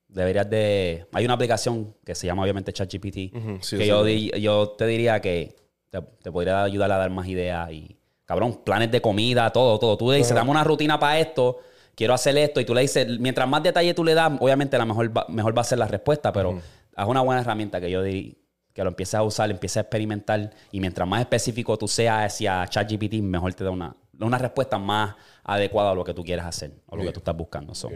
Deberías de... Hay una aplicación que se llama obviamente ChatGPT. Ujú, sí, que sí. yo, yo te diría que te, te podría ayudar a dar más ideas y... Cabrón, planes de comida, todo, todo. Tú le dices, dame una rutina para esto, quiero hacer esto. Y tú le dices, mientras más detalle tú le das, obviamente la mejor va, mejor va a ser la respuesta, pero es una buena herramienta que yo diría que lo empieces a usar, empieces a experimentar y mientras más específico tú seas hacia ChatGPT, mejor te da una, una respuesta más adecuada a lo que tú quieres hacer o lo que tú estás buscando. So,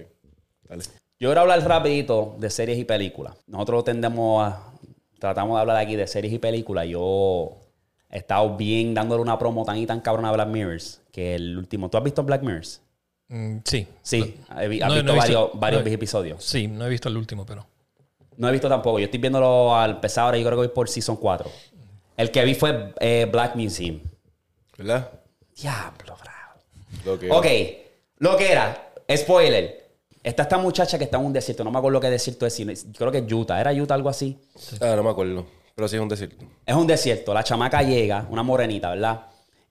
Dale. yo quiero hablar rapidito de series y películas. Nosotros tendemos a... Tratamos de hablar aquí de series y películas. Yo he estado bien dándole una promo tan y tan cabrona a Black Mirrors que el último... ¿Tú has visto Black Mirrors? Mm, sí. Sí. He vi- ¿Has visto no he visto- varios, varios no he- episodios? Sí, no he visto el último, pero. No he visto tampoco. Yo estoy viéndolo al empezar ahora. Yo creo que voy por Season 4. El que vi fue eh, Black Museum. ¿Verdad? Diablo, bravo. Lo que Ok, lo que era, spoiler. Está esta muchacha que está en un desierto, no me acuerdo qué desierto es, creo que es Utah, ¿era Utah algo así? Ah, no me acuerdo. Pero sí es un desierto. Es un desierto, la chamaca llega, una morenita, ¿verdad?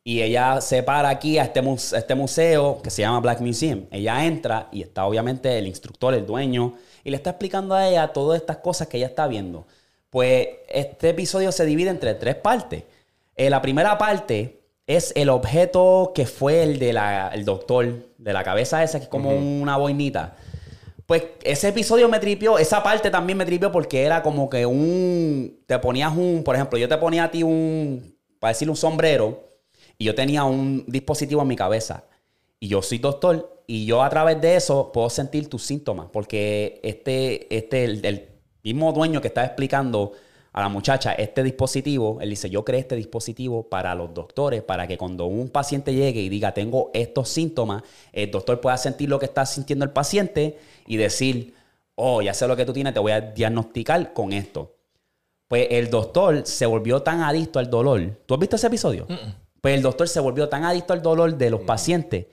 Y ella se para aquí a este, este museo que se llama Black Museum. Ella entra y está obviamente el instructor, el dueño, y le está explicando a ella todas estas cosas que ella está viendo. Pues este episodio se divide entre tres partes. Eh, la primera parte es el objeto que fue el del el doctor, de la cabeza esa, que es como una boinita. Pues ese episodio me tripió, esa parte también me tripió porque era como que un. Te ponías un. Por ejemplo, yo te ponía a ti un. Para decirle un sombrero. Y yo tenía un dispositivo en mi cabeza. Y yo soy doctor. Y yo a través de eso puedo sentir tus síntomas. Porque este. este el, el mismo dueño que estaba explicando a la muchacha este dispositivo, él dice, yo creé este dispositivo para los doctores, para que cuando un paciente llegue y diga, tengo estos síntomas, el doctor pueda sentir lo que está sintiendo el paciente y decir, oh, ya sé lo que tú tienes, te voy a diagnosticar con esto. Pues el doctor se volvió tan adicto al dolor. ¿Tú has visto ese episodio? Pues el doctor se volvió tan adicto al dolor de los pacientes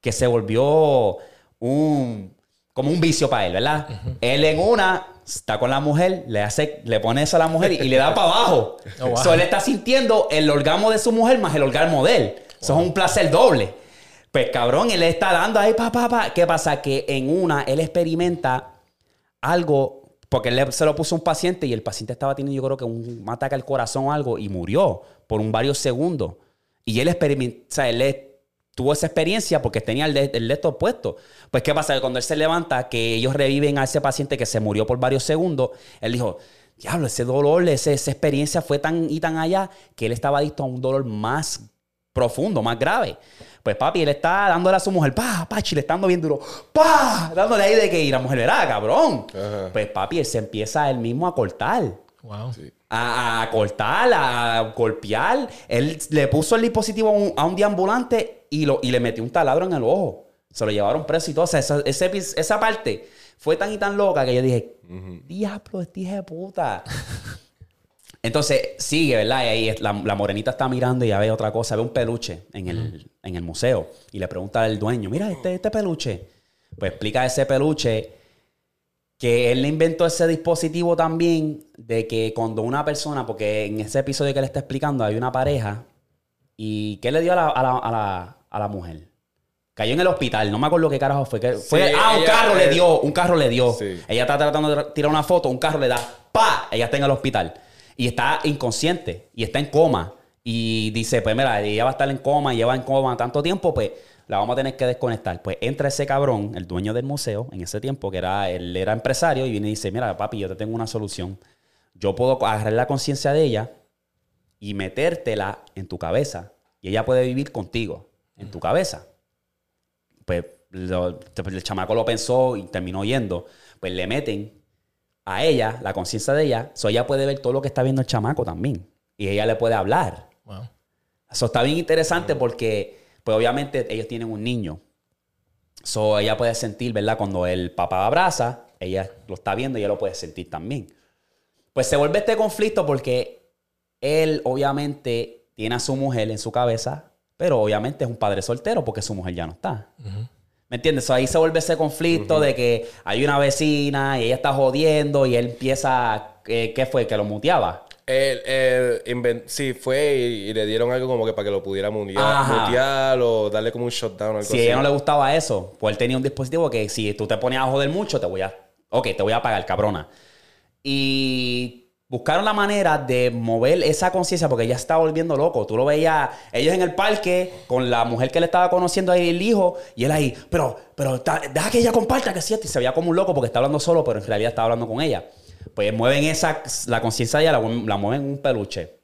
que se volvió un como un vicio para él, ¿verdad? Él en una está con la mujer, le hace, le pone eso a la mujer y, y le da para abajo. Oh, wow. So, él está sintiendo el orgasmo de su mujer más el orgasmo de él. Eso es un placer doble. Pues cabrón, él le está dando ahí, pa, pa, pa. ¿Qué pasa? Que en una él experimenta algo, porque él le- se lo puso a un paciente y el paciente estaba teniendo, yo creo que un ataque al corazón o algo y murió por un varios segundos. Y él experimentó, o sea, él tuvo esa experiencia porque tenía el de, el de esto puesto. Pues, ¿qué pasa? Que cuando él se levanta, que ellos reviven a ese paciente que se murió por varios segundos, él dijo, diablo, ese dolor, ese- esa experiencia fue tan y tan allá que él estaba adicto a un dolor más profundo, más grave. Pues papi, él está dándole a su mujer, pa, pa, le está dando bien duro, pa, dándole ahí de que y la mujer verá, cabrón. Ajá. Pues papi, él se empieza él mismo a cortar. Wow. A, a cortar, a golpear. Él le puso el dispositivo a un, a un deambulante y, lo, y le metió un taladro en el ojo. Se lo llevaron preso y todo. O sea, esa, ese epi- esa parte fue tan y tan loca que yo dije, diablo, este hijo de puta. Entonces sigue, ¿verdad? Y ahí la, la morenita está mirando y ya ve otra cosa, ve un peluche en el, en el museo y le pregunta al dueño, mira, este, este peluche. Pues explica ese peluche que él le inventó ese dispositivo también de que cuando una persona, porque en ese episodio que le está explicando hay una pareja y ¿qué le dio a la, a la, a la, a la mujer? Cayó en el hospital, no me acuerdo qué carajo fue. que fue ah, un carro le dio, un carro le dio. Sí. Ella está tratando de tirar una foto, un carro le da, ¡pa! Ella está en el hospital. Y está inconsciente, y está en coma. Y dice, pues mira, ella va a estar en coma, y lleva en coma tanto tiempo, pues la vamos a tener que desconectar. Pues entra ese cabrón, el dueño del museo, en ese tiempo, que era, él era empresario, y viene y dice, mira, papi, yo te tengo una solución. Yo puedo agarrar la conciencia de ella y metértela en tu cabeza. Y ella puede vivir contigo, en tu cabeza. pues lo- el chamaco lo pensó y terminó yendo. Pues le meten a ella, la conciencia de ella, so ella puede ver todo lo que está viendo el chamaco también. Y ella le puede hablar. Wow. Eso está bien interesante porque, pues obviamente ellos tienen un niño. So ella puede sentir, ¿verdad? Cuando el papá abraza, ella lo está viendo y ella lo puede sentir también. Pues se vuelve este conflicto porque él obviamente tiene a su mujer en su cabeza, pero obviamente es un padre soltero porque su mujer ya no está. ¿Me entiendes? So, ahí se vuelve ese conflicto de que hay una vecina y ella está jodiendo y él empieza, eh, ¿qué fue? Que lo muteaba. Él inven- sí, fue y, y le dieron algo como que para que lo pudiera mutear, o darle como un shutdown algo Si a ella no le gustaba eso, pues él tenía un dispositivo que si tú te ponías a joder mucho, te voy a. Ok, te voy a pagar, cabrona. Y buscaron la manera de mover esa conciencia porque ella estaba volviendo loco. Tú lo veías, ellos en el parque con la mujer que le estaba conociendo ahí, el hijo, y él ahí, pero, pero ta- deja que ella comparta que es cierto. Y se veía como un loco porque está hablando solo, pero en realidad estaba hablando con ella. Pues mueven esa, la conciencia de ella, la, mueven- la mueven en un peluche.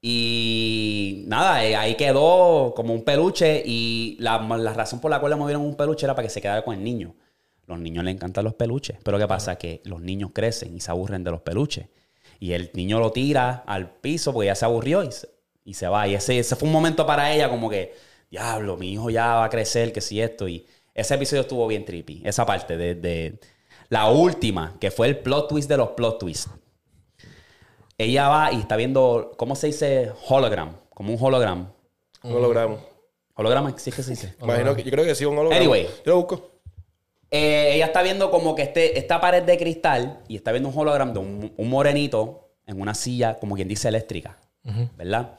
Y nada, eh, ahí quedó como un peluche y la, la razón por la cual le movieron un peluche era para que se quedara con el niño. Los niños le encantan los peluches, pero ¿qué pasa? Que los niños crecen y se aburren de los peluches. Y el niño lo tira al piso porque ya se aburrió y se, y se va. Y ese, ese fue un momento para ella como que, diablo, mi hijo ya va a crecer, que si esto. Y ese episodio estuvo bien trippy. Esa parte de, de la última, que fue el plot twist de los plot twists ella va y está viendo, ¿cómo se dice? Hologram, como un hologram. Un holograma. Holograma, ¿sí es que se dice? Imagino que, yo creo que sí, un holograma. Anyway. Yo lo busco. Eh, ella está viendo como que este, esta pared de cristal y está viendo un hologram de un, un morenito en una silla, como quien dice, eléctrica, ¿verdad?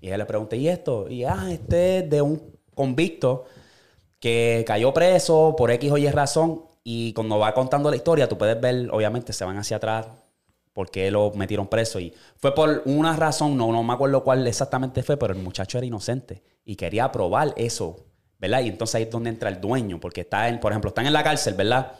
Y ella le pregunta, ¿y esto? Y, ah, este es de un convicto que cayó preso por X o Y razón. Y cuando va contando la historia, tú puedes ver, obviamente, se van hacia atrás por qué lo metieron preso. Y fue por una razón, no, no me acuerdo cuál exactamente fue, pero el muchacho era inocente y quería probar eso, ¿verdad? Y entonces ahí es donde entra el dueño, porque está, en, por ejemplo, están en la cárcel, ¿verdad?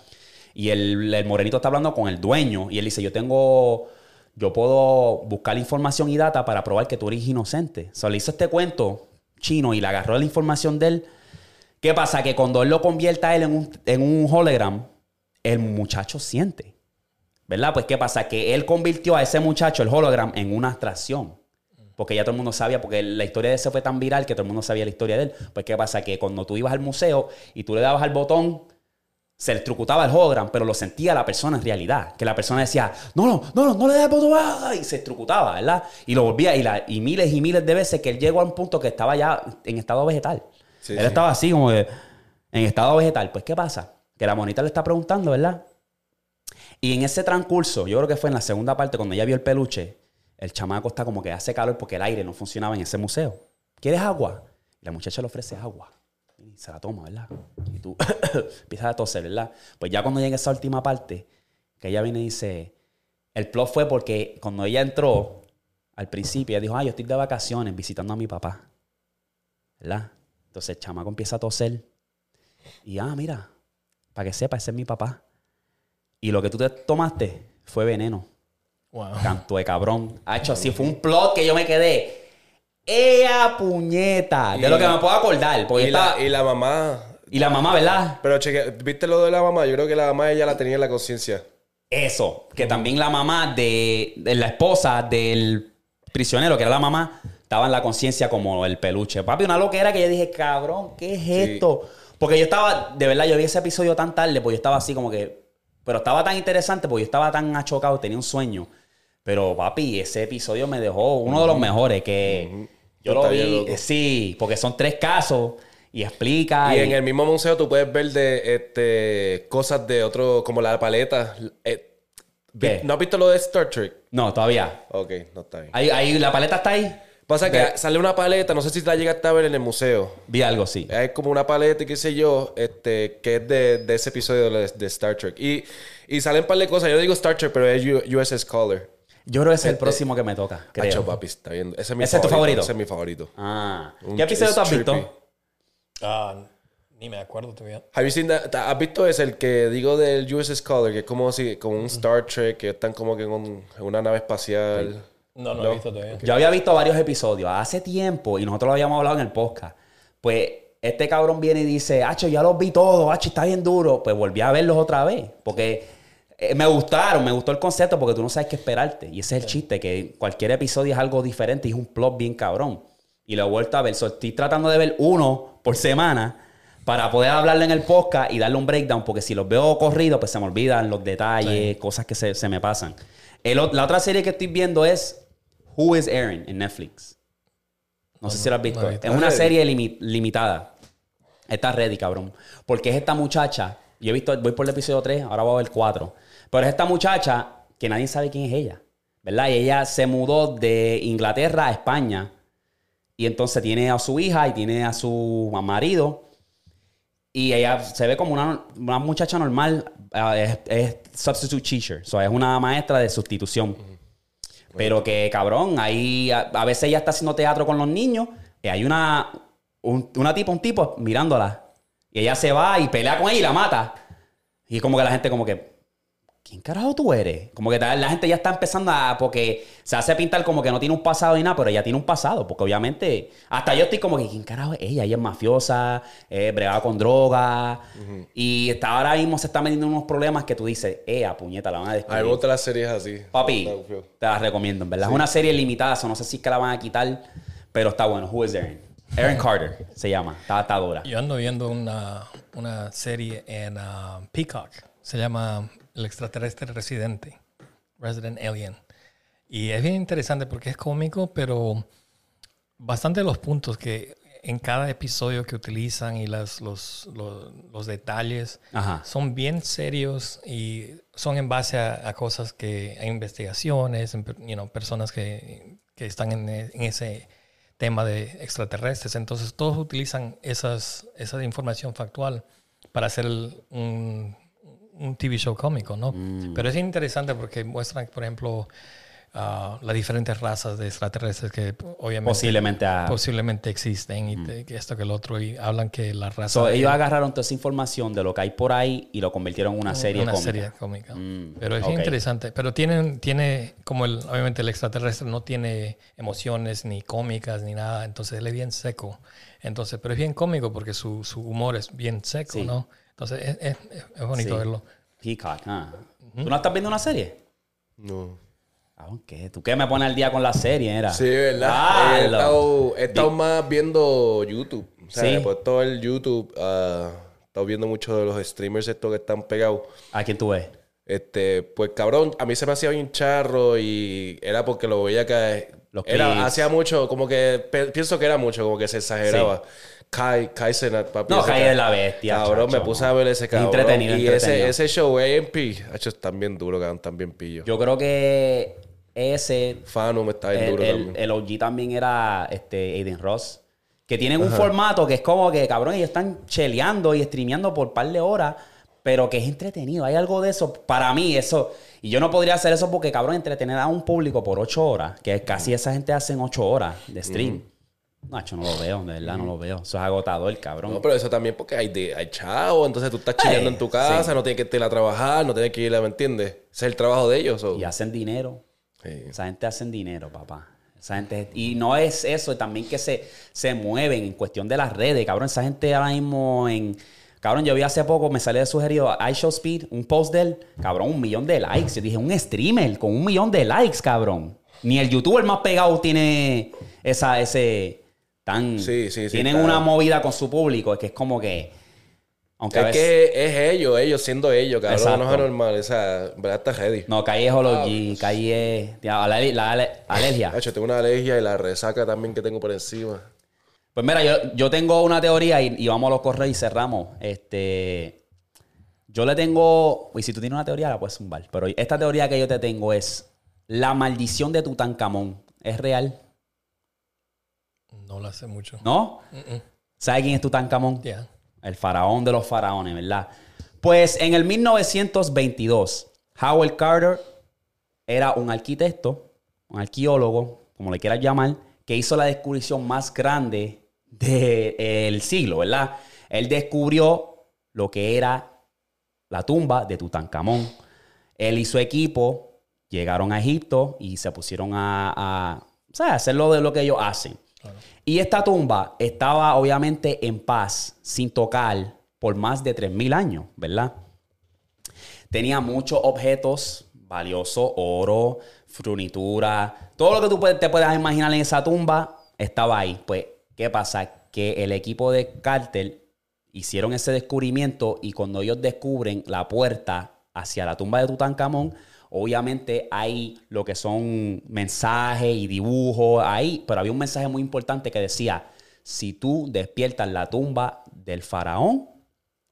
Y el, el morenito está hablando con el dueño y él dice, yo tengo, yo puedo buscar información y data para probar que tú eres inocente. O sea, le hizo este cuento chino y le agarró la información de él. ¿Qué pasa? Que cuando él lo convierta a él en un, en un hologram, el muchacho siente. ¿Verdad? Pues ¿qué pasa? Que él convirtió a ese muchacho, el hologram, en una atracción. Porque ya todo el mundo sabía, porque la historia de ese fue tan viral que todo el mundo sabía la historia de él. Pues ¿qué pasa? Que cuando tú ibas al museo y tú le dabas al botón, se electrocutaba el hologram, pero lo sentía la persona en realidad. Que la persona decía, no, no, no, no, no le des el botón, ah", y se electrocutaba, ¿verdad? Y lo volvía, y, la- y miles y miles de veces que él llegó a un punto que estaba ya en estado vegetal. Sí, él sí. estaba así como que en estado vegetal. Pues ¿qué pasa? Que la monita le está preguntando, ¿verdad? Y en ese transcurso, yo creo que fue en la segunda parte, cuando ella vio el peluche, el chamaco está como que hace calor porque el aire no funcionaba en ese museo. ¿Quieres agua? Y la muchacha le ofrece agua. Y se la toma, ¿verdad? Y tú empiezas a toser, ¿verdad? Pues ya cuando llega esa última parte, que ella viene y dice, el plot fue porque cuando ella entró, al principio, ella dijo, ah, yo estoy de vacaciones visitando a mi papá. ¿Verdad? Entonces el chamaco empieza a toser. Y, ah, mira, para que sepa, ese es mi papá. Y lo que tú te tomaste fue veneno. Wow. Canto de cabrón. Ha hecho así, fue un plot que yo me quedé. ¡Ea puñeta! De Y- lo que me puedo acordar. Porque Y la, y la mamá. y la mamá, ¿verdad? Pero cheque, ¿viste lo de la mamá? Yo creo que la mamá ella la tenía en la conciencia. Eso. Que también la mamá de, de la esposa del prisionero, que era la mamá, estaba en la conciencia como el peluche. Papi, una loquera que yo dije, cabrón, ¿qué es esto? Porque yo estaba, de verdad, yo vi ese episodio tan tarde, porque yo estaba así como que. Pero estaba tan interesante, porque yo estaba tan achocado, tenía un sueño. Pero, papi, ese episodio me dejó uno de los mejores que yo lo vi. Sí, porque son tres casos y explica. Y y- en el mismo museo tú puedes ver de este cosas de otro, como la paleta. Eh, ¿Qué? ¿No has visto lo de Star Trek? No, todavía. Ok, no está bien. Ahí, ahí, la paleta está ahí. Pasa que sale una paleta, no sé si la llegaste a ver en el museo. Vi algo, sí. Hay como una paleta qué sé yo, este, que es de, de ese episodio de, de Star Trek. Y, y salen un par de cosas. Yo digo Star Trek, pero es U- USS Caller. Yo creo que ese es el próximo que me toca. Creo. Hacho, papi, está viendo. Ese es mi ¿Ese es tu favorito? Ese es mi favorito. Ah. Un- ¿Qué episodio tú has visto? Ah, ni me acuerdo todavía. Have you seen that- ¿Has visto ese, el que digo del USS Caller? Que es como, así, como un Star Trek, que están como que en, un- en una nave espacial. No, no, he visto todavía. Yo había visto varios episodios hace tiempo y nosotros lo habíamos hablado en el podcast. Pues este cabrón viene y dice, Hacho, ya los vi todos, Hacho, está bien duro. Pues volví a verlos otra vez. Porque eh, me gustaron, me gustó el concepto porque tú no sabes qué esperarte. Y ese es el chiste, que cualquier episodio es algo diferente y es un plot bien cabrón. Y lo he vuelto a ver. So, estoy tratando de ver uno por semana para poder hablarle en el podcast y darle un breakdown. Porque si los veo corridos, pues se me olvidan los detalles, cosas que se, se me pasan. El la otra serie que estoy viendo es Who is Aaron en Netflix. No, sé si lo has visto. no es una serie limi- limitada. Está ready, cabrón. Porque es esta muchacha. Yo he visto, voy por el episodio 3, ahora voy a ver el 4. Pero es esta muchacha que nadie sabe quién es ella. ¿Verdad? Y ella se mudó de Inglaterra a España. Y entonces tiene a su hija y tiene a su marido. Y ella se ve como una, una muchacha normal. ah, es, es substitute teacher. O sea, es una maestra de sustitución. Pero que, cabrón, ahí a, a veces ella está haciendo teatro con los niños y hay una, un- una tipo, un tipo mirándola. Y ella se va y pelea con ella y la mata. Y como que la gente como que, ¿quién carajo tú eres? Como que la gente ya está empezando a, porque se hace pintar como que no tiene un pasado y nada, pero ella tiene un pasado. Porque obviamente, hasta yo estoy como que, ¿quién carajo es ella? Ella es mafiosa, eh, bregada con droga. Y está, ahora mismo se está metiendo en unos problemas que tú dices, ¡eh, puñeta, la van a A mí descubrir! me gustan las series así. Papi, te la recomiendo, en verdad. Es una serie limitada, so no sé si es que la van a quitar, pero está bueno. Who is Aaron? Aaron Carter se llama. Está, está dura. Yo ando viendo una, una serie en ah, Peacock. Se llama El extraterrestre residente. Resident Alien. Y es bien interesante porque es cómico, pero bastante los puntos que en cada episodio que utilizan y las, los, los, los detalles Ajá. son bien serios y son en base a, a cosas que, a investigaciones, en you know, personas que, que están en, en ese tema de extraterrestres. Entonces todos utilizan esas, esa información factual para hacer el- un, un TV show cómico, ¿no? Pero es interesante porque muestran, por ejemplo, ah, las diferentes razas de extraterrestres que obviamente Posiblemente a- posiblemente existen y te- que esto que el otro y hablan que la raza So, de- ellos agarraron toda esa información de lo que hay por ahí y lo convirtieron en una serie una cómica. serie cómica. Mm, Pero es ok. interesante. Pero tienen, tiene, como el, obviamente el extraterrestre no tiene emociones ni cómicas ni nada, entonces él es bien seco. Entonces, pero es bien cómico porque su, su humor es bien seco, Sí. ¿no? Entonces es, es- es bonito Sí. verlo. Peacock, ah. ¿Tú no estás viendo una serie? No. Ah, ¿qué? ¿Tú qué me pones al día con la serie? Era? Sí, ¿verdad? Ah, he estado, he estado más viendo YouTube. O sea, Sí. por todo el YouTube. ah, he estado viendo mucho de los streamers estos que están pegados. ¿A quién tú ves? Este, pues cabrón, a mí se me hacía bien charro y era porque lo veía que Los era, hacía mucho, como que pienso que era mucho, como que se exageraba. Kai, Kai Cenat, papi. No, Kai es la bestia, Cabrón, chacho, me puse a ver ese cabrón. Entretenido, y entretenido. ese, ese show AMP, hecho, están bien duro, cabrón, están bien pillos. Yo creo que ese, Fano me está bien el, duro el- también. el OG también era este, Aiden Ross. Que tienen un formato que es como que, cabrón, ellos están cheleando y streameando por par de horas, pero que es entretenido. Hay algo de eso. Para mí, eso. Y yo no podría hacer eso porque, cabrón, entretener a un público por ocho horas, que casi esa gente hace en ocho horas de stream. Nacho, no lo veo, de verdad no lo veo. Eso es agotador, cabrón. No, pero eso también porque hay, de, hay chavo, entonces tú estás chillando en tu casa, sí. no tienes que ir a trabajar, no tienes que ir a, ¿me entiendes? Ese es el trabajo de ellos. Y hacen dinero. Sí. Esa gente hacen dinero, papá. Esa gente, y no es eso, también que se, se mueven en cuestión de las redes, cabrón. Esa gente ahora mismo en. Cabrón, yo vi hace poco, me salió de sugerido iShowSpeed, un post de él, cabrón, un millón de likes. Yo dije, un streamer con un millón de likes, cabrón. Ni el youtuber más pegado tiene esa, ese tan. Sí, sí, sí, Tienen está- una movida con su público, es que es como que. Aunque Es veces. que es ellos, ellos siendo ellos, cabrón, no Exacto. es anormal, o sea, verdad está ready. No, Calle es Hology, Calle es. ya, La, la- la- alergia. Hacho, tengo una alergia y la resaca también que tengo por encima. Pues mira, yo, yo tengo una teoría y, y vamos a los correos y cerramos. Este, yo le tengo, y si tú tienes una teoría la puedes zumbar, pero esta teoría que yo te tengo es la maldición de Tutankamón. ¿Es real? No lo hace mucho. ¿No? ¿Sabe quién es Tutankamón? El faraón de los faraones, ¿verdad? Pues en el 1922, Howard Carter era un arquitecto, un arqueólogo, como le quieras llamar, que hizo la descubrición más grande del siglo, ¿verdad? Él descubrió lo que era la tumba de Tutankamón. Él y su equipo llegaron a Egipto y se pusieron a hacer lo de lo que ellos hacen. Y esta tumba estaba obviamente en paz, sin tocar, por más de 3.000 años, ¿verdad? Tenía muchos objetos valiosos, oro, frunitura, todo lo que tú te puedas imaginar en esa tumba estaba ahí. Pues, ¿qué pasa? Que el equipo de Carter hicieron ese descubrimiento y cuando ellos descubren la puerta hacia la tumba de Tutankamón, obviamente hay lo que son mensajes y dibujos ahí, pero había un mensaje muy importante que decía, si tú despiertas la tumba del faraón,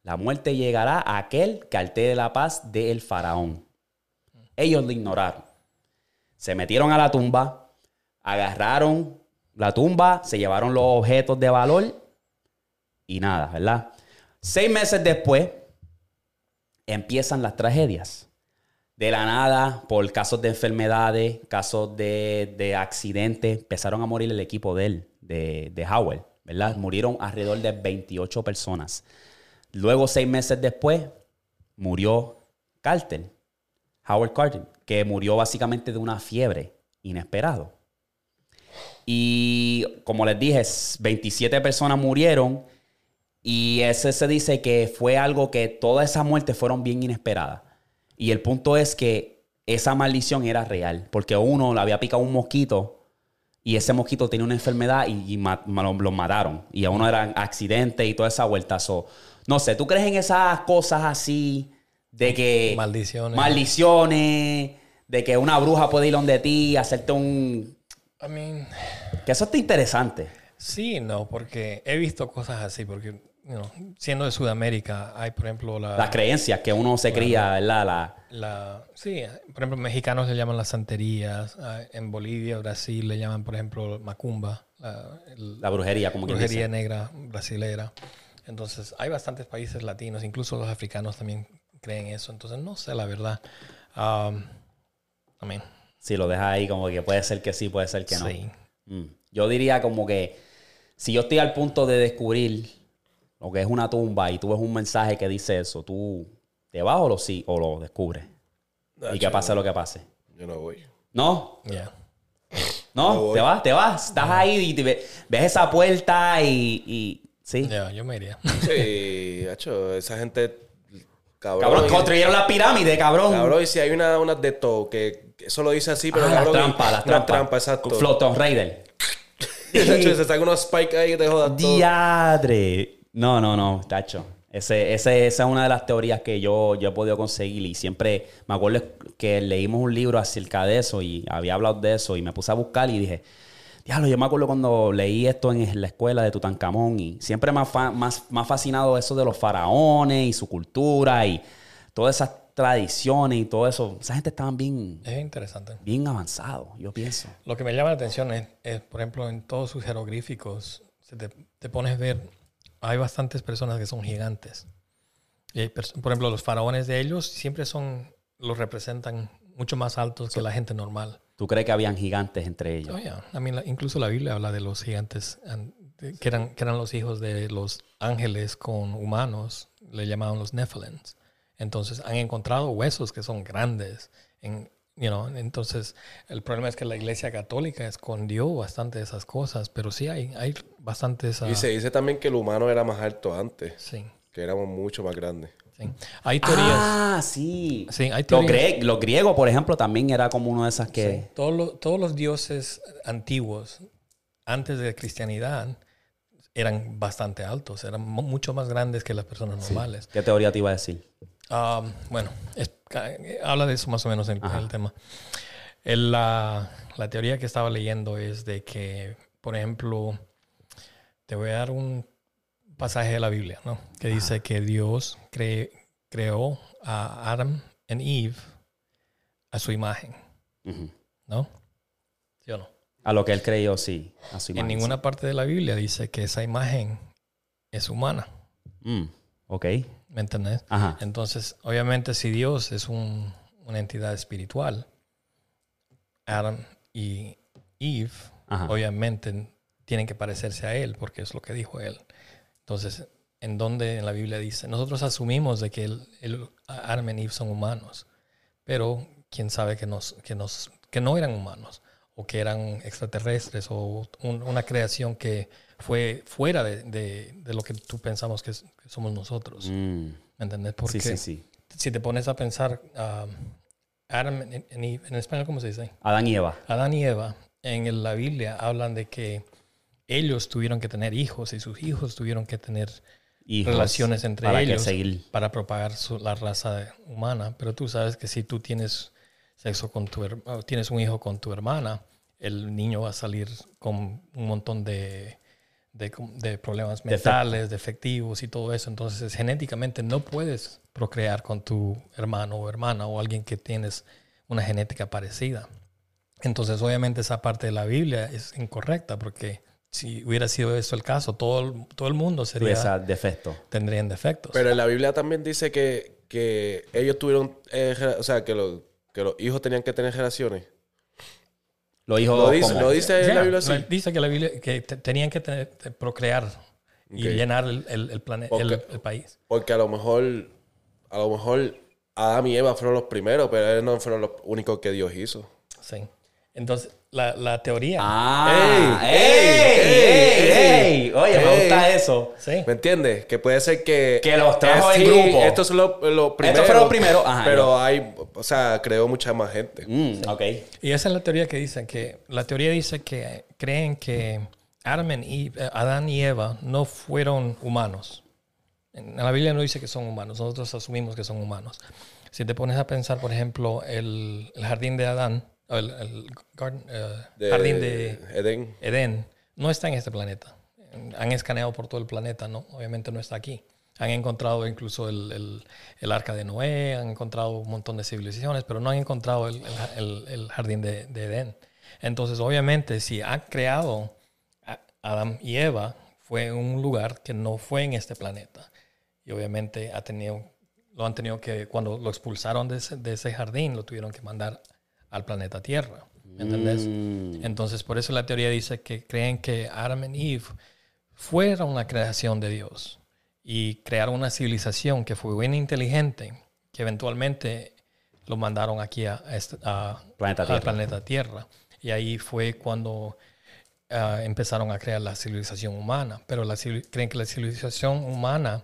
la muerte llegará a aquel que altere la paz del faraón. Ellos lo ignoraron. Se metieron a la tumba, agarraron la tumba, se llevaron los objetos de valor y nada, ¿verdad? Seis meses después empiezan las tragedias. De la nada, por casos de enfermedades, casos de, accidentes, empezaron a morir el equipo de él, de, de Howell, ¿verdad? Murieron alrededor de 28 personas. Luego, seis meses después, murió Carter, Howard Carter, que murió básicamente de una fiebre inesperado. Y como les dije, 27 personas murieron y ese se dice que fue algo que todas esas muertes fueron bien inesperadas. Y el punto es que esa maldición era real, porque uno le había picado un mosquito y ese mosquito tenía una enfermedad y, lo, mataron. Y a uno eran accidentes y toda esa vuelta. no sé, ¿tú crees en esas cosas así de que... Maldiciones. Maldiciones, de que una bruja puede ir donde ti, hacerte un... I mean... Que eso está interesante. Sí, no, porque he visto cosas así, porque siendo de Sudamérica, hay, por ejemplo, la... Las creencias que uno se cría, ¿verdad? La, la, sí, por ejemplo, mexicanos le llaman las santerías, ah, en Bolivia, Brasil le llaman, por ejemplo, macumba. La, brujería, como Brujería negra brasilera. Entonces, hay bastantes países latinos, incluso los africanos también creen eso. Entonces, no sé la verdad. Um, también. Si lo dejas ahí, como que puede ser que sí, puede ser que no. Sí. Mm. Yo diría como que si yo estoy al punto de descubrir lo que es una tumba y tú ves un mensaje que dice eso, tú te vas o lo, sí, o lo descubres. y que pase lo que pase. Yo no voy. ¿No? Ya. No, te vas, te vas. Estás ahí y ves esa puerta y. y sí. Ya, yo me iría. Sí, hecho, esa gente. Cabrón, cabrón construyeron la pirámide, cabrón. Cabrón, y si hay una, una de todo que eso lo dice así, pero ah, cabrón. Las trampas, las trampas. trampa, exacto. Floton Raider. se saca unos spikes ahí que te jodas todo. Diadre. No, no, no, tacho. Ese, ese, esa es una de las teorías que yo, yo he podido conseguir y siempre me acuerdo que leímos un libro acerca de eso y había hablado de eso y me puse a buscar y dije, diablo, yo me acuerdo cuando leí esto en la escuela de Tutankamón y siempre me ha más, más fascinado eso de los faraones y su cultura y todas esas tradiciones y todo eso. Esa gente estaba bien... Es interesante. Bien avanzado, yo pienso. Lo que me llama la atención es, por ejemplo, en todos sus jeroglíficos, te, te pones a ver hay bastantes personas que son gigantes. por ejemplo, los faraones de ellos siempre son, los representan mucho más altos que la gente normal. ¿Tú crees que habían gigantes entre ellos? Oh, incluso la Biblia habla de los gigantes que eran, que eran los hijos de los ángeles con humanos, le llamaban los Nephilims. Entonces han encontrado huesos que son grandes en, entonces, el problema es que la Iglesia Católica escondió bastante de esas cosas, pero sí hay, hay bastantes... Y se dice también que el humano era más alto antes. Sí. Que éramos mucho más grandes. Sí. Hay teorías. Ah, sí. Sí, hay teorías. Los, griegos, por ejemplo, también era como uno de esas que... Todos, los, todos los dioses antiguos, antes de la cristianidad, eran bastante altos, eran mucho más grandes que las personas normales. ¿Qué teoría te iba a decir? Um, bueno, habla de eso más o menos en, el tema. la, teoría que estaba leyendo es de que, por ejemplo, te voy a dar un pasaje de la Biblia, ¿no? Que dice que Dios creó a Adam y Eve a su imagen, ¿no? ¿Sí o no? A lo que él creyó, sí. En ninguna parte de la Biblia dice que esa imagen es humana. Mm, ok. ¿Me entendés? Entonces, obviamente, si Dios es una entidad espiritual, Adam y Eve, obviamente, tienen que parecerse a Él, porque es lo que dijo Él. Entonces, ¿en dónde en la Biblia dice? Nosotros asumimos de que el, Adam y Eve son humanos, pero quién sabe que, nos, que, nos, que no eran humanos. o que eran extraterrestres o un- una creación que fue fuera de, de- de lo que tú pensamos que, es- que somos nosotros. Mm. ¿Me entendés? Porque Sí, sí, sí. si te pones a pensar, um, Adam en, en- en español, ¿cómo se dice? Adán y Eva. Adán y Eva en la Biblia hablan de que ellos tuvieron que tener hijos y sus hijos tuvieron que tener Hijos, relaciones entre para ellos seguir. para propagar su- la raza humana. Pero tú sabes que si tú tienes sexo con tu tienes un hijo con tu hermana, el niño va a salir con un montón de, de, de problemas mentales, defectivos y todo eso. Entonces, genéticamente no puedes procrear con tu hermano o hermana o alguien que tienes una genética parecida. Entonces, obviamente, esa parte de la Biblia es incorrecta porque si hubiera sido eso el caso, todo el, todo el mundo sería, Esa defecto. tendrían defectos. Pero en la Biblia también dice que, que ellos tuvieron, eh, o sea, que, lo- que los hijos tenían que tener generaciones. Lo dijo Lo dice, como- lo dice la Biblia así. Dice que la Biblia que te- tenían que tener- te- procrear y llenar el, el, el plane- el- el país. Porque a lo mejor, a lo mejor Adán y Eva fueron los primeros, pero ellos no fueron los únicos que Dios hizo. Sí. Entonces, la, la teoría. Ah, Ey, ey, ey, ey, ey, ey. Oye, me gusta eso. sí. ¿Me entiendes? Que puede ser que... Que los trajo en grupo. Estos son los, los primeros. fueron los primeros, ajá, pero hay, o sea, creó mucha más gente. Mm, Ok. Y esa es la teoría que dicen que la teoría dice que creen que Adam y Eve- eh, Adán y Eva no fueron humanos. En la Biblia no dice que son humanos, nosotros asumimos que son humanos. Si te pones a pensar, por ejemplo, el, el jardín de Adán, el, el garden- eh, De jardín de Edén. Edén, no está en este planeta. Han escaneado por todo el planeta, ¿no? Obviamente no está aquí. Han encontrado incluso el, el- el arca de Noé, han encontrado un montón de civilizaciones, pero no han encontrado el, el- el jardín de, de Edén. Entonces, obviamente, si han creado a Adán y Eva, fue en un lugar que no fue en este planeta. Y obviamente ha tenido, lo han tenido que, cuando lo expulsaron de ese, de ese jardín, lo tuvieron que mandar al planeta Tierra. ¿Me entendés? Mm. Entonces, por eso la teoría dice que creen que Adam y Eve fueron una creación de Dios y crearon una civilización que fue bien inteligente, que eventualmente lo mandaron aquí a, a este- a- Planeta Tierra. planeta Tierra. Y ahí fue cuando ah, empezaron a crear la civilización humana. Pero la, creen que la civilización humana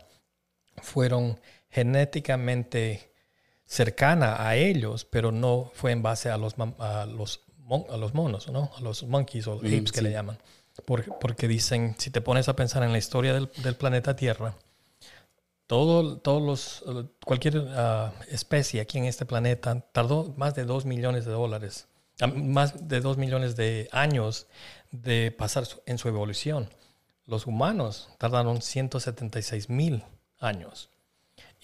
fueron genéticamente cercana a ellos, pero no fue en base a los, a los, mon- a los monos, ¿no? A los monkeys o apes que le llaman. Porque, porque dicen, si te pones a pensar en la historia del, del planeta Tierra, todo, todos los, cualquier ah, especie aquí en este planeta tardó más de 2 millones de dólares, más de 2 millones de años de pasar en su evolución. Los humanos tardaron 176 mil años.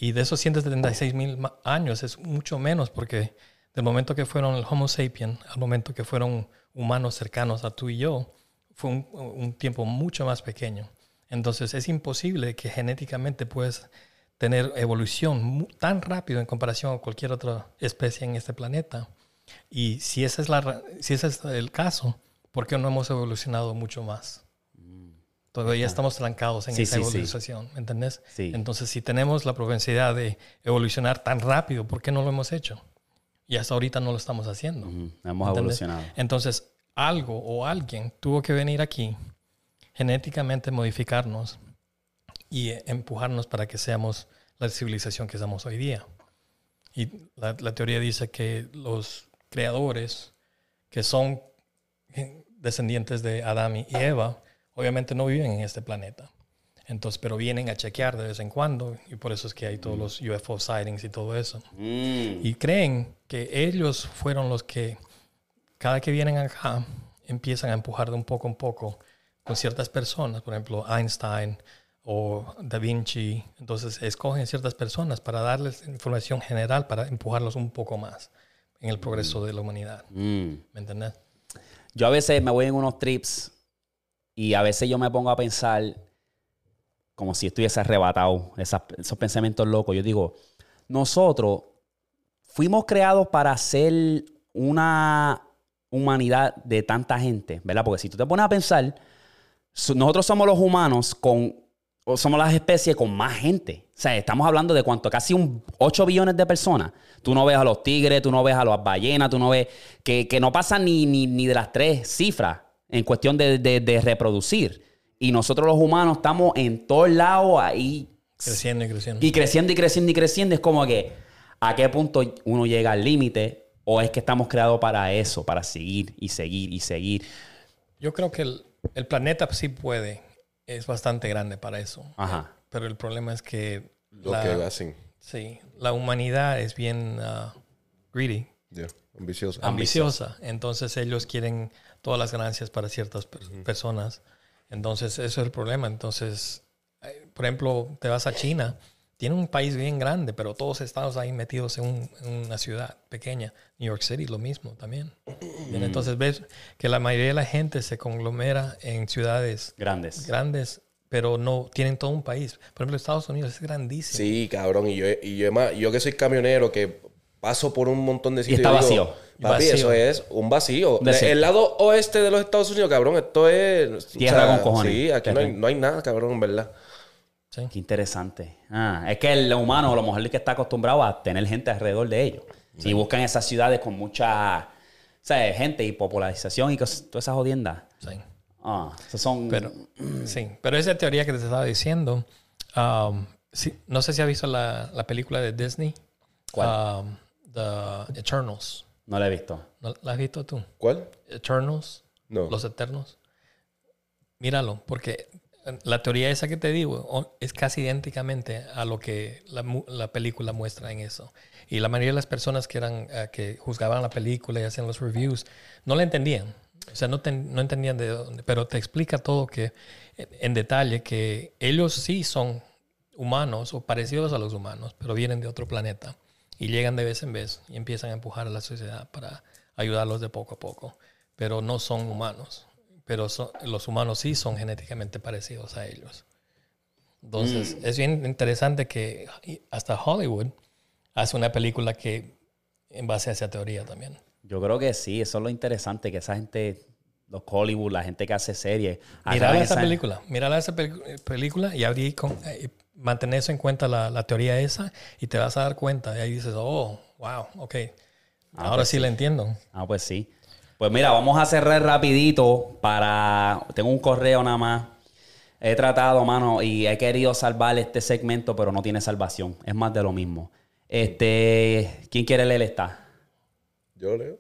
Y de esos 176 mil años es mucho menos porque del momento que fueron el Homo sapien al momento que fueron humanos cercanos a tú y yo, fue un, tiempo mucho más pequeño. Entonces es imposible que genéticamente puedas tener evolución tan rápido en comparación a cualquier otra especie en este planeta. Y si ese si ese es el caso, ¿por qué no hemos evolucionado mucho más? Todavía estamos trancados en Sí, esa sí, evolución, ¿me entendés? Entonces, si tenemos la propensidad de evolucionar tan rápido, ¿por qué no lo hemos hecho? Y hasta ahorita no lo estamos haciendo. Ujú, Hemos ¿entendés? evolucionado. Entonces, algo o alguien tuvo que venir aquí, genéticamente modificarnos y empujarnos para que seamos la civilización que somos hoy día. Y la, la teoría dice que los creadores, que son eh, descendientes de Adán y Eva, obviamente no viven en este planeta. Entonces, pero vienen a chequear de vez en cuando y por eso es que hay todos los UFO sightings y todo eso. Mm. Y creen que ellos fueron los que, cada que vienen acá, empiezan a empujar de un poco en poco con ciertas personas, por ejemplo, Einstein o Da Vinci. Entonces, escogen ciertas personas para darles información general, para empujarlos un poco más en el progreso de la humanidad. Mm. ¿Me entiendes? Yo a veces me voy en unos trips y a veces yo me pongo a pensar como si estuviese arrebatado, esos pensamientos locos. Yo digo, nosotros fuimos creados para ser una humanidad de tanta gente, ¿verdad? Porque si tú te pones a pensar, so- nosotros somos los humanos con somos las especies con más gente. O sea, estamos hablando de cuánto, casi un 8 billones de personas. Tú no ves a los tigres, tú no ves a las ballenas, tú no ves que, que no pasan ni, ni, ni de las tres cifras en cuestión de, de- de reproducir. Y nosotros los humanos estamos en todos lados ahí Creciendo y creciendo. y creciendo y creciendo y creciendo. Es como que a qué punto uno llega al límite o es que estamos creados para eso, para seguir y seguir y seguir. Yo creo que el, el planeta sí puede. Es bastante grande para eso. Ajá. Pero el problema es que Lo la, que hacen. sí, la humanidad es bien ah, greedy, Ya, ambicioso. ambiciosa. Entonces ellos quieren todas las ganancias para ciertas per- personas. Entonces eso es el problema. Entonces, eh, por ejemplo, te vas a China. Tiene un país bien grande, pero todos estamos ahí metidos en, un- en una ciudad pequeña. New York City lo mismo también. Bien, Entonces ves que la mayoría de la gente se conglomera en ciudades Grandes. grandes, pero no tienen todo un país. Por ejemplo, Estados Unidos es grandísimo. Sí, cabrón. Y yo, y yo, yo que soy camionero, que paso por un montón de sitios. está yo digo, vacío. Papi, Vacío. eso es un vacío. Desierto. El lado oeste de los Estados Unidos, cabrón, esto es... Tierra con cojones. Sí, aquí no hay, no hay nada, cabrón, en verdad. Sí. Qué interesante. Ah, es que el humano, a lo mejor es que está acostumbrado a tener gente alrededor de ellos. Y buscan esas ciudades con mucha ¿sabes? gente y popularización y cos- todas esas jodiendas. Sí. Ah, esos son. Pero, sí, pero esa teoría que te estaba diciendo, um, sí, no sé si has visto la, la película de Disney, ¿Cuál? Um, The Eternals. No lo he visto. ¿No ¿La has visto tú? ¿Cuál? Eternals, No. los eternos. Míralo, porque la teoría esa que te digo es casi idénticamente a lo que la, la película muestra en eso. Y la mayoría de las personas que eran eh, que juzgaban la película y hacían los reviews no la entendían. O sea, no, ten- no entendían de dónde, pero te explica todo que en, en detalle que ellos sí son humanos o parecidos a los humanos, pero vienen de otro planeta y llegan de vez en vez y empiezan a empujar a la sociedad para ayudarlos de poco a poco, pero no son humanos. Pero son- los humanos sí son genéticamente parecidos a ellos. Entonces, es bien interesante que hasta Hollywood hace una película que en base a esa teoría también. Yo creo que sí, eso es lo interesante, que esa gente, los Hollywood, la gente que hace series. Agarran esa esa- película, mírala esa pelic- película y abrí con, eh, mantener eso en cuenta la, la teoría esa y te vas a dar cuenta. Y ahí dices, oh, wow, ok. Ahora pues sí la entiendo. Ah, pues sí. Pues mira, vamos a cerrar rapidito para... Tengo un correo nada más. He tratado, mano, y he querido salvar este segmento, pero no tiene salvación. Es más de lo mismo. Este... ¿Quién quiere leer esta? Yo leo.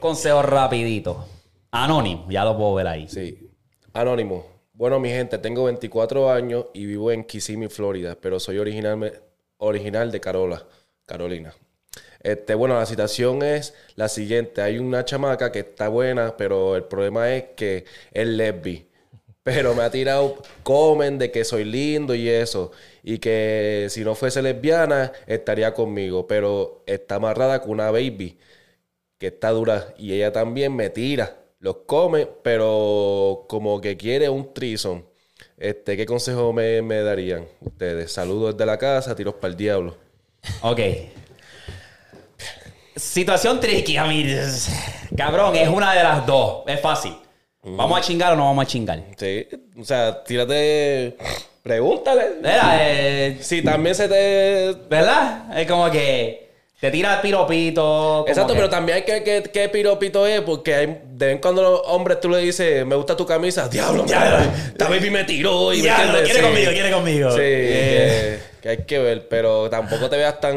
Consejo rapidito. Anónimo, ya lo puedo ver ahí. Sí. Anónimo. Bueno, mi gente, tengo 24 años y vivo en Kissimmee, Florida, pero soy original, original de Carola, Carolina. Este, bueno, la situación es la siguiente. Hay una chamaca que está buena, pero el problema es que es lesbi. Pero me ha tirado comen de que soy lindo y eso. Y que si no fuese lesbiana, estaría conmigo. Pero está amarrada con una baby que está dura y ella también me tira, los come, pero como que quiere un trison. Este, ¿qué consejo me, me darían ustedes? Saludos desde la casa, tiros para el diablo. Ok. Situación tricky, a mí. Cabrón, es una de las dos. Es fácil. ¿Vamos a chingar o no vamos a chingar? Sí, o sea, tírate, pregúntale. Eh, Si también se te... ¿verdad? Es como que te tira el piropito. Exacto, que- pero también hay que, que, qué piropito es, porque hay, de vez en cuando los hombres tú le dices, me gusta tu camisa, diablo, Diablo. esta baby me tiró y Diablo, quiere Sí. conmigo, quiere conmigo. Sí, Eh, que, que hay que ver, pero tampoco te veas tan,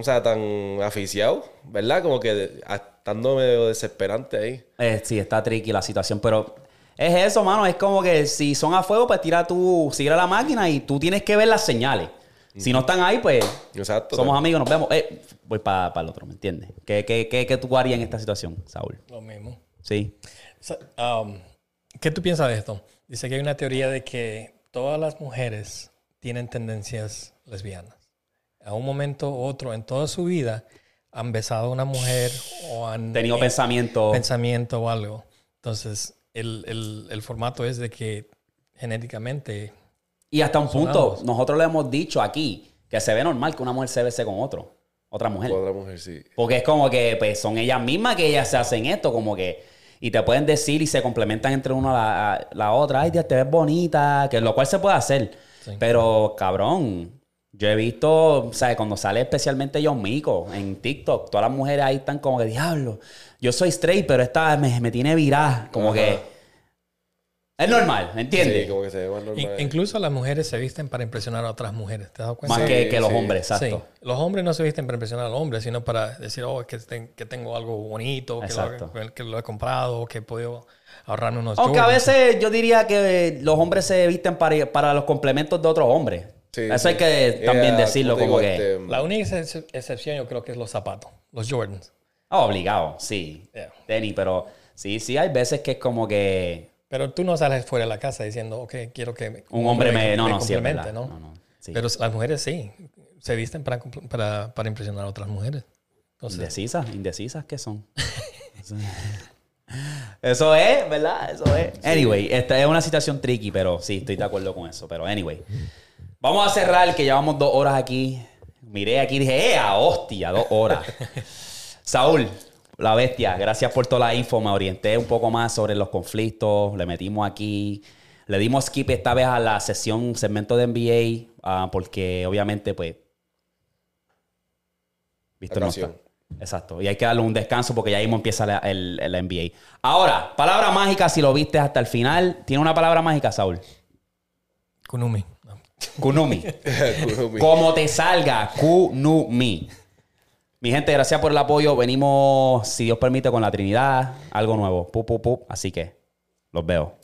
o sea, tan aficiado, ¿verdad? Como que estando medio desesperante ahí. eh, sí, está tricky la situación, pero es eso, mano. Es como que si son a fuego, pues tira tú, sigue a la máquina y tú tienes que ver las señales. Si no están ahí, pues Exacto. somos amigos, nos vemos. Eh, voy para el otro, ¿me entiendes? ¿Qué, qué, qué, qué tú harías en esta situación, Saúl? Lo mismo. Sí. So, um, ¿Qué tú piensas de esto? Dice que hay una teoría de que todas las mujeres tienen tendencias lesbianas. A un momento u otro en toda su vida han besado a una mujer o han Tenido eh, pensamiento. pensamiento o algo. Entonces, el, el- el formato es de que genéticamente Y hasta un punto, nosotros le hemos dicho aquí que se ve normal que una mujer se bese con otro, otra mujer. Otra mujer, sí. Porque es como que pues, son ellas mismas que ellas se hacen esto, como que. Y te pueden decir y se complementan entre una a la, a la otra. Ay, tía, te ves bonita. Que lo cual se puede hacer. Pero, cabrón, yo he visto, ¿sabes? Cuando sale especialmente John Mico en TikTok, todas las mujeres ahí están como que, diablo, yo soy straight, pero esta me, me tiene virada. Como Ajá. que... Es normal, ¿me entiendes? Sí, como que se ve más normal. In- incluso las mujeres se visten para impresionar a otras mujeres. ¿Te has dado cuenta? Más Sí, que, que los sí. hombres, exacto. Sí. Los hombres no se visten para impresionar a los hombres, sino para decir, oh, que, ten- que tengo algo bonito, que lo, que lo he comprado, que he podido ahorrarme unos Aunque a veces yo diría que los hombres se visten para, para los complementos de otros hombres. Sí, Eso sí. hay que también Yeah, decirlo como que... este, La única ex- excepción yo creo que es los zapatos, los Jordans. Ah, obligado, sí. Yeah. Tenis, pero sí, sí, hay veces que es como que Pero tú no sales fuera de la casa diciendo, ok, quiero que un hombre me... No, me no, sí, es complemente, verdad. ¿no? No, no, sí. Pero las mujeres sí, se visten para, para, para impresionar a otras mujeres. Entonces, Indecisas, indecisas que son. Eso es, ¿verdad? Eso es. Anyway, esta es una situación tricky, pero sí, estoy de acuerdo con eso. Pero anyway, vamos a cerrar, que llevamos dos horas aquí. Miré aquí y dije, ¡eh, hostia! Dos horas. Saúl, la bestia, gracias por toda la info. Me orienté un poco más sobre los conflictos. Le metimos aquí. Le dimos skip esta vez a la sesión, segmento de NBA, ah, porque obviamente, pues. Víctor no está. Exacto. Y hay que darle un descanso porque ya mismo empieza la, el, el NBA. Ahora, palabra mágica, si lo viste hasta el final. ¿Tiene una palabra mágica, Saúl? Kunumi. Kunumi. Como te salga, Kunumi. Mi gente, gracias por el apoyo. Venimos, si Dios permite, con la Trinidad. Algo nuevo. Pup, pup, pup. Así que los veo.